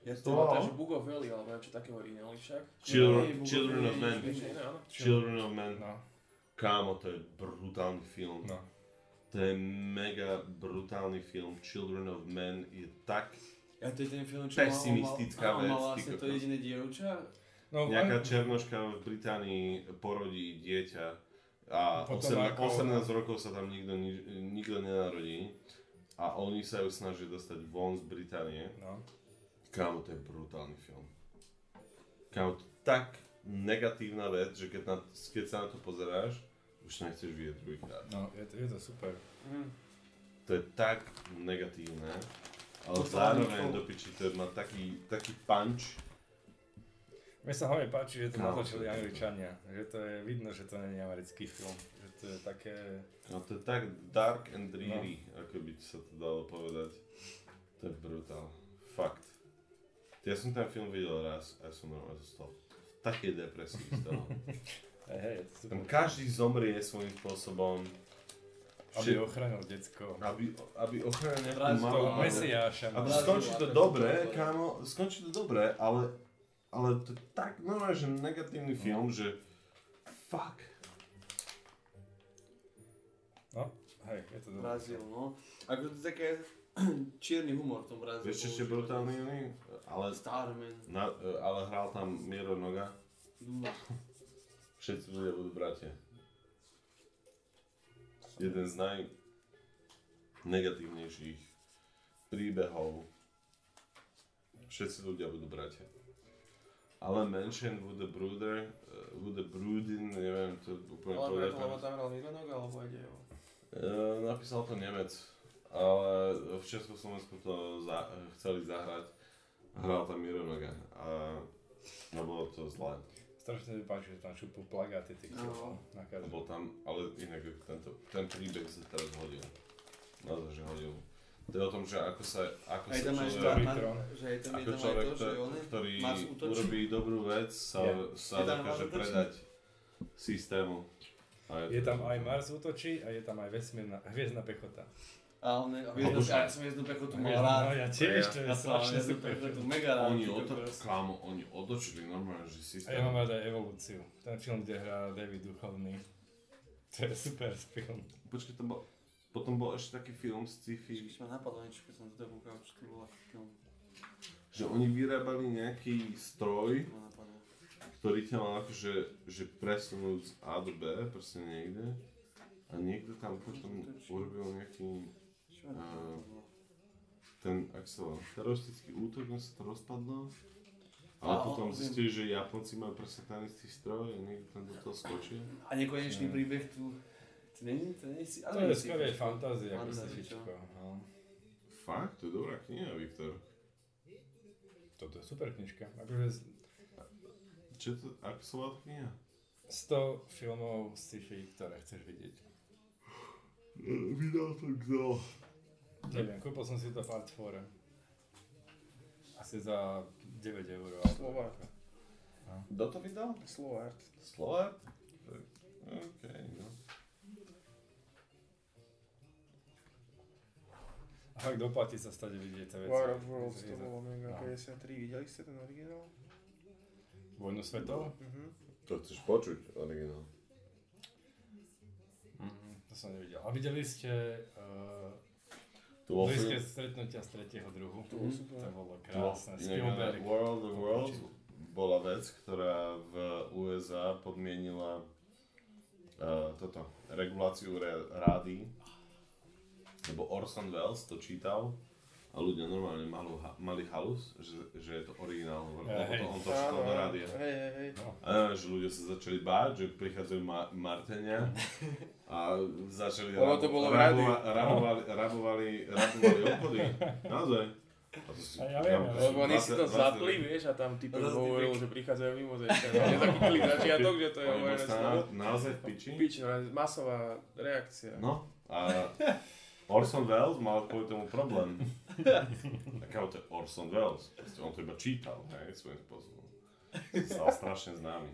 Ja si To- To je, že Book of Valley, alebo niečo také originálny však. Children, Children of Men. Áno. Children of Men. No, Kámo, to je brutálny film. no. To je mega brutálny film. Children of Men je tak... Ja to je ten film, čo Pesimistická mal, vec, mal, ty vlastne to jediné dievča. No, Nejaká černoška v Británii porodí dieťa a Potom 18, ako- 18 rokov sa tam nikto, ni- nikto nenarodí a oni sa ju snažia dostať von z Británie. no. Kámo, to je brutálny film. Kámo, to je tak negatívna vec, že keď, na, keď sa na to pozeráš, už to nechceš vidieť druhýkrát. No, je to, je to super. Hm. To je tak negatívne, ale To zároveň do piči to má taký, taký punch. Mne sa hlavne páči, že to Kámo, natočili Angličania. Že to je vidno, že to nie je americký film. Že to je také... No to je tak dark and dreary, no. ako by sa to dalo povedať. To je brutál. Fakt. Ja som ten film videl raz a ja som normálne zostal v takej depresii z toho. Super. Tam každý zomrie svojím spôsobom. Aby ochránil decko. aby, aby ochránil nejakú malú... To Mesiáša. Aby skončí to dobre, kámo, skončí to dobre, ale, ale to je tak normálne, že negatívny film, že fuck. No, hej, je to dobré. Brazíl, no. Ako to také čierny humor v tom Brazíle. Vieš ešte brutálny iný? Ale, Starman. na, ale hral tam Miro Noga. No. Všetci ľudia budú bratia. Jeden z najnegatívnejších príbehov. Všetci ľudia budú bratia. Ale Mention with the Bruder, uh, with the Bruden, neviem to úplne Ale povedať. lebo tam hral Mironok, alebo ide o... Uh, napísal to Nemec, ale v Československu to za, chceli zahrať. Hral tam Miro Noga a no bolo to zlé. Strašne mi páči, že tam šupú plagáty tých No. na A každom. bol tam, ale inak tento, ten príbeh sa teraz hodil. Naozaj, že hodil. To je o tom, že ako sa, ako A je sa tam aj človek, Throne. že je tam, je ako tam aj človek, to, že kto- on ktorý urobí dobrú vec, sa, Je. sa Je tam dokáže predať systému. A Je to- tam aj Mars útočí a je tam aj vesmírna, hviezdna pechota. A on je, a hviezdnu, Alebo- ja som hviezdnu pechotu mal Hviezdna- rád. No ja tiež, to je mal strašne super. pechotu mega rád. Oni, oto, kámo, oni otočili normálne, že A systém. ja mám rád aj evolúciu. Ten film, kde hrá David Duchovný. To je super film. Počkaj, to bol, potom bol ešte taký film z sci-fi, Ešte ma napadlo niečo, keď som to kúkal, čo to aký film. že oni vyrábali nejaký stroj, ktorý ťa mal akože že presunúť z A do B, proste niekde. A niekto tam potom urobil nejaký A- ten, ak sa volá, teroristický útok, no sa to rozpadlo. A, Ale potom viem. zistili, že Japonci majú presne ten istý stroj a niekto tam do toho skočil. A nekonečný príbeh tu... To není, to není si... To ale je skôr fantázia, ako. No. Fakt, to je dobrá kniha, Viktor. Toto je super knižka. Akože z- Čo to, ako sa volá kniha? 100 filmov sci-fi, ktoré chceš vidieť. Vydal to kto? Neviem, kúpil som si to v Artfore. Asi za 9 eur. Slovák. ako. Kto to vydal? Slovart. Slovák? OK, no. A fakt doplatí sa stade vidieť tie veci. War of Worlds, to bolo mega No. 53, videli ste ten originál? Vojnu svetov? Mhm. To chceš počuť, originál. Mhm, to som nevidel. A videli ste uh, To bol blízke film, stretnutia z tretieho druhu? Super. To bolo krásne. inak, Spielberg. World of Worlds bola vec, ktorá v USA podmienila uh, toto, reguláciu re- rády, lebo Orson Welles to čítal a ľudia normálne mali, mali halus, že, že je to originál, lebo Hej. to, on to čítal do rádia. hej, hej, hej. A že ľudia sa začali báť, že prichádzajú ma- Martenia a začali Lebo to bolo rabova- rabovali, rabovali, rabovali obchody. Naozaj. A to si, A ja viem, ale- Lebo oni si to 20 zapli, vieš, a tam typek zase hovoril, že prichádzajú mimozemšťania. Je taký klid začiatok, že to je slovo. na- naozaj v piči. Pič, no, masová reakcia. No a Orson Welles mal kvôli tomu problém. Akáho to je Orson Welles? On to iba čítal, hej, svojím spôsobom. Stal strašne známy.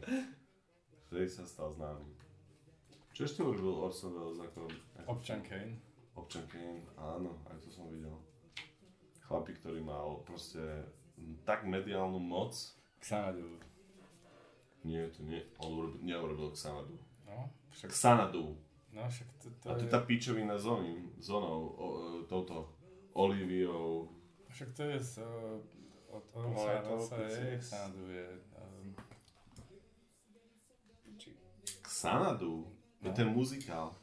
Vtedy sa stal známy. Čo ešte urobil Orson Welles ako Občan Kane. Občan Kane, áno, aj to som videl. Chlapík, ktorý mal proste tak mediálnu moc. Xanadu. Nie, to nie, on urobil, neurobil Xanadu. No, však, Xanadu. No, však to, to, A to je, je tá pičovina zóny, zónou, o, e, touto Oliviou. však to je z, uh, od No, Rosa, je je, Xanadu je, um, Xanadu? Je No. ten muzikál.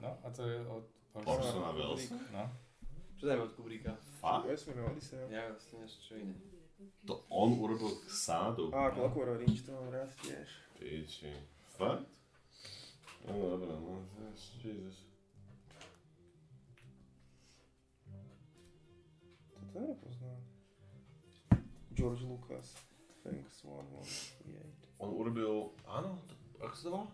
no a to je od Orsona Welles. No, Čo dajme od Kubricka? Fakt? Vesmírne Odisea. Ja vlastne niečo čo iné. To on urobil Xanadu? A Clockwork Orange, to mám rád tiež. Piči. Fakt? No dobré, no. Jesus. Toto nepoznám. George Lucas. Thanks one one three eight. On urobil, áno, to, ako sa to volá?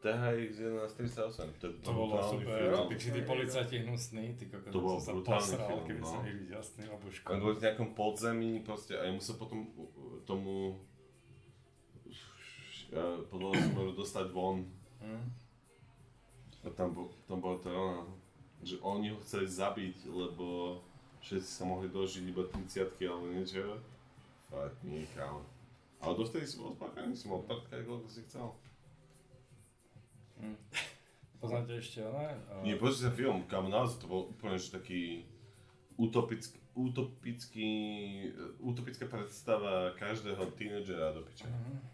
THX 1138, to, je to bolo super, film. piči, tí policajti hnusní, ty kokos, To bol som sa posral, film, keby no. sa ich jasný obuško. On bol v nejakom podzemí, proste, a jemu sa potom uh, tomu ja, podľa môžu dostať von. Hm? A tam, bo, tam bolo to ono, že oni ho chceli zabiť, lebo všetci sa mohli dožiť iba 30 alebo niečo. Fakt, nie, kámo. Ale dovtedy si bol spákaný, si mohol prtkať, koľko si chcel. Hm. Poznáte ešte oné? Uh, Nie, pozri sa film, kam naozaj to bol úplne že taký utopický, utopický, utopická predstava každého tínedžera do piče. Mhm.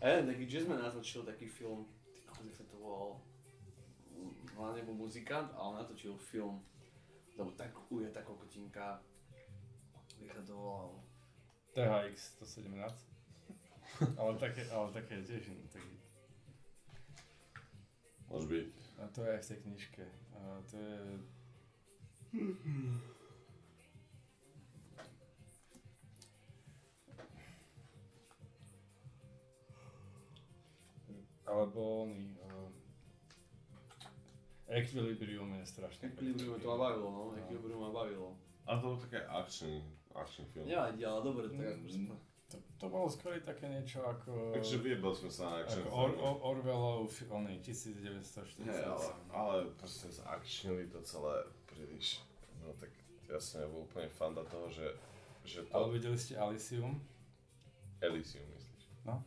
A jeden taký jazzman natočil taký film, jak sa to volal. On nebol muzikant, ale on natočil film. Bol tak ujatá kokotinka. Jak sa to volalo? THX 117. ale také, ale také tiež taký, Môže byť. a to je aj v tej knižke. A to je... Alebo oný... Uh, Equilibrium je strašne. Equilibrium to ma bavilo, no. Equilibrium ma bavilo. A to bol také action, action film. Nevadí, ale dobre, tak Mm, sa... To, to bolo skôr také niečo ako... Takže vyjebal sme sa na action Ako Or. Or, Orwellov, oný 1940. Hej, ale, ale proste zakčnili to celé príliš. No tak ja som nebol úplne fanda toho, že, že to... Ale videli ste Alicium? Elysium, myslíš? No.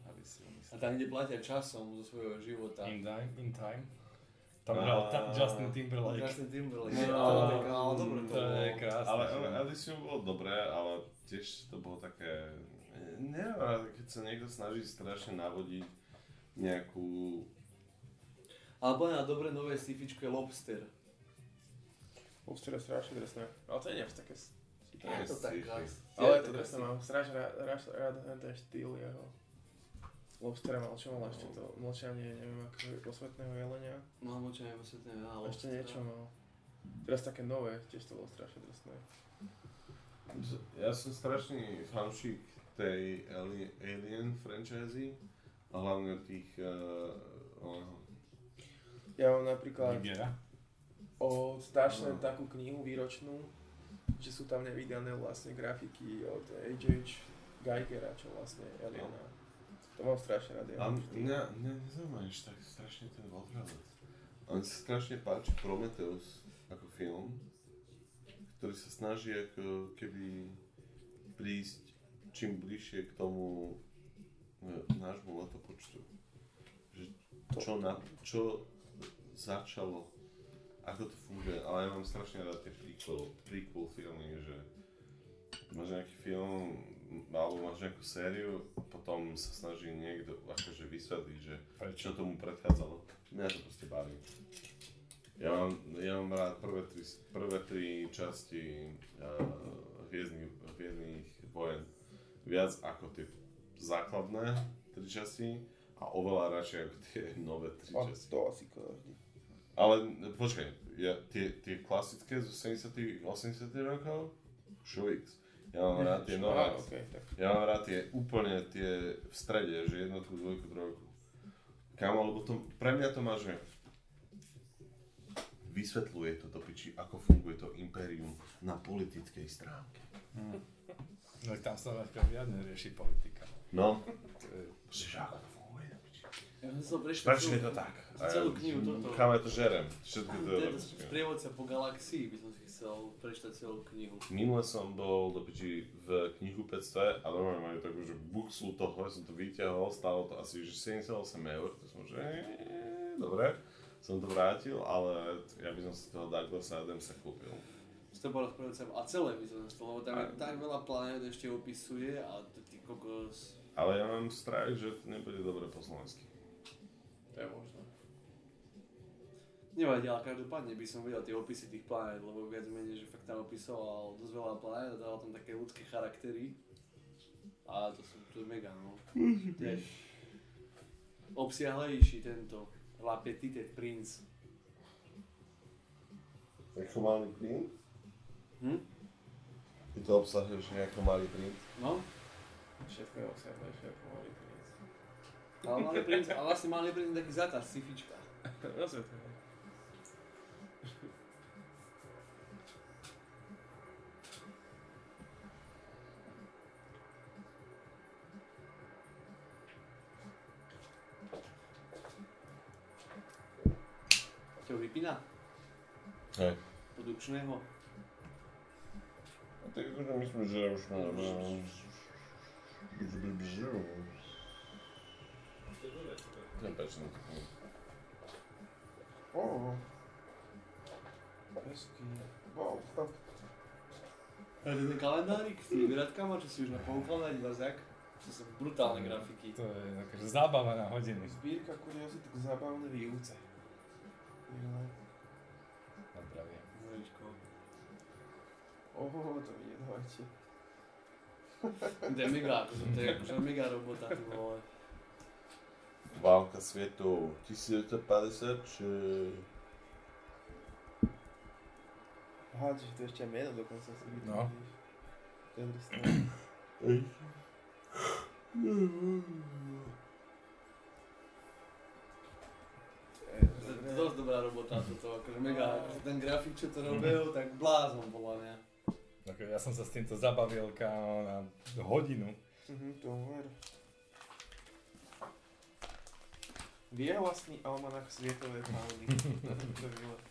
A tam, kde platia časom zo svojho života. In Time? In Time? Tam hral ta, Justin Timberlake. Justin Timberlake. No, No, to, tak, ale dobre to to je krásne. Ale, Elysium bolo dobré, ale tiež to bolo také... Neviem, keď sa niekto snaží strašne navodiť nejakú... Ale podľa mňa dobré nové sci-fičko je Lobster. Lobster je strašne drsné. Ale to je neviem, také... Je to taká... Ale je to drsné, mám strašne rád, rád rád ten štýl jeho. Lobstera mal, čo mal ešte to mlčanie, neviem, ako posvetného jelenia. No, močo nebo sa ten A ešte niečo mal. Teraz také nové, tiež to bolo strašne drsné. Ja som strašný fanúšik tej Ali- Alien franchise a hlavne tých... Uh, Ja mám napríklad Nigeria. o strašne No. takú knihu výročnú, že sú tam nevydané vlastne grafiky od H.H. Geigera, čo vlastne je Aliena. To mám strašne rád. a Ja. mňa, mňa nezaujíma ešte tak strašne ten Ultraviolet. A mne sa strašne páči Prometheus ako film, ktorý sa snaží ako keby prísť čím bližšie k tomu e, nášmu letopočtu. Že čo, na, čo začalo, ako to funguje, ale ja mám strašne rád tie prequel, prequel filmy, že máš nejaký film, alebo máš nejakú sériu, potom sa snaží niekto akože vysvetliť, že Prečo? čo tomu predchádzalo. Mňa to proste baví. Ja mám, ja mám rád prvé tri, prvé tri časti uh, hviezdnych, hviezdnych vojen viac ako tie základné tri časti a oveľa radšej ako tie nové tri A časti. to asi každý. Ale počkaj, ja, tie, tie klasické zo 70 80 rokov, Šuvix. Ja mám rád tie nové. Á, okej, tak. Ja mám rád tie úplne tie v strede, že jednotku, dvojku, trojku. Kámo, lebo to, pre mňa to má, že vysvetľuje to do piči, ako funguje to impérium na politickej stránke. No tam sa napríklad žiadne rieši politika. No, To je, že ako to funguje do piči. Ja som prešiel Strašne celú- to tak. Celú knihu toto. Kam ja to žerem. Všetko to Tento sprievodca po galaxii by som si chcel prečítať celú knihu. Minule som bol do piči v knihu 500 a normálne majú takú, že buchslu toho, som to vyťahol, stálo to asi že 78 eur, to som že dobre, som to vrátil, ale ja by som si toho Douglasa Adamsa kúpil. To bolo sprievodca a celé by som chcel, lebo tam A- tak veľa planét ešte opisuje a to ty kokos, Ale ja mám strach, že to nebude dobre po slovensky. to je možné. Nevadí, ale každopádne by som vedel tie opisy tých planét, lebo viac menej, že fakt tam opisoval dosť veľa planét a dával tam také ľudské charaktery. A to sú to je mega, no. Tiež obsiahlejší tento La Petite Prince. Ako malý print? Hm? Ty to obsahuješ nejaký malý print? No, Všetko je obsiahlejšie ako malý princ. ale malý princ, ale vlastne malý princ je taký zlatá scifička. Rozumiem Produkčného. A tak akože myslím, že už máme... Nepečne. Ó. Hezký. Wow. A ten kalendárik s tými vyradkama, čo si už na poukladať, bazák. To sú brutálne grafiky. To je akože zábava na hodiny. Zbírka kuriozit k zábavné výuce. Jo. おおというのは一応デミガード tega žarmiga robota nivoja. Walka svetu 1956. Aha, czy to jeszcze miałem do końca sobie No. Dobry stan. To dość dobra robota to cała, że mega, ten grafik czy to robił, tak blazą woła, nie? Ako ja som sa s týmto zabavil kámo, na hodinu. Mhm, to ver. Vie vlastný almanach svietovej fauny. To je?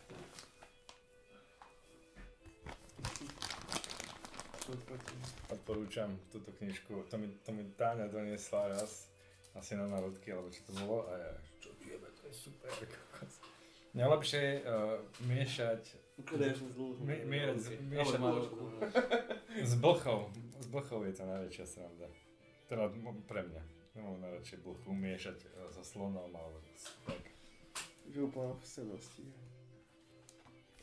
Odporúčam túto knižku. To mi, to mi Táňa doniesla raz. Asi na národky, alebo čo to bolo. A ja, čo jebe, to je super. Najlepšie je uh, miešať Konečne. Mi- má s blchou. S blchou je to najväčšia sranda. Teda pre mňa. Nemám najradšej blchu miešať uh, so slonom alebo tak. Že úplne v sedosti.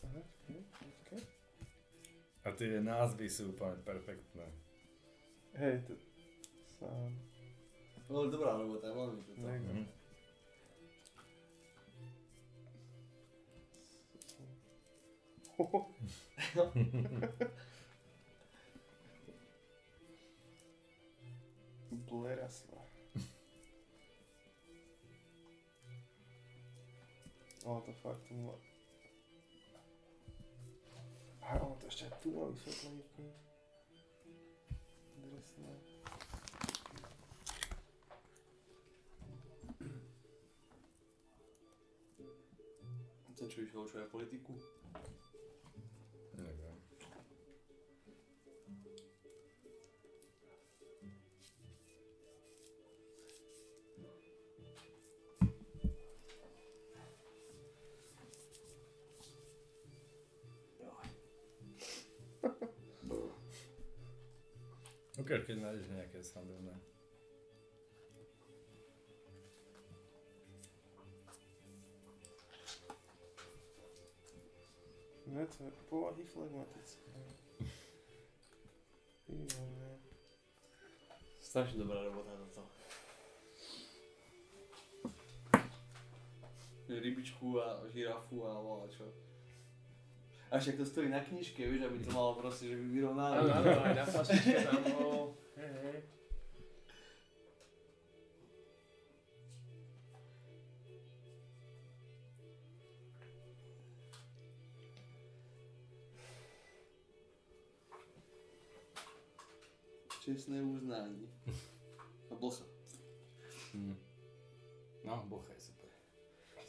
Aha, hm. A tie názvy sú úplne perfektné. Hej, to... Sám. Ale dobrá robota, veľmi. Mhm. Blerasla. Ale to fakt tu má... A on to ešte tu má vysvetlenku. Dresné. Ten čo išiel čo aj politiku? Ukáž, keď nájdeš nejaké srandovné. Ne, to je povahy flegmatické. Výborné. Strašne dobrá robota toto. Rybičku a žirafu a voľa čo. A však to stojí na knižke, vieš, aby to malo proste, že by vyrovnané. Áno, áno, aj na flašičke tam bol. Hej, hej. Čestné uznání. A bosa. Hm. No, bocha super.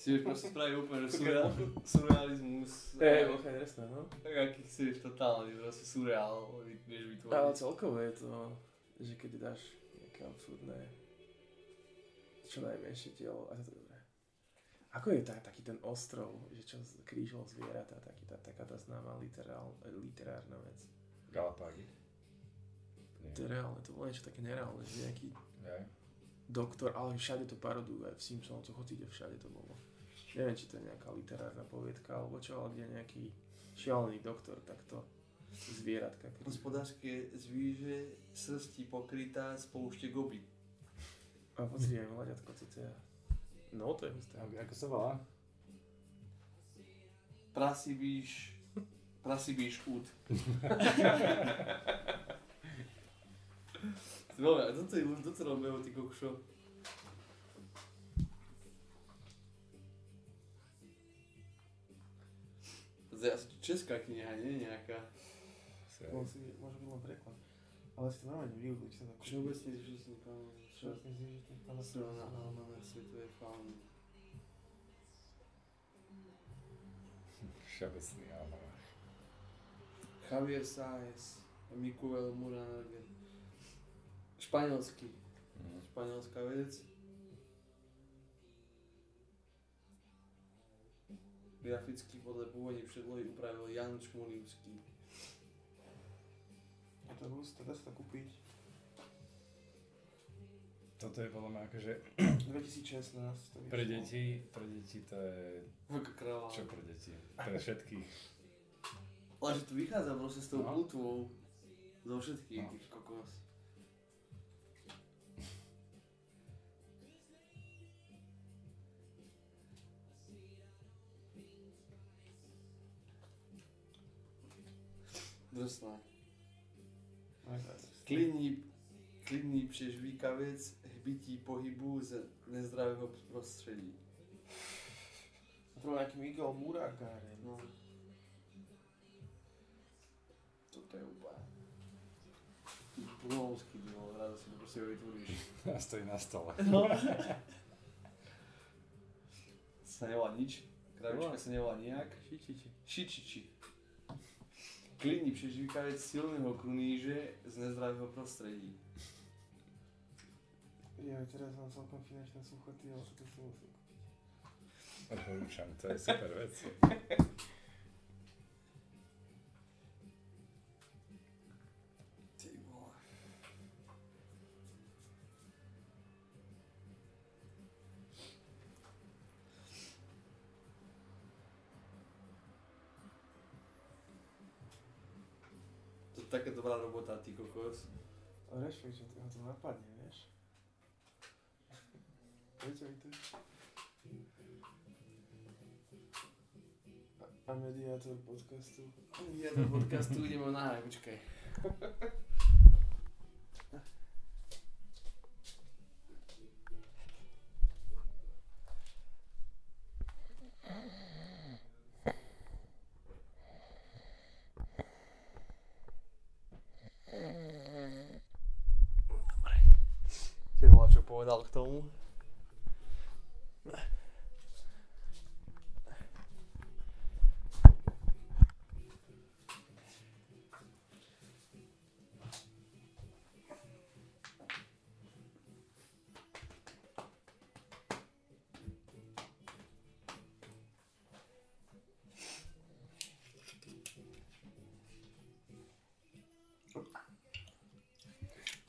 Si vieš proste spraviť úplne, že surreal, surrealizmus. Hej, veľká dresná, no. Tak aký chceš totálny, proste surreál, vieš Ale vytvoriť. celkovo je to, že keď dáš nejaké absurdné, čo najmenšie telo, a to je dobré. Ako je tá, taký ten ostrov, že čo krížol zvieratá, taký, tá, taká tá známa literál, literárna vec. Galapágy. To je reálne, to bolo niečo také nereálne, že nejaký Hej. doktor, ale všade to parodujú, aj v Simpsonoch, hocide všade to bolo. Neviem, či to je nejaká literárna poviedka, alebo čo, ale kde nejaký šialený doktor takto zvieratka. kríži. Hospodářské zvíře srstí pokrytá spouště goby. A pozri aj mladiatko, co to je. No, to je husté. Ako sa volá? Prasibíš, prasibíš út. Dobre, a toto je už toto robíme, ty kokšo. To je asi česká kniha, nie nejaká. Musí, môže byť len preklad. Ale si to normálne využiť, sa to Všeobecne zvýšený pán. Všeobecne pán na Strana Almana Svetové fauny. Všeobecný almanach. Javier Sáez, Mikuel Muraner. Španielský. Mhm. Španielská vec. Graficky podľa pôvodnej predlohy upravil Jan Čmulivský. Je to husté, dá sa to kúpiť. Toto je podľa mňa akože 2016 to vyšlo. pre deti, pre deti to je, kráľa. čo pre deti? Pre všetkých. Ale že to vychádza proste s tou No. plutvou. Zo všetkých, No. kokos. Tak. Klidný, klidný přežvíkavec hbití pohybu z nezdravého prostředí. To bol nejaký Miguel Muragáren. No. Toto je úplne... Budovský by bol rád, si to proste vytvoríš. A stojí na stole. No. sa nevolá nič. Kravička sa nevolá nijak. Šičiči. Šičiči. Klidný přežvíkavec silného kruníže z nezdravého prostredí. Ja teraz mám celkom finančné súchoty, ale to si musím kúpiť. Odporúčam, to je super vec. kokos. Rešpekt, že to, to napadne, vieš. Viete mi to? A- A mediátor podcastu. Do podcastu ideme nahrať, počkaj. Tiež bola čo povedal k tomu.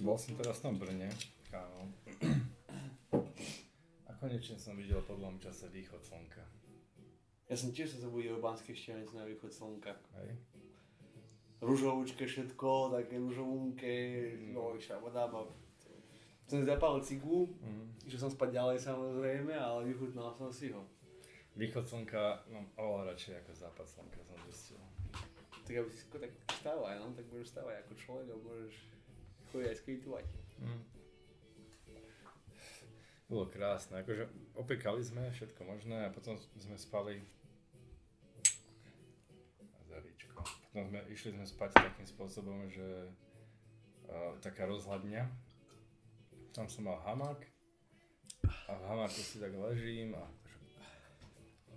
Bol som teraz v tom Brne, kámo. A konečne som videl po dlhom čase východ slnka. Ja som tiež sa zabudil o Banskej štiavnici na východ slnka. Hej? Ružovúčke všetko, také ružovúnke, no iša voda. Som zapálil cigu, Mhm. išiel som spať ďalej samozrejme, ale vychutnal som si ho. Východ slnka mám oveľa radšej ako západ slnka, som zistil. Tak aby si tak stávaj, no, tak môžeš stávať ako človek a môžeš chodiť aj skateovať. Mm. Bolo krásne, akože opekali sme všetko možné a potom sme spali zavíčko. Potom sme, išli sme spať takým spôsobom, že uh, taká rozhľadňa. Tam som mal hamák A v hamáku si tak ležím a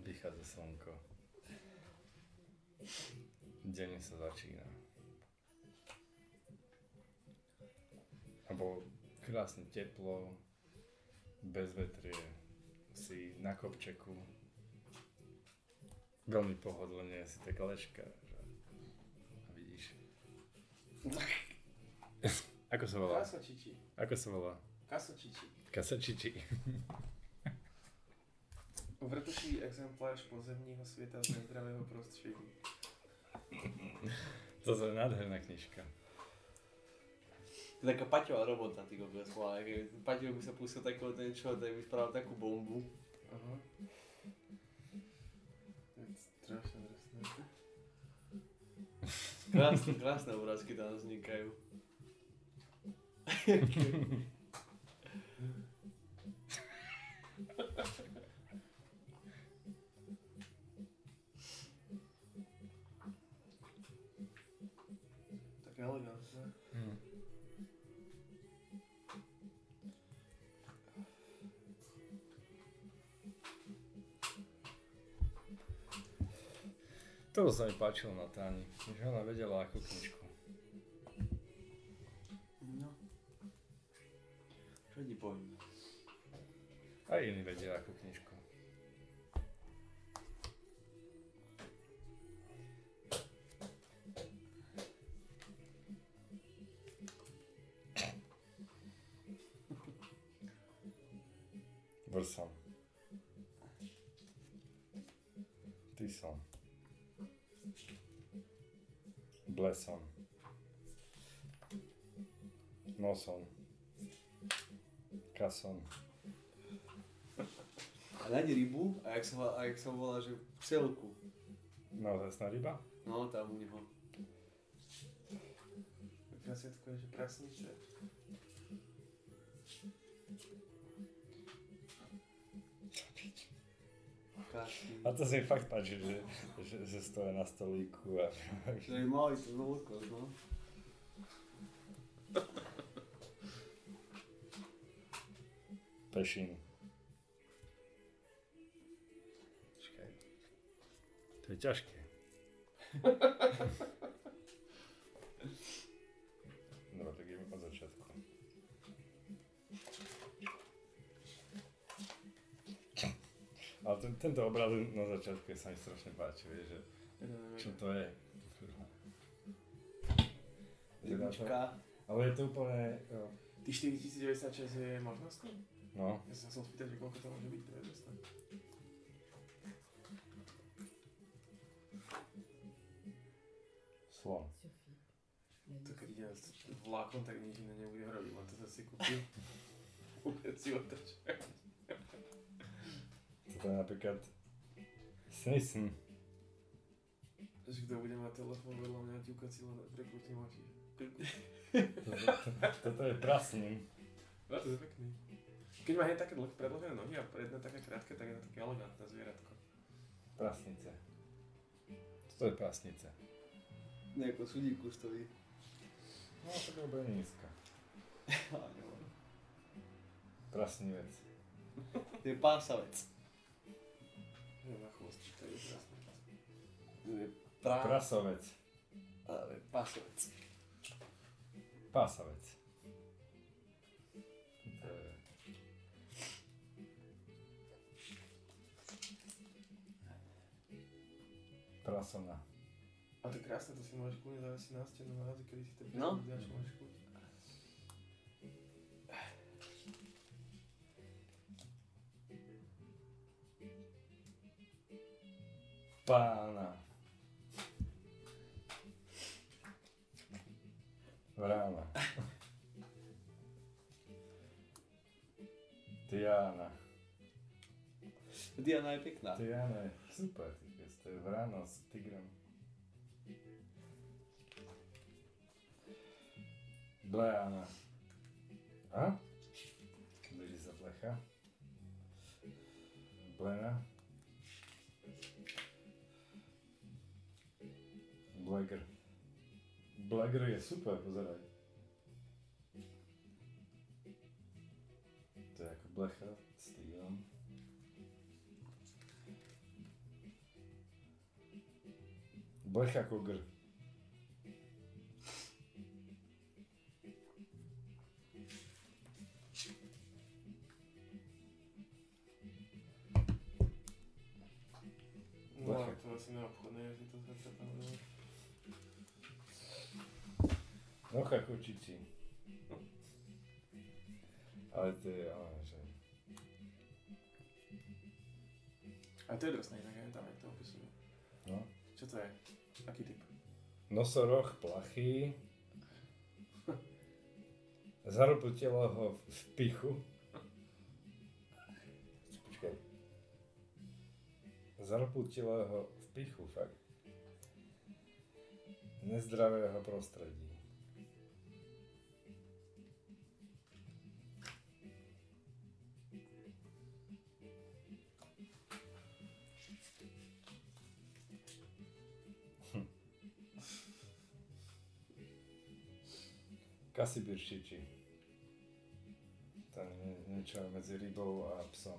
vychádza slnko. Deň sa začína. A bolo krásne teplo, bez vetrie, si na kopčeku. Veľmi pohodlne si tak leška. A vidíš. Ako sa volá? Kasačiči. Ako sa volá? Kasačiči. Kasačiči. Vrtuší exemplář pozemního světa z nezdravého prostředí. Toto je nádherná knižka. To je taká Paťová robota, ty kokos, keď Paťo by sa pustil takého ten čo, tak by spravil takú bombu. Aha. To je strašne drsné. Krásne, krásne obrázky tam vznikajú. Tak elegantné. To sa mi páčilo na Táni, že ona vedela akú knižku. No. Čo ti poviem? Aj iní vedia akú knižku. Blesom. Nosom. Kasom. A nájde rybu a jak sa, a jak sa volá, že celku. Naozaj ryba? No, tam u neho. Prasiatko je, že prasnice. Krásny. A to sa mi fakt páči, že, že, že stoja na stolíku a... Že je malý to veľkosť, no. Pešín. Čakaj. To je ťažké. Ale ten, tento obraz na začiatku sa mi strašne páči, vieš, že čo to je. Rybička. Ale je to úplne, jo, Ty 4096 je možnostný? no, Ja sa chcel spýtať, že koľko to môže byť, to je dosť. slon. To keď ide vlákom, tak nič iné nebude robiť, len to zase kúpi. Vôbec si otač. Toto je napríklad Smithson. Že kto bude mať telefón vedľa mňa, ťukať si len prekrútim oči. Toto, je prasný. To je pekný. Keď má hneď také dlhé predložené nohy a predné také krátke, tak je to také elegantné zvieratko. Prasnice. Toto je prasnice. Nejako sudíku stojí. No, tak je úplne nízka. Prasnivec. To je pásavec. Не на хвостите, не Пра... Прасовец. Абе, пасовец. Пасовец. Да. Прасана. А ты красный, ты снимаешь куни, да, 17 на разы, когда ты no? можешь куни. pana. No. Vrana. Tijana. Tijana je pekna. Tijana je super, ki ste vrana s tigrom. Blejana. A? Bili za pleha. Blejana. Blogger. Blogger je super pozerať. To je ako blecha s týlom. Blecha ako gr. Nocha kočici. Ale to je, ale že... A to je drsné, inak neviem tam, jak to opisujú. No. Čo to je? Aký typ? Nosoroch plachý. Zarobutilo ho v pichu. Počkaj. Zarobutilo ho v pichu, fakt. Nezdravého prostredí. Kasibiršiči. To je niečo medzi rybou a psom.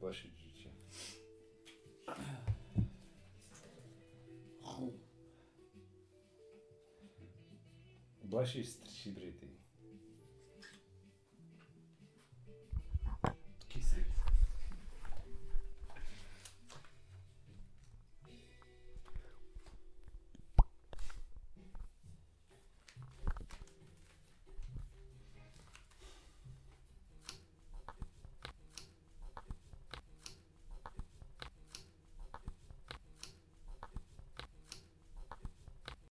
Blašičiči. Blaši šibrity.